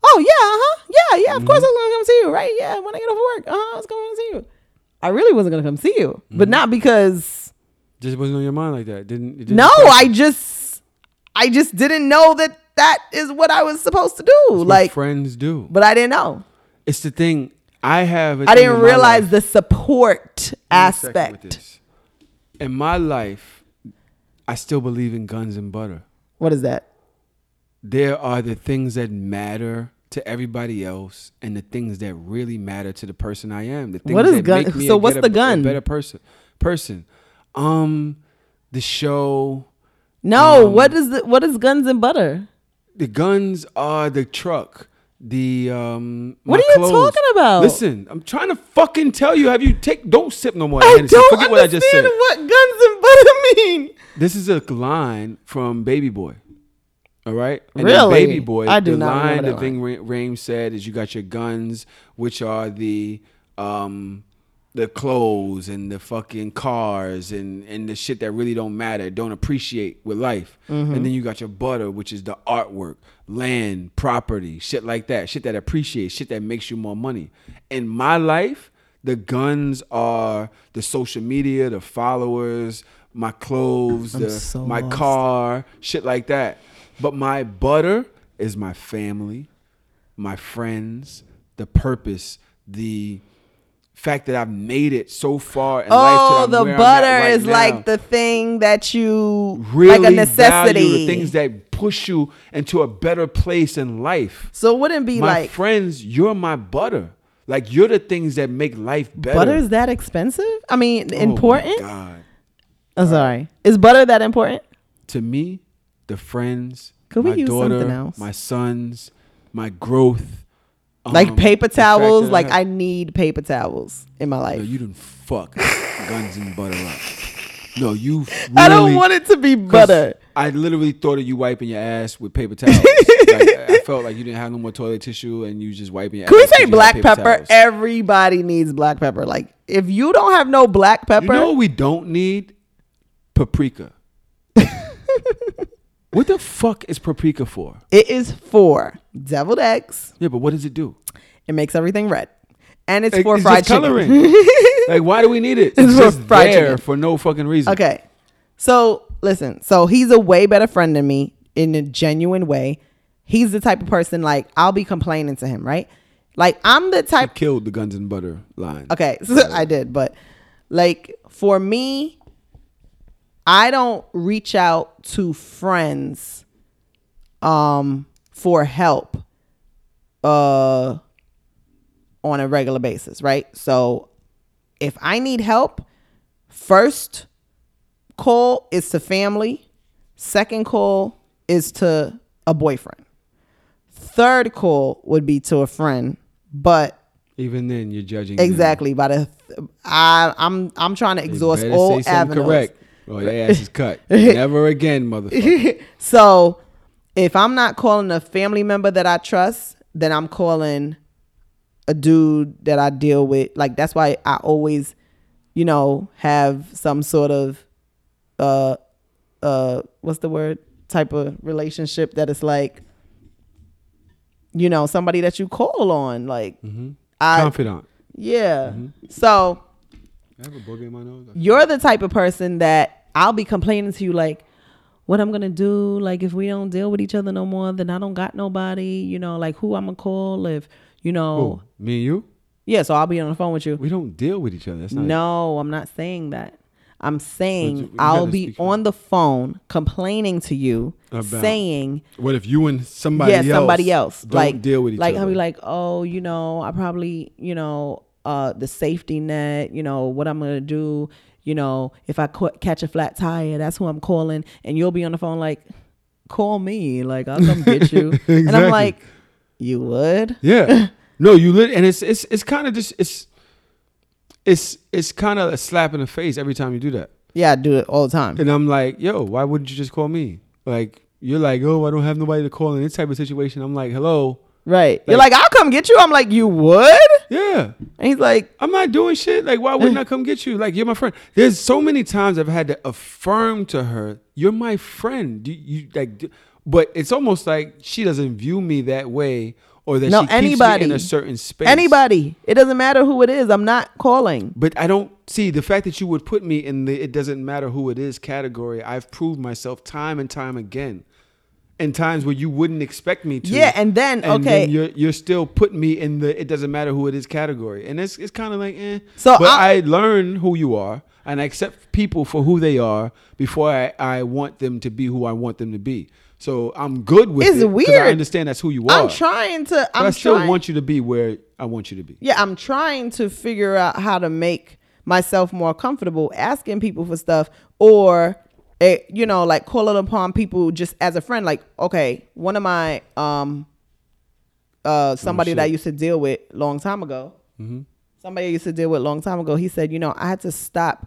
oh yeah, uh-huh. Yeah, yeah, of course I was gonna come see you, right? Yeah, when I get off work, uh-huh, I was gonna see you. I really wasn't gonna come see you. But not because Just wasn't on your mind like that. It didn't. It didn't no, I just I just didn't know that that is what I was supposed to do. That's like friends do. but I didn't know. It's the thing. I have. I didn't realize the support Give me a second with aspect. In my life, I still believe in guns and butter. What is that? There are the things that matter to everybody else, and the things that really matter to the person I am. The things What is that gun- make me so a what's better- the gun? A better person. Person. Um, the show. No, um, what is the, what is guns and butter? The guns are the truck. The um. What are you clothes. talking about? Listen, I'm trying to fucking tell you. Have you take? Don't sip no more. I Hennessy. don't Forget what I just said. understand what guns and butter [laughs] mean. This is a line from Baby Boy. All right. And Really? Baby Boy. I do the not line that that Ving Ra- said is, "You got your guns, which are the um the clothes and the fucking cars and and the shit that really don't matter, don't appreciate with life. Mhm. And then you got your butter, which is the artwork, land, property, shit like that, shit that appreciates, shit that makes you more money. In my life, the guns are the social media, the followers, my clothes, the so my lost. car, shit like that. But my butter is my family, my friends, the purpose, the fact that I've made it so far in life. Oh, till the where I'm at butter right is now. like the thing that you really like a necessity. value the things that push you into a better place in life. So it wouldn't be my like friends, you're my butter. Like you're the things that make life better. butter is that expensive? I mean, Oh important. God. I'm sorry. Is butter that important? To me, the friends, Could we my use daughter, something else? my sons, my growth. Like um, paper towels. Like I need paper towels in my life. No, you didn't fuck [laughs] guns and butter up. No, you. Really, I don't want it to be butter. I literally thought of you wiping your ass with paper towels. like, I felt like you didn't have no more toilet tissue and you just wiping your Can we ass. say 'cause you had black pepper? towels. Everybody needs black pepper. Like if you don't have no black pepper, You know what we don't need? Paprika. [laughs] what the fuck is paprika for? it is for deviled eggs. Yeah, but what does it do? It makes everything red, and it's It- for it's fried just coloring. chicken. [laughs] like, why do we need it? It's It's, for just fried there chicken. for no fucking reason. Okay. So listen, so he's a way better friend than me in a genuine way. He's the type of person like I'll be complaining to him, right? Like I'm the type Killed the guns and butter line. Okay, [laughs] so I did, but like for me, I don't reach out to friends um for help uh on a regular basis, right? So if I need help, first call is to family, second call is to a boyfriend. Third call would be to a friend, but Even then, you're judging. them. Exactly. By the I I'm I'm trying to exhaust all avenues. correct. Or their ass is cut. [laughs] Never again, motherfucker. [laughs] so if I'm not calling a family member that I trust, then I'm calling a dude that I deal with. Like that's why I always, you know, have some sort of uh uh what's the word? type of relationship that is like you know, somebody that you call on. Like I Confidant. Yeah. So I have a in my nose. you're the type of person that I'll be complaining to you like what I'm gonna do, like if we don't deal with each other no more, then I don't got nobody, you know, like who I'm gonna call if you know Who? Me and you? Yeah, so I'll be on the phone with you. We don't deal with each other. That's not No, I'm not saying that. I'm saying you- you I'll be on the phone complaining to you, About- saying What if you and somebody yeah, else somebody else don't like deal with each like other? I'll be like, oh, you know, I probably, you know, uh, the safety net, you know, what I'm gonna do, you know, if I ca- catch a flat tire, that's who I'm calling, and you'll be on the phone like, call me, like I'll come get you, [laughs] and I'm like, you would, Yeah. no, you lit and it's it's it's kind of just it's it's it's kind of a slap in the face every time you do that. yeah, I do it all the time. And I'm like, yo, why wouldn't you just call me? Like you're like, oh, I don't have nobody to call in this type of situation. I'm like, hello. Right. You're like, I'll come get you. I'm like, you would? Yeah. And he's like, I'm not doing shit. Like, why wouldn't I come get you? Like, you're my friend. There's so many times I've had to affirm to her, you're my friend. You, you like, d- but it's almost like she doesn't view me that way, or that no, she keeps anybody me in a certain space. Anybody. It doesn't matter who it is. I'm not calling. But I don't see the fact that you would put me in the it doesn't matter who it is category. I've proved myself time and time again. In times where you wouldn't expect me to. Yeah, and then, and okay. you're you're still putting me in the it doesn't matter who it is category. And it's it's kind of like eh. So but I- I learn who you are and I accept people for who they are before I, I want them to be who I want them to be. So I'm good with It's it. 'cause weird. I understand that's who you are. I'm trying to. But I'm I still trying, want you to be where I want you to be. Yeah, I'm trying to figure out how to make myself more comfortable asking people for stuff or eh, you know, like calling upon people just as a friend. Like, okay, one of my um uh somebody that I Oh, used to deal with long time ago. Mm-hmm. Somebody I used to deal with long time ago. He said, you know, I had to stop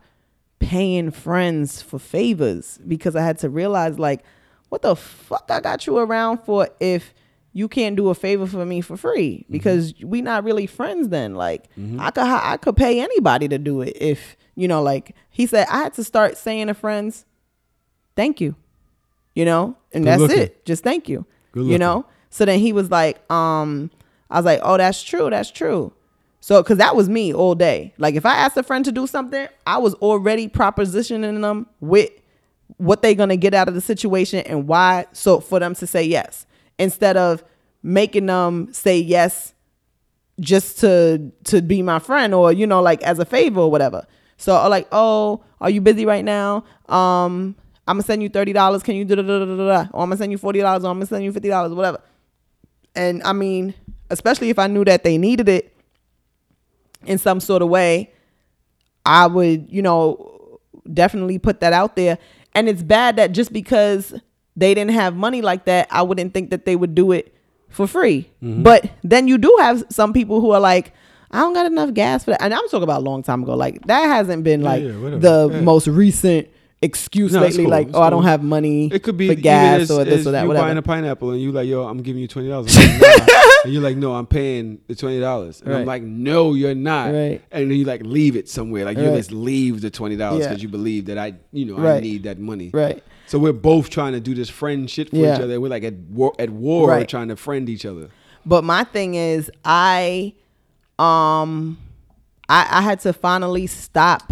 paying friends for favors because I had to realize like, what the fuck I got you around for if you can't do a favor for me for free because we not really friends then. Like I could I could pay anybody to do it if you know like he said I had to start saying to friends, thank you, you know, and Good that's looking. it. Just thank you, Good you looking. know. So then he was like, um, I was like, oh, that's true, that's true. So, cause that was me all day. Like, if I asked a friend to do something, I was already propositioning them with what they're gonna get out of the situation and why. So for them to say yes, instead of making them say yes just to to be my friend or you know like as a favor or whatever. So like, oh, are you busy right now? Um, I'm gonna send you thirty dollars. Can you do da da da da da? Or I'm gonna send you forty dollars. Or I'm gonna send you fifty dollars. Whatever. And I mean, especially if I knew that they needed it in some sort of way, I would, you know, definitely put that out there. And it's bad that just because they didn't have money like that, I wouldn't think that they would do it for free. Mm-hmm. But then you do have some people who are like, I don't got enough gas for that. And I'm talking about a long time ago. Like that hasn't been like yeah, whatever. the Yeah. most recent excuse No, lately. cool. Like, It's oh, I don't have money It could be for gas as- or this or that. You Whatever. buying a pineapple and you like, yo, I'm giving you twenty dollars. [laughs] and you're like, no, I'm paying the twenty dollars. And I'm like, no, you're not. Right. And then you like leave it somewhere. Like you just leave the twenty dollars Yeah. because you believe that I, you know, I need that money. Right. So we're both trying to do this friend shit for Yeah. each other. We're like at war, at war, Right. trying to friend each other. But my thing is, I, um, I, I had to finally stop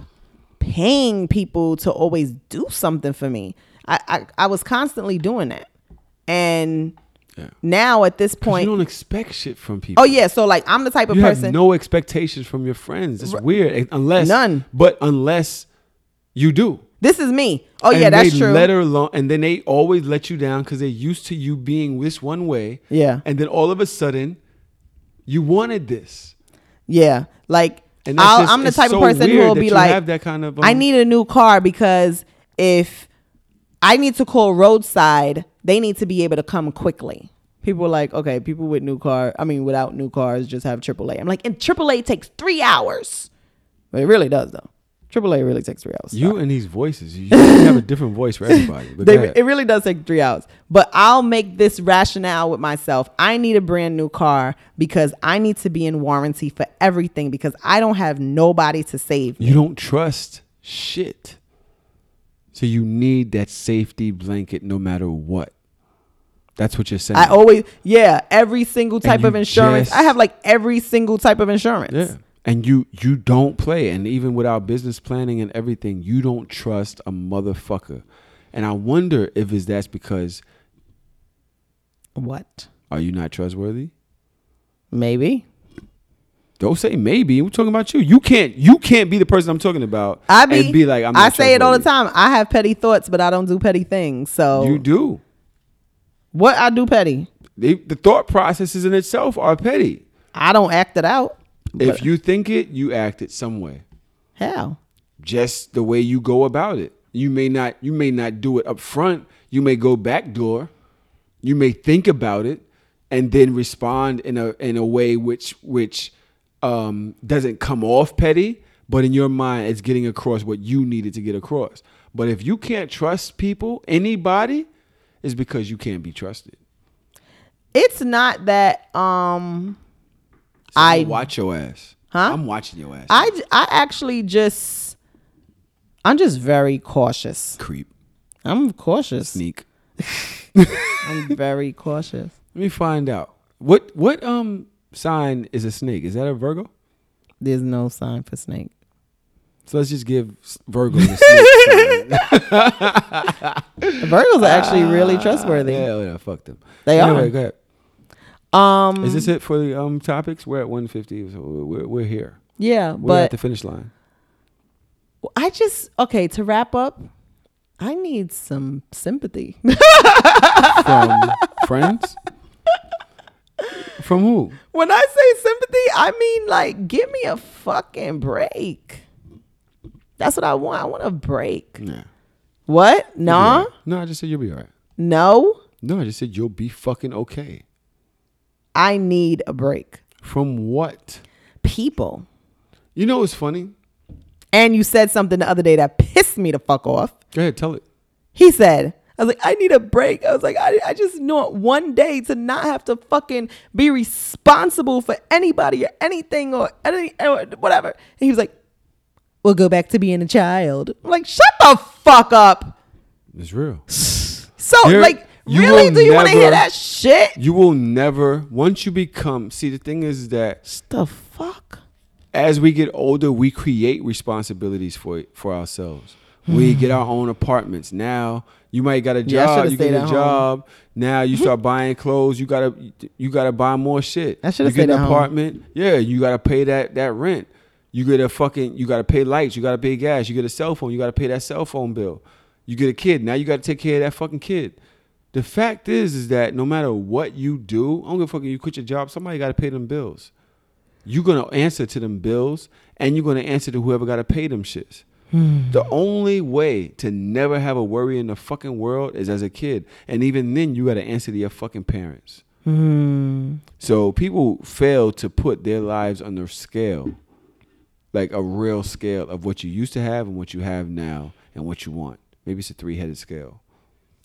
paying people to always do something for me. I, I, I was constantly doing that, and now at this point, you don't expect shit from people. oh yeah, so like I'm the type of you person. have no expectations from your friends. It's weird, eh, unless None. But unless you do. this is me. Oh yeah, that's they true. Let her alone, and then they always let you down because they're used to you being this one way. Yeah. and then all of a sudden, you wanted this. Yeah, like And just- I'm the type so of person who will be like, kind of, I um, need a new car because if I need to call roadside, they need to be able to come quickly. People are like, okay, people with new car, I mean, without new cars, just have AAA. I'm like, and AAA takes three hours. But it really does though. AAA really takes three hours. You and these voices, you have a different voice for [laughs] everybody. They, it really does take three hours. But I'll make this rationale with myself. I need a brand new car because I need to be in warranty for everything because I don't have nobody to save me. you don't trust shit, so you need that safety blanket no matter what. That's what you're saying. I always, yeah, every single type of insurance. just- I have like every single type of insurance. Yeah. And you you don't play. And even without business planning and everything, you don't trust a motherfucker. And I wonder if is that's because What? are you not trustworthy? Maybe. Don't say maybe. We're talking about you. You can't. You can't be the person I'm talking about. I be, and be like, I'm. I say it all the time. I have petty thoughts, but I don't do petty things. So You do. what I do petty? They, the thought processes in itself are petty. I don't act it out. If you think it, you act it some way. How? Just the way you go about it. You may not. You may not do it up front. You may go back door. You may think about it and then respond in a in a way which which um, doesn't come off petty, but in your mind, it's getting across what you needed to get across. But if you can't trust people, anybody, it's because you can't be trusted. It's not that um So I watch your ass. Huh? I'm watching your ass. I I actually just I'm just very cautious. Creep. I'm cautious. Sneak. [laughs] I'm very cautious. Let me find out. What what um sign is a snake? Is that a Virgo? There's no sign for snake. So let's just give Virgo the snake. [laughs] Virgos are actually really trustworthy. Yeah, yeah, fuck them. They Anyway, are. Go ahead. Um Is this it for the um topics? We're at 150, so we're we're here. Yeah, We're at the finish line. I just okay, to wrap up, I need some sympathy. [laughs] From friends? From who? when I say sympathy, I mean like give me a fucking break. That's what I want. I want a break. Nah. What? Nah? No, I just said you'll be all right. No? No, I just said you'll be fucking okay. I need a break. From what? People. You know what's funny? And you said something the other day that pissed me the fuck off. Go ahead, tell it. He said, I was like, I need a break. I was like, I, I just want one day to not have to fucking be responsible for anybody or anything or any or whatever. And he was like, We'll go back to being a child. I'm like, shut the fuck up. It's real. So There- like, you really? Do you want to hear that shit? You will never once you become see the thing is that the fuck as we get older we create responsibilities for for ourselves. We hmm. get our own apartments. Now you might got a Yeah, I job, should've you get stayed a at job. Now you start [laughs] buying clothes, you gotta you gotta buy more shit. I should've You get stayed an at home. apartment, yeah, you gotta pay that that rent. You get a fucking you gotta pay lights, you gotta pay gas, you get a cell phone, you gotta pay that cell phone bill. You get a kid, now you gotta take care of that fucking kid. The fact is, is that no matter what you do, I don't give a fuck if you quit your job, somebody got to pay them bills. You're gonna answer to them bills, and you're gonna answer to whoever got to pay them shits. Hmm. the only way to never have a worry in the fucking world is as a kid, and even then, you got to answer to your fucking parents. Hmm. So people fail to put their lives on the scale, like a real scale of what you used to have and what you have now and what you want. Maybe it's a three-headed scale.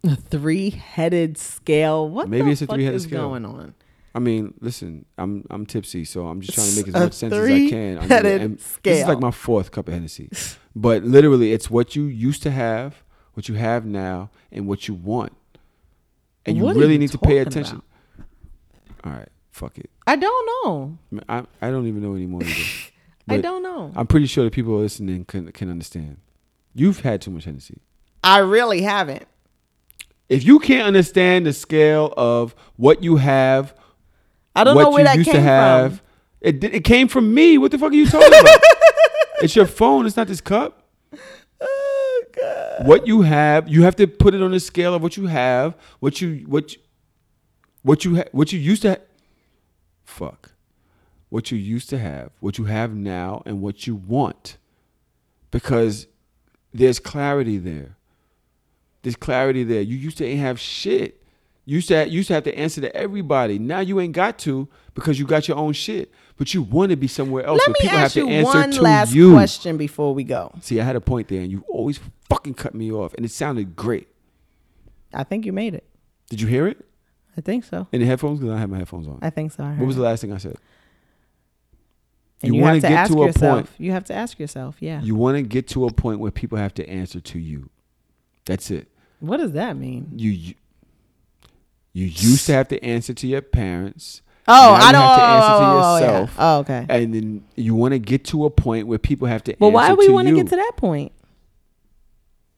A three headed scale. What Maybe the it's a fuck three-headed is scale. going on? I mean, listen, I'm I'm tipsy, so I'm just trying to make as much sense as I can. Gonna- three-headed and This is like my fourth cup of Hennessy, [laughs] but literally, it's what you used to have, what you have now, and what you want, and you What really you need to pay attention. All right, fuck it. I don't know. I I don't even know anymore either. [laughs] I don't know. I'm pretty sure the people listening can can understand. You've had too much Hennessy. I really haven't. If you can't understand the scale of what you have, I don't what know where you that used came to have, from. it it came from me. What the fuck are you talking about? [laughs] it's your phone. It's not this cup. Oh, God. What you have, you have to put it on the scale of what you have, what you what you, what you ha- what you used to. Ha- fuck, what you used to have, what you have now, and what you want, because there's clarity there. There's clarity there. You used to ain't have shit. You used to have, you used to have to answer to everybody. Now you ain't got to because you got your own shit. But you want to be somewhere else Let where me people ask have you to answer one to last you. question before we go. See, I had a point there, and you always fucking cut me off, and it sounded great. I think you made it. Did you hear it I think so. in the headphones? Because I have my headphones on. I think so. I what was the last thing I said? And you, wanna have to ask a yourself. point. You have to ask yourself. Yeah. You want to get to a point where people have to answer to you. That's it. What does that mean? You you, you used to have to answer to your parents. Oh, Now I don't. have to oh, answer oh, to oh, oh, yeah. yourself. Oh, okay. And then you want to get to a point where people have to Well, answer why do we want to get to that point?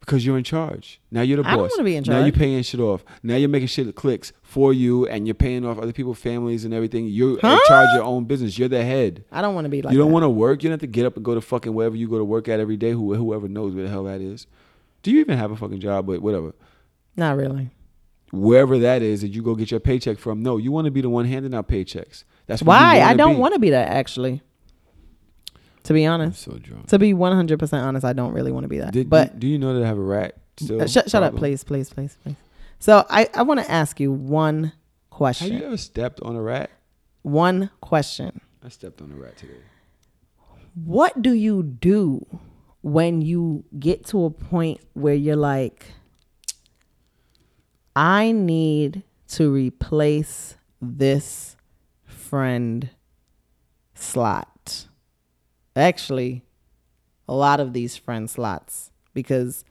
Because you're in charge. Now you're the boss. I don't boss. wanna be in charge. Now you're paying shit off. Now you're making shit that clicks for you and you're paying off other people's families and everything. You're in charge of your own business. You're the head. I don't want to be like you don't want to work. You don't have to get up and go to fucking wherever you go to work at every day. Who whoever knows where the hell that is. Do you even have a fucking job? But whatever. Not really. Wherever that is that you go get your paycheck from. No, you want to be the one handing out paychecks. That's Why? I don't want to be that actually. To be honest. so drunk. To be 100% honest, I don't really want to be that. Did, but do you know that I have a rat? Still Uh, shut, shut up, please, please, please, please. So I, I want to ask you one question. Have you ever stepped on a rat? One question. I stepped on a rat today. What do you do when you get to a point where you're like, I need to replace this friend slot? Actually, a lot of these friend slots because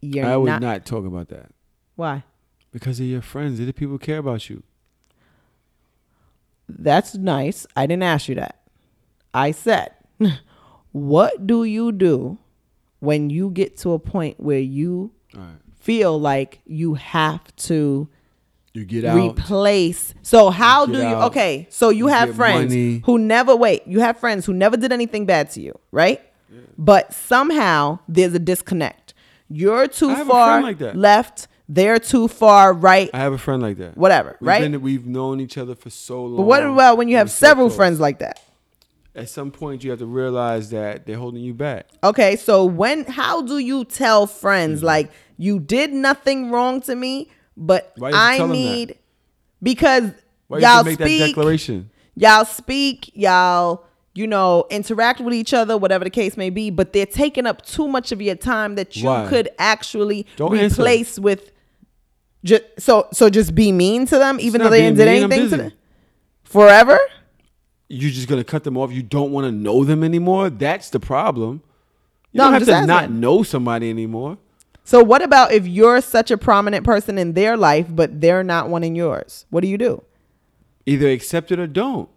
you're not. I would not, not, talk about that Why? because they're your friends. They're the people who care about you. That's nice. I didn't ask you that. I said, [laughs] what do you do when you get to a point where you feel like you have to You get out. replace? So how do you? out. Okay, so you, You have friends money. who never wait. You have friends who never did anything bad to you, right? But somehow there's a disconnect. You're too I have a far like left. They're too far right. I have a friend like that. Whatever, We've right? Been, we've known each other for so long. But what about when you have We're so several friends like that? At some point, you have to realize that they're holding you back. Okay, so when how do you tell friends Mm-hmm. like you did nothing wrong to me, but I need because Why y'all have to make that speak, declaration? y'all speak, y'all you know interact with each other, whatever the case may be, but they're taking up too much of your time that you Why? could actually Don't answer. replace with. Just, so so just be mean to them, even though they didn't did mean, anything to them. Forever. You're just gonna cut them off. You don't want to know them anymore. That's the problem. You No, don't I'm have just to not know somebody anymore. So what about if you're such a prominent person in their life, but they're not one in yours? What do you do? Either accept it or don't.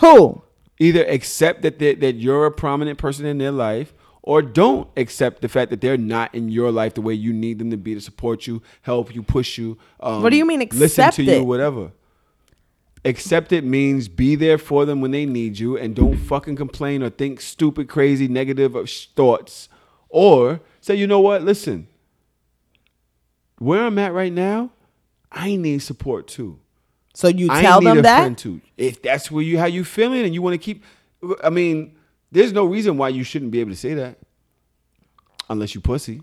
Who? Either accept that that you're a prominent person in their life, or don't accept the fact that they're not in your life the way you need them to be to support you, help you, push you. Um, What do you mean Listen accept to you, whatever. Accept it means be there for them when they need you, and don't fucking complain or think stupid, crazy, negative thoughts, or say, you know what? Listen, where I'm at right now, I need support too. So you I tell need them a that? friend too. If that's where you how you feeling and you want to keep, I mean, there's no reason why you shouldn't be able to say that, unless you pussy.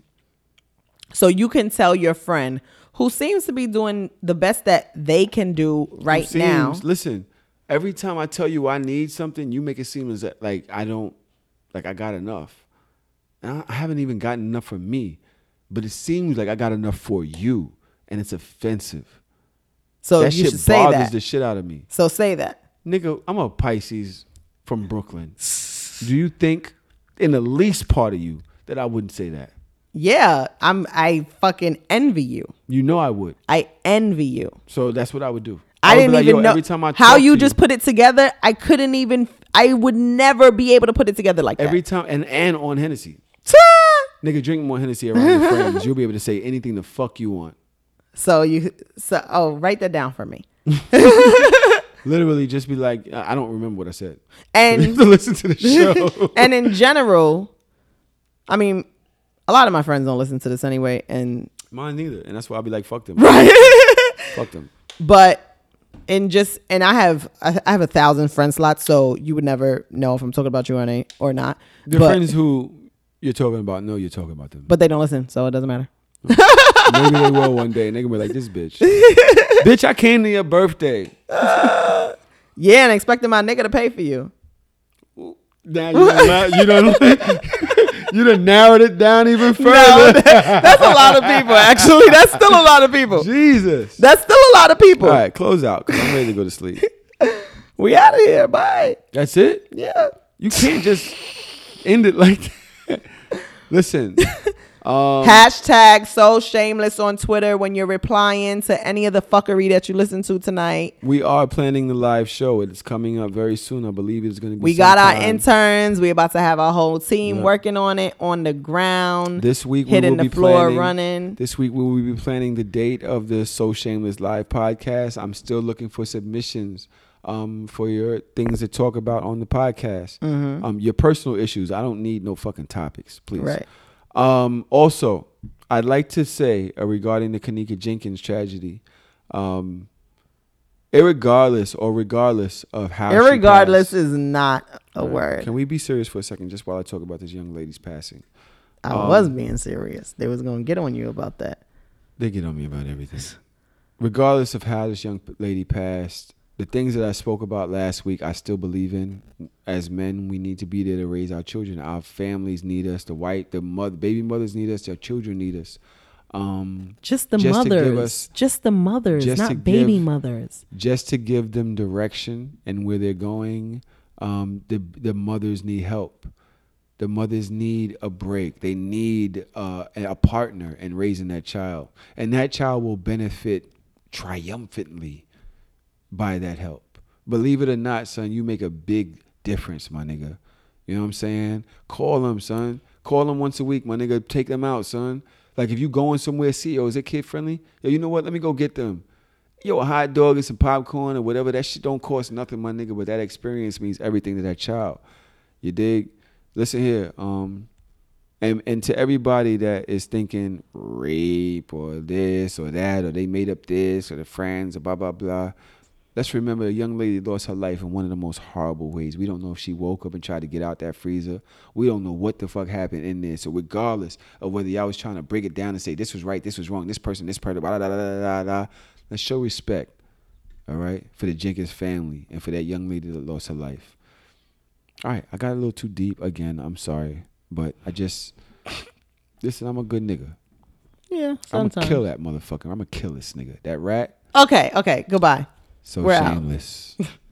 So you can tell your friend who seems to be doing the best that they can do right seems- now. Listen, every time I tell you I need something, you make it seem as that like I don't, like I got enough. And I haven't even gotten enough for me, but it seems like I got enough for you, and it's offensive. So that you shit should say bothers that. the shit out of me. So say that. Nigga, I'm a Pisces from Brooklyn. Do you think in the least part of you that I wouldn't say that? Yeah, I'm I fucking envy you. You know I would. I envy you. So that's what I would do. I, would didn't like, even know every time I how you just put it together. I couldn't even I would never be able to put it together like that. every that. time and and on Hennessy. Nigga, drink more Hennessy around your friends. You'll be able to say anything the fuck you want. [laughs] So you so oh write that down for me. [laughs] Literally, just be like, I I don't remember what I said. And [laughs] to listen to the show. and in general, I mean, a lot of my friends don't listen to this anyway, and Mine neither, and that's why I'll be like, fuck them. Right. [laughs] fuck them. but and just and I have I have a thousand friend slots, so you would never know if I'm talking about you or not or not. The but, friends who you're talking about know you're talking about them. but they don't listen, so it doesn't matter. Oh. Maybe they will one day, and they're gonna be like, this bitch. [laughs] bitch, I came to your birthday. Yeah, and expecting my nigga to pay for you. Now you done, la- you done, [laughs] you done narrowed it down even further. No, [laughs] that- that's a lot of people. Actually, that's still a lot of people. Jesus, That's still a lot of people. All right, close out because I'm ready to go to sleep. [laughs] We out of here. Bye. That's it. Yeah. You can't just end it like that. Listen, [laughs] Um, Hashtag so shameless on Twitter when you're replying to any of the fuckery that you listen to tonight. we are planning the live show. It's coming up very soon. I believe it's going to be. We got our sometime interns. We're about to have our whole team Yeah. working on it on the ground. This week we hitting will the be floor planning, running. This week we will be planning the date of the So Shameless Live podcast. I'm still looking for submissions um, for your things to talk about on the podcast. Mhm. Um, your personal issues. I don't need no fucking topics, please. Right. Um, also, I'd like to say uh, regarding the Kenneka Jenkins tragedy, um, irregardless or regardless of how, Irregardless passed- is not a Right. word. Can we be serious for a second, just while I talk about this young lady's passing? I Um, was being serious. They was gonna get on you about that. They get on me about everything. Regardless of how this young lady passed, the things that I spoke about last week, I still believe in. As men, we need to be there to raise our children. Our families need us. The white, the mother, baby mothers need us. Their children need us. Um, Just the give mothers. us- just the mothers, just not baby give- mothers. Just to give them direction and where they're going. Um, the the mothers need help. The mothers need a break. They need uh, a partner in raising that child, and that child will benefit triumphantly by that help. Believe it or not, son, you make a big difference, my nigga. You know what I'm saying? Call them, son. Call them once a week, my nigga. Take them out, son. Like if you going somewhere, see, yo, is it kid friendly? Yo, you know what? Let me go get them. Yo, a hot dog and some popcorn or whatever. That shit don't cost nothing, my nigga. But that experience means everything to that child. You dig? Listen here. Um, and and to everybody that is thinking rape or this or that or they made up this or the friends or blah blah blah. Let's remember a young lady lost her life in one of the most horrible ways. We don't know if she woke up and tried to get out that freezer. We don't know what the fuck happened in there. So regardless of whether y'all was trying to break it down and say this was right, this was wrong, this person, this person, blah, blah, blah, blah, blah, blah, let's show respect, all right, for the Jenkins family and for that young lady that lost her life. All right, I got a little too deep again. I'm sorry, but I just [coughs] listen. I'm a good nigga. Yeah, sometimes. I'm gonna kill that motherfucker. I'm gonna kill this nigga. That rat. Okay, okay, goodbye. So We're shameless. [laughs]